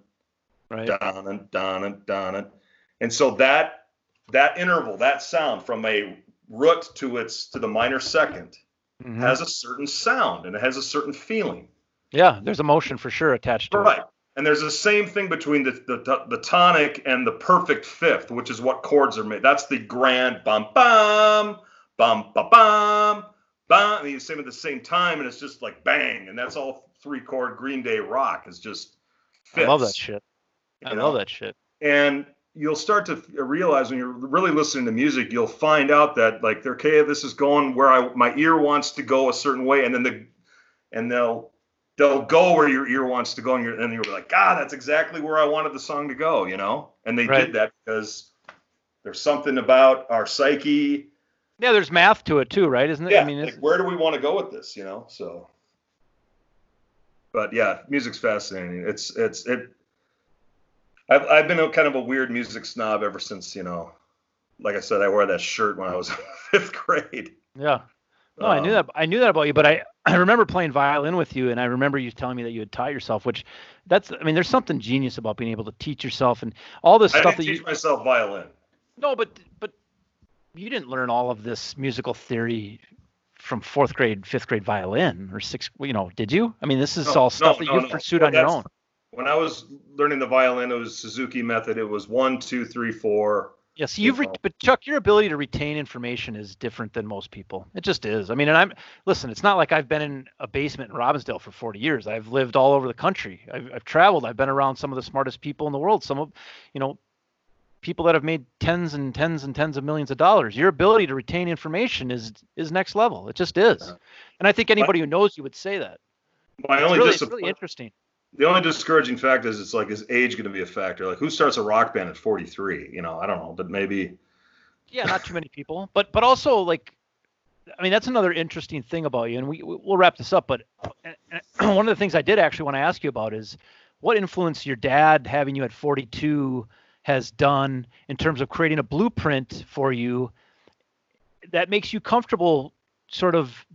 Right. dun dun dun and so that that interval that sound from a root to its to the minor second Mhm. has a certain sound and it has a certain feeling Yeah, there's emotion for sure attached to right it. Right. And there's the same thing between the, the the tonic and the perfect fifth which is what chords are made that's the grand bum bum bum bum bum bum and you sing at the same time and it's just like bang and that's all three chord green day rock is just I love that shit. I you love that shit. and you'll start to realize when you're really listening to music you'll find out that like they're okay this is going where i my ear wants to go a certain way and then the and they'll they'll go where your ear wants to go and you're and you're like god that's exactly where i wanted the song to go you know and they Right. did that because there's something about our psyche Yeah, there's math to it too, right? Isn't it? yeah I mean, like where do we want to go with this you know so but yeah music's fascinating it's it's it I've, I've been a kind of a weird music snob ever since you know like i said i wore that shirt when i was fifth grade yeah. No, I knew Um, that. I knew that about you, but I, I remember playing violin with you, and I remember you telling me that you had taught yourself. Which, that's, I mean, there's something genius about being able to teach yourself and all this i stuff that teach you. myself violin No, but but you didn't learn all of this musical theory from fourth grade, fifth grade violin or sixth. You know, did you? I mean, this is No, all stuff no, that no, you've pursued Well, on your own. When i was learning the violin it was suzuki method it was one two three four Yes, you've re- but Chuck, your ability to retain information is different than most people. It just is. I mean, and I'm listen. It's not like I've been in a basement in Robbinsdale for 40 years. I've lived all over the country. I've, I've traveled. I've been around some of the smartest people in the world. Some of, you know, people that have made tens and tens and tens of millions of dollars. Your ability to retain information is is next level. It just is. And I think anybody who knows you would say that. my It's only really, it's really interesting. The only discouraging fact is it's like is age going to be a factor? Like who starts a rock band at 43 you know i don't know but maybe. Yeah, not too many people, but but also like, I mean, that's another interesting thing about you, and we we'll wrap this up. But one of the things I did actually want to ask you about is what influence your dad having you at 42 has done in terms of creating a blueprint for you that makes you comfortable, sort of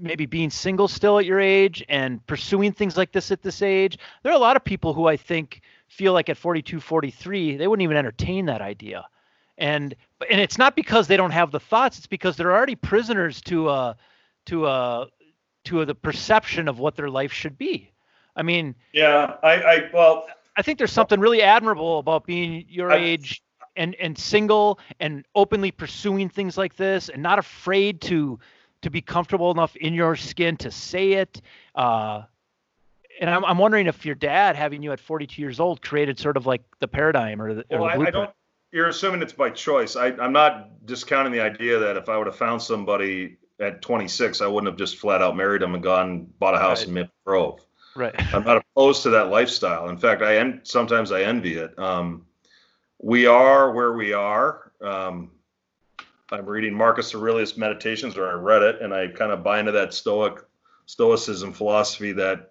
maybe being single still at your age and pursuing things like this at this age. There are a lot of people who I think feel like at 42, 43, they wouldn't even entertain that idea and and it's not because they don't have the thoughts it's because they're already prisoners to a to a to the perception of what their life should be i mean yeah i i well i think there's something really admirable about being your I- age and and single and openly pursuing things like this and not afraid to to be comfortable enough in your skin to say it uh and I'm, I'm wondering if your dad having you at 42 years old created sort of like the paradigm or the, or well, the I, I don't you're assuming it's by choice I, i'm not discounting the idea that if i would have found somebody at 26 i wouldn't have just flat out married them and gone and bought a house Right. in Maple Grove. right I'm not opposed to that lifestyle. In fact, I en- sometimes I envy it. Um, we are where we are. Um, I'm reading Marcus Aurelius Meditations, or I read it, and I kind of buy into that Stoic Stoicism philosophy that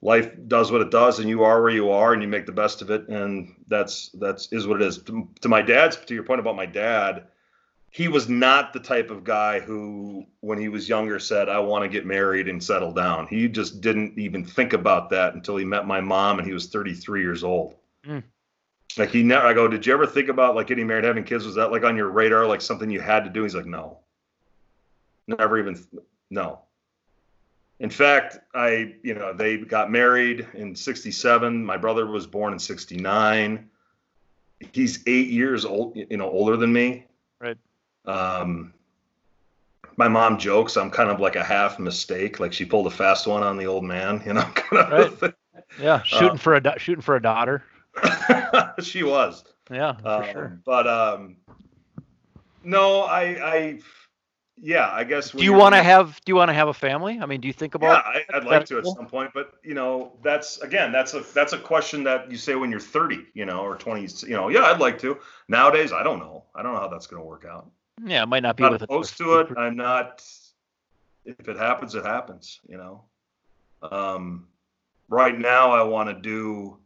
life does what it does, and you are where you are, and you make the best of it, and that's that's is what it is. To, to my dad's, to your point about my dad, he was not the type of guy who, when he was younger, said, I want to get married and settle down. He just didn't even think about that until he met my mom and he was 33 years old. Mm. Like he never, I go, did you ever think about like getting married, having kids? Was that like on your radar, like something you had to do? He's like, no, never even, no. In fact, I, you know, they got married in 67. My brother was born in 69. He's eight years old, you know, older than me. Right. Um, my mom jokes I'm kind of like a half mistake, like she pulled a fast one on the old man, you know, kind of. Right. Yeah, shooting for a da- shooting for a daughter. she was. Yeah, for Um, sure. But um, no, I, I, yeah, I guess. Do you want to have? Do you want to have a family? I mean, do you think about? Yeah, I, would like to at some point, but you know, that's again, that's a that's a question that you say when you're 30, you know, or 20. You know, yeah, I'd like to. Nowadays, I don't know. I don't know how that's going to work out. Yeah, it might not be I'm with opposed to it. I'm not. If it happens, it happens. You know. Um, right now, I want to do.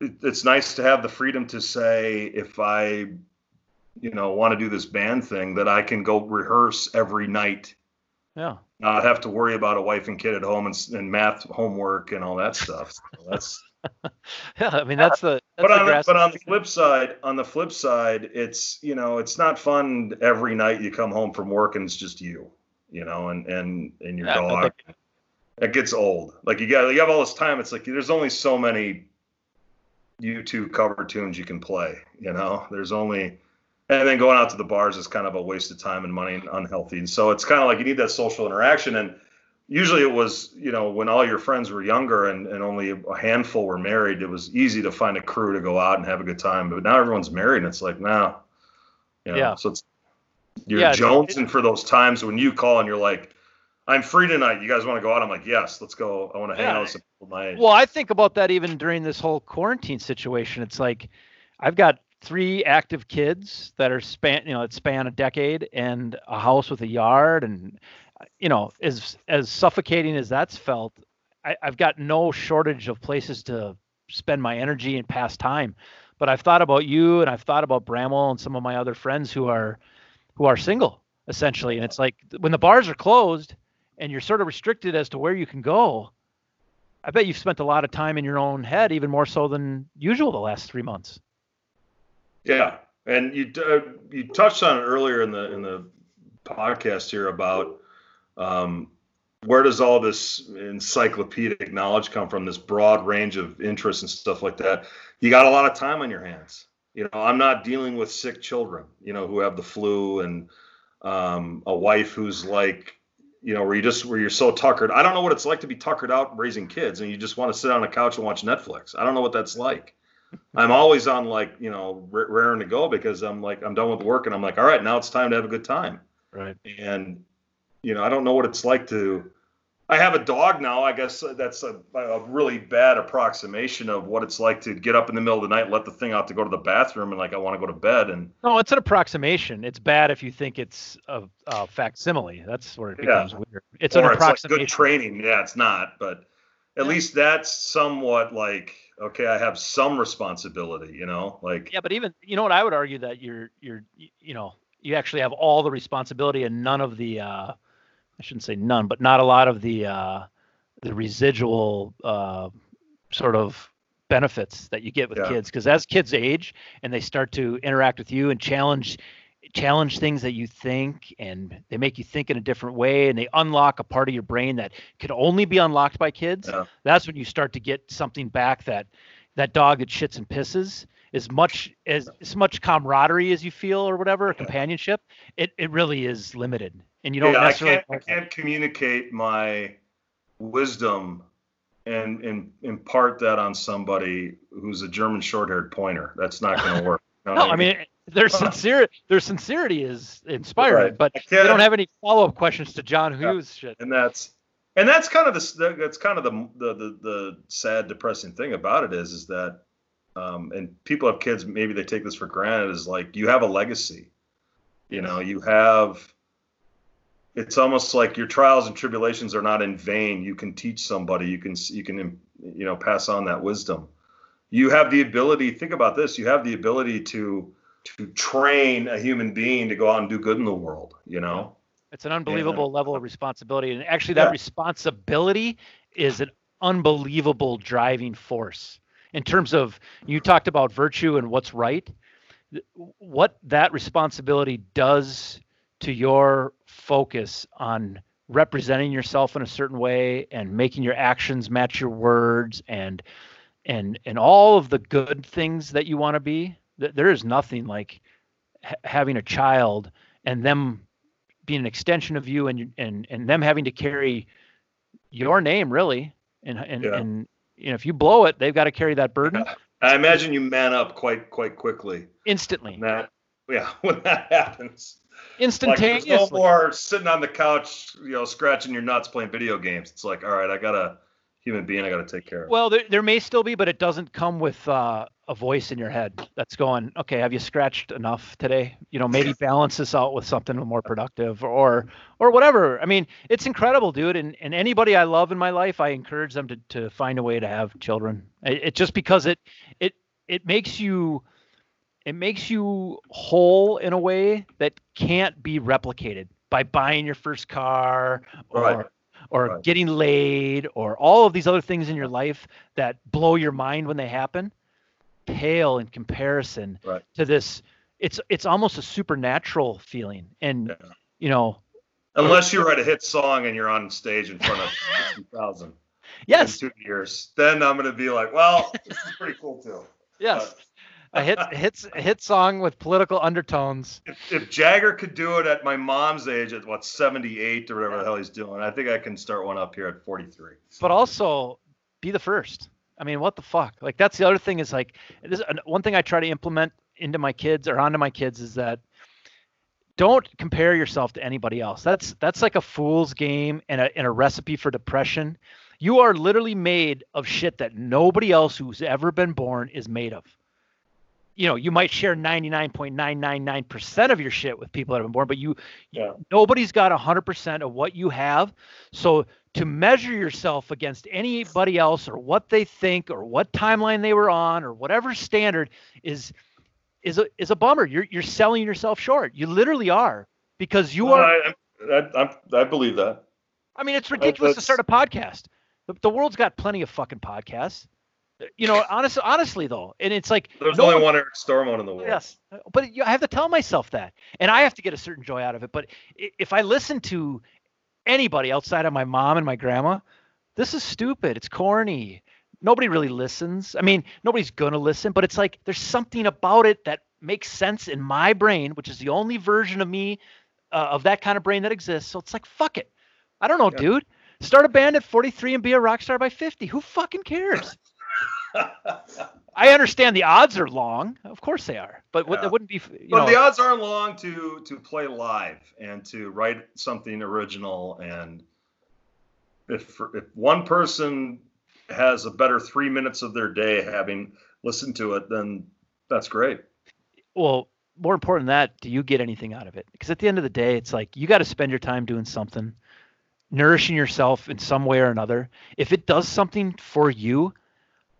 It, it's nice to have the freedom to say if I you know, want to do this band thing, that I can go rehearse every night. Yeah. Not have to worry about a wife and kid at home and, and math homework and all that stuff. So that's. yeah, I mean that's the. That's but on the, the, but on the flip side, on the flip side, it's you know it's not fun every night you come home from work and it's just you, you know, and and and your yeah, dog. It gets old. Like you got you have all this time. It's like there's only so many YouTube cover tunes you can play. You know, there's only and then going out to the bars is kind of a waste of time and money and unhealthy. And so it's kind of like you need that social interaction. And usually it was, you know, when all your friends were younger and, and only a handful were married, it was easy to find a crew to go out and have a good time. But now everyone's married and it's like, nah. You know, yeah. So it's you're yeah, jonesing for those times when you call and you're like, I'm free tonight. You guys want to go out? I'm like, yes, let's go. I want to hang yeah. out with some people my age. Well, I think about that even during this whole quarantine situation. It's like I've got three active kids that are span you know that span a decade and a house with a yard and you know as as suffocating as that's felt I, i've got no shortage of places to spend my energy and pass time but i've thought about you and i've thought about bramwell and some of my other friends who are who are single essentially and it's like when the bars are closed and you're sort of restricted as to where you can go i bet you've spent a lot of time in your own head even more so than usual the last three months yeah, and you uh, you touched on it earlier in the in the podcast here about um, where does all this encyclopedic knowledge come from? This broad range of interests and stuff like that. You got a lot of time on your hands. You know, I'm not dealing with sick children. You know, who have the flu and um, a wife who's like, you know, where you just where you're so tuckered. I don't know what it's like to be tuckered out raising kids, and you just want to sit on a couch and watch Netflix. I don't know what that's like. I'm always on like you know raring to go because I'm like I'm done with work and I'm like all right now it's time to have a good time. Right. And you know I don't know what it's like to. I have a dog now. I guess that's a, a really bad approximation of what it's like to get up in the middle of the night, let the thing out to go to the bathroom, and like I want to go to bed. And no, it's an approximation. It's bad if you think it's a, a facsimile. That's where it becomes yeah. weird. It's or an approximation. It's like good training. Yeah, it's not, but at yeah. least that's somewhat like okay, I have some responsibility, you know, like yeah, but even you know what I would argue that you're you're you know you actually have all the responsibility and none of the uh, I shouldn't say none, but not a lot of the uh, the residual uh, sort of benefits that you get with yeah. kids because as kids age and they start to interact with you and challenge challenge things that you think and they make you think in a different way and they unlock a part of your brain that could only be unlocked by kids yeah. that's when you start to get something back that that dog that shits and pisses as much as as much camaraderie as you feel or whatever companionship it, it really is limited and you don't yeah, necessarily I can't, I can't communicate my wisdom and, and impart that on somebody who's a German short-haired pointer. That's not going to work. no, I mean, their sincere their sincerity is inspiring, right. but they don't have any follow up questions to John Hughes yeah. shit. And that's and that's kind of the that's kind of the, the the the, sad, depressing thing about it is is that um, and people have kids maybe they take this for granted is like you have a legacy, you know, you have. It's almost like your trials and tribulations are not in vain. You can teach somebody. You can you can you know pass on that wisdom. You have the ability. Think about this. You have the ability to to train a human being to go out and do good in the world you know it's an unbelievable and, uh, level of responsibility and actually that yeah. responsibility is an unbelievable driving force in terms of you talked about virtue and what's right what that responsibility does to your focus on representing yourself in a certain way and making your actions match your words and and and all of the good things that you want to be there is nothing like ha- having a child and them being an extension of you and and and them having to carry your name really and and yeah. and you know if you blow it they've got to carry that burden. I imagine you man up quite quite quickly. Instantly. When that yeah when that happens Like, instantaneously. no more sitting on the couch, you know, scratching your nuts playing video games. It's like, all right, I got a human being I got to take care of. Well, there, there may still be, but it doesn't come with uh, a voice in your head that's going, okay, have you scratched enough today? You know, maybe balance this out with something more productive or or whatever. I mean, it's incredible, dude. And and anybody I love in my life, I encourage them to to find a way to have children. It, it just because it it it makes you it makes you whole in a way that can't be replicated by buying your first car or Right. or Right. getting laid or all of these other things in your life that blow your mind when they happen pale in comparison Right. to this it's it's almost a supernatural feeling and Yeah. you know Unless you write a hit song and you're on stage in front of 60,000 yes in two years, then I'm going to be like, well, this is pretty cool too. yes hit a hit a hit song with political undertones If, if Jagger could do it at my mom's age at what 78 or whatever the hell he's doing, I think I can start one up here at 43. but also be the first. I mean, what the fuck? Like that's the other thing is like this one thing I try to implement into my kids or onto my kids is that don't compare yourself to anybody else. That's that's like a fool's game and a and a recipe for depression. You are literally made of shit that nobody else who's ever been born is made of. You know, you might share 99.999% of your shit with people that have been born, but you Yeah. nobody's got 100% of what you have. So to measure yourself against anybody else or what they think or what timeline they were on or whatever standard is is a is a bummer. You're you're selling yourself short. You literally are because you are. I, I, I, I believe that. I mean, it's ridiculous to start a podcast. The, the world's got plenty of fucking podcasts. You know, honestly, honestly though, and it's like There's no only one- Eric Stormont in the world. Yes, but you, I have to tell myself that, and I have to get a certain joy out of it. But if I listen to anybody outside of my mom and my grandma, this is stupid. It's corny. Nobody really listens. I mean, nobody's gonna listen, but it's like there's something about it that makes sense in my brain, which is the only version of me uh, of that kind of brain that exists. So it's like, fuck it. I don't know, Yeah. dude. Start a band at 43 and be a rock star by 50. Who fucking cares? I understand the odds are long. Of course they are, but Yeah. that wouldn't be. You but know, the odds aren't long to to play live and to write something original. And if if one person has a better three minutes of their day having listened to it, then that's great. well, more important than that, do you get anything out of it? Because at the end of the day, it's like you got to spend your time doing something, nourishing yourself in some way or another. If it does something for you,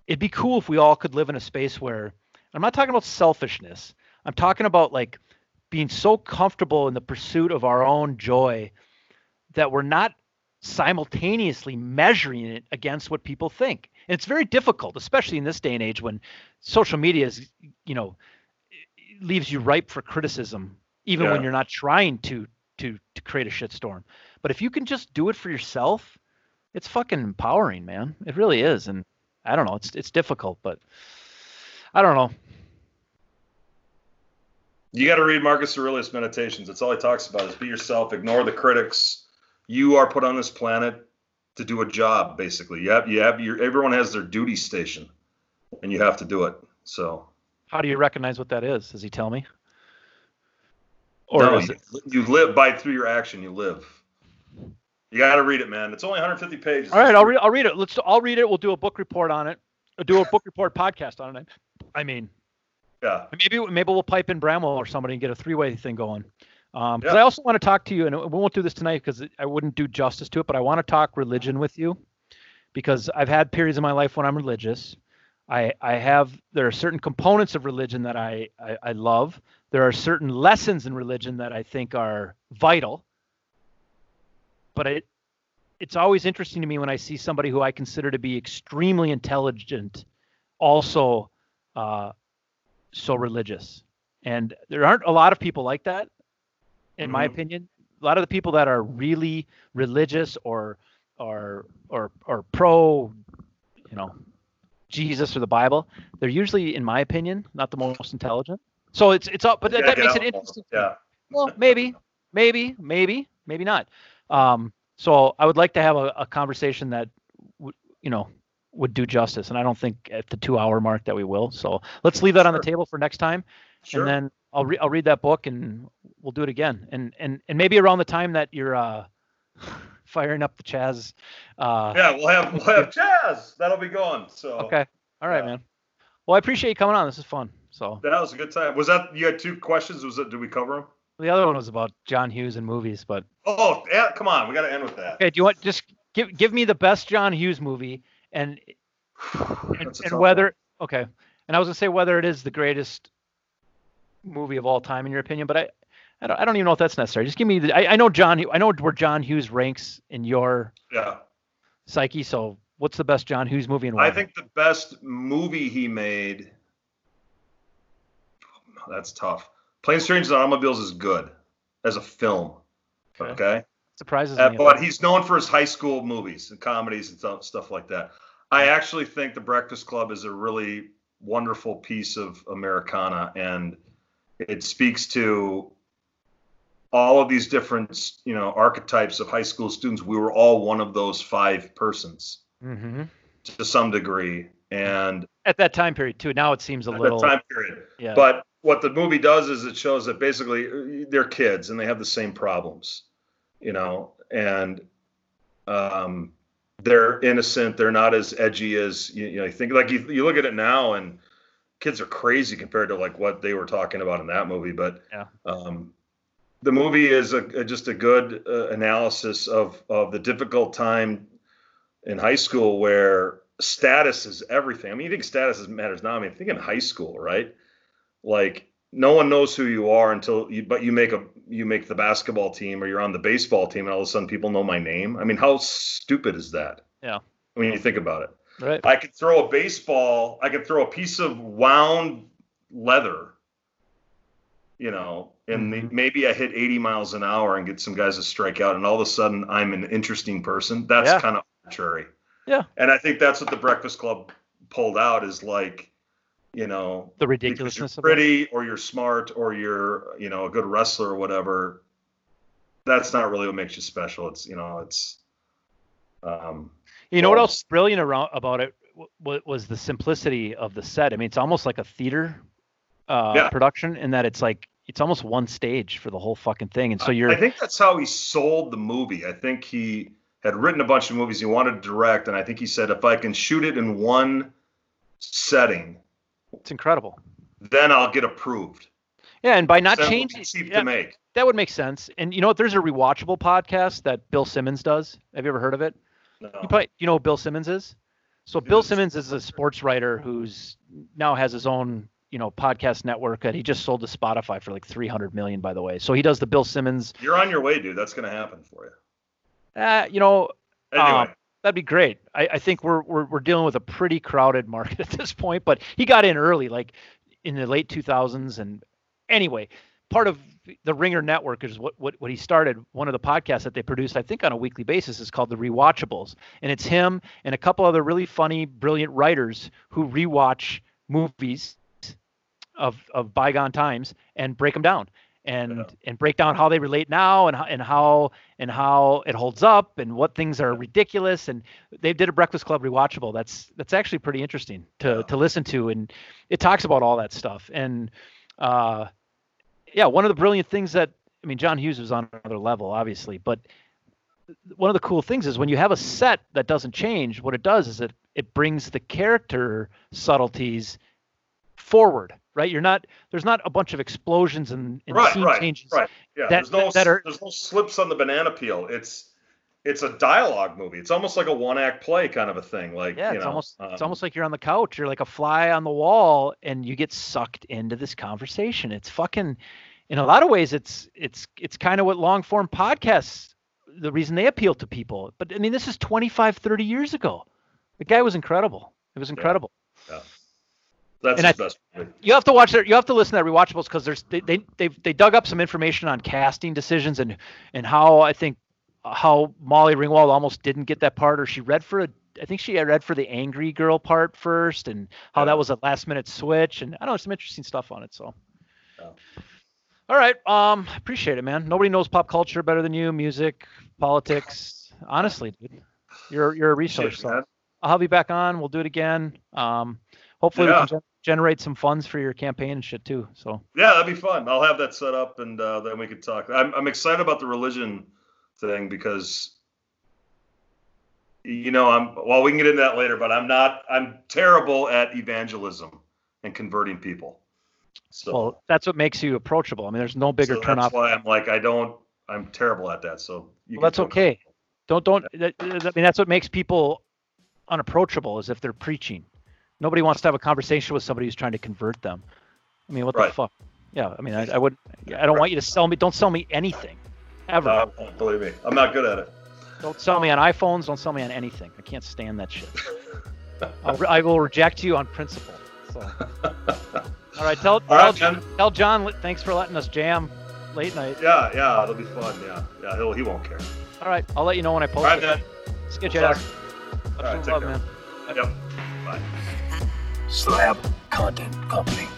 it'd be cool if we all could live in a space where I'm not talking about selfishness. I'm talking about like being so comfortable in the pursuit of our own joy that we're not simultaneously measuring it against what people think. And it's very difficult, especially in this day and age when social media is, you know, leaves you ripe for criticism, even when you're not trying to to to create a shitstorm. But if you can just do it for yourself, it's fucking empowering, man. It really is. And I don't know, it's it's difficult, but I don't know. You got to read Marcus Aurelius Meditations. That's all he talks about is be yourself, ignore the critics. You are put on this planet to do a job, basically. You have you have your everyone has their duty station, and you have to do it. So How do you recognize what that is? Does he tell me? Or no, is you, it, you live by through your action. You live. You got to read it, man. It's only 150 pages. all right? I'll read. I'll read it. Let's. I'll read it. We'll do a book report on it. Do a book report podcast on it. I mean, Yeah. maybe maybe we'll pipe in Bramwell or somebody and get a three-way thing going. Um, Yeah. I also want to talk to you, and we won't do this tonight because I wouldn't do justice to it. But I want to talk religion with you because I've had periods in my life when I'm religious. I I have there are certain components of religion that I I, I love. There are certain lessons in religion that I think are vital. But it it's always interesting to me when I see somebody who I consider to be extremely intelligent, also uh, so religious. And there aren't a lot of people like that, in my Mhm. opinion. A lot of the people that are really religious or or or or pro, you know, Jesus or the Bible, they're usually, in my opinion, not the most intelligent. So it's it's up, but that, that makes it interesting. Yeah. Well, maybe, maybe, maybe, maybe not. Um, so I would like to have a, a conversation that, w- you know, would do justice, and I don't think at the two-hour mark that we will. So let's leave that on the table for next time. Sure. and then I'll re- I'll read that book and we'll do it again. And and and maybe around the time that you're uh, firing up the Chaz. Uh, yeah, we'll have we'll have Chaz. That'll be going. So Okay. All right, Yeah. man. Well, I appreciate you coming on. This is fun. So that was a good time. Was that you had two questions? Was it? Did we cover them? The other one was about John Hughes and movies, but Oh, yeah, come on, we got to end with that. okay. Do you want just give give me the best John Hughes movie and and, and whether okay. And I was gonna say whether it is the greatest movie of all time in your opinion, but I. I don't, I don't even know if that's necessary. Just give me the. I, I know John. I know where John Hughes ranks in your. Yeah, psyche. So, what's the best John Hughes movie and why? I think the best movie he made. Oh, that's tough. Planes, Trains, and Automobiles is good as a film. Okay. Okay. surprises Uh, me. but he's known for his high school movies and comedies and stuff, stuff like that. I actually think The Breakfast Club is a really wonderful piece of Americana, and it speaks to all of these different, you know, archetypes of high school students. We were all one of those five persons hmm to some degree, and At that time period too. Now it seems a at little. that time period. yeah. But what the movie does is it shows that basically uh, they're kids and they have the same problems, you know, and um, they're innocent. They're not as edgy as you, you know. You think like you, you look at it now and kids are crazy compared to like what they were talking about in that movie. But Yeah. um, the movie is a, a- just a good uh, analysis of of the difficult time in high school where status is everything. I mean, you think status matters now. I mean, think in high school, right? Like no one knows who you are until you, but you make a you make the basketball team or you're on the baseball team, and all of a sudden people know my name. I mean, how stupid is that? Yeah. When you think about it, right. I could throw a baseball. I could throw a piece of wound leather. You know, and the, Mhm. maybe I hit 80 miles an hour and get some guys to strike out, and all of a sudden I'm an interesting person. That's Yeah. kind of arbitrary. Yeah. And I think that's what the Breakfast Club pulled out is like, you know, The you're ridiculousness of pretty or you're smart or you're, you know, a good wrestler or whatever. That's not really what makes you special. It's, you know, it's, um, You know what else brilliant around about it w- was the simplicity of the set. I mean, it's almost like a theater uh, Yeah. production in that it's like it's almost one stage for the whole fucking thing, and so you're I think that's how he sold the movie. I think he had written a bunch of movies he wanted to direct, and I think he said, if I can shoot it in one setting, it's incredible. then I'll get approved. Yeah, and by not changing, cheap yeah, to make. that would make sense. And you know what? There's a rewatchable podcast that Bill Simmons does. Have you ever heard of it? No. You probably you know who Bill Simmons is. So Bill. Simmons is a sports writer who's now has his own you know podcast network that he just sold to Spotify for like 300 million by the way. So he does the Bill Simmons. You're on your way, dude. That's going to happen for you. Uh, you know Anyway, Um, that'd be great. I, I think we're, we're we're dealing with a pretty crowded market at this point, but he got in early, like in the late 2000s. And anyway, part of the Ringer Network is what, what what he started. One of the podcasts that they produce, I think, on a weekly basis, is called the Rewatchables, and it's him and a couple other really funny, brilliant writers who rewatch movies of of bygone times and break them down. And, Yeah. and break down how they relate now and how, and how and how it holds up and what things are ridiculous. And they did a breakfast club rewatchable. That's that's actually pretty interesting to Yeah. to listen to. And it talks about all that stuff. And uh yeah one of the brilliant things that i mean john hughes was on another level obviously but one of the cool things is when you have a set that doesn't change what it does is it it brings the character subtleties forward right you're not there's not a bunch of explosions and, and right, scene right, changes right. Yeah, that- there's no that are- there's no slips on the banana peel. It's it's a dialogue movie. It's almost like a one act play kind of a thing. Like Yeah, it's know, almost it's um, almost like you're on the couch. You're like a fly on the wall, and you get sucked into this conversation. It's fucking. In a lot of ways, it's it's it's kind of what long form podcasts. The reason they appeal to people, but I mean, this is 25, 30 years ago. The guy was incredible. It was incredible. That's and I- best movie. You have to watch their, you have to listen to their rewatchables because there's they they they they dug up some information on casting decisions and and how I think how Molly Ringwald almost didn't get that part or she read for a I think she read for the angry girl part first and how Yeah. that was a last minute switch and I don't know some interesting stuff on it so. Yeah. All right, um, appreciate it, man. Nobody knows pop culture better than you, music, politics. Honestly, dude, you're you're a resource. So. I'll have you back on. We'll do it again. Um, hopefully we can gen- generate some funds for your campaign and shit too. So Yeah, that'd be fun. I'll have that set up, and uh, then we could talk. I'm I'm excited about the religion thing because you know I'm well. We can get into that later, but I'm not. I'm terrible at evangelism and converting people. So well, that's what makes you approachable. I mean, there's no bigger so turn that's why I'm like I don't. I'm terrible at that. So you Well, that's okay. Don't don't. That, I mean, that's what makes people unapproachable is if they're preaching. Nobody wants to have a conversation with somebody who's trying to convert them. I mean, what the fuck? Yeah, I mean, I, I would. I don't want you to sell me. Don't sell me anything, ever. Uh, believe me, I'm not good at it. don't sell me on iPhones. Don't sell me on anything. I can't stand that shit. I'll, I will reject you on principle. So, all right, tell All tell, right, John, tell John. Thanks for letting us jam late night. Yeah, yeah, it'll be fun. Yeah, yeah, he'll he won't care. All right, I'll let you know when I All post right, it. man. Sketch We'll ass. talk. All right, take love, care. man. Yep. Bye. Slab Content Company.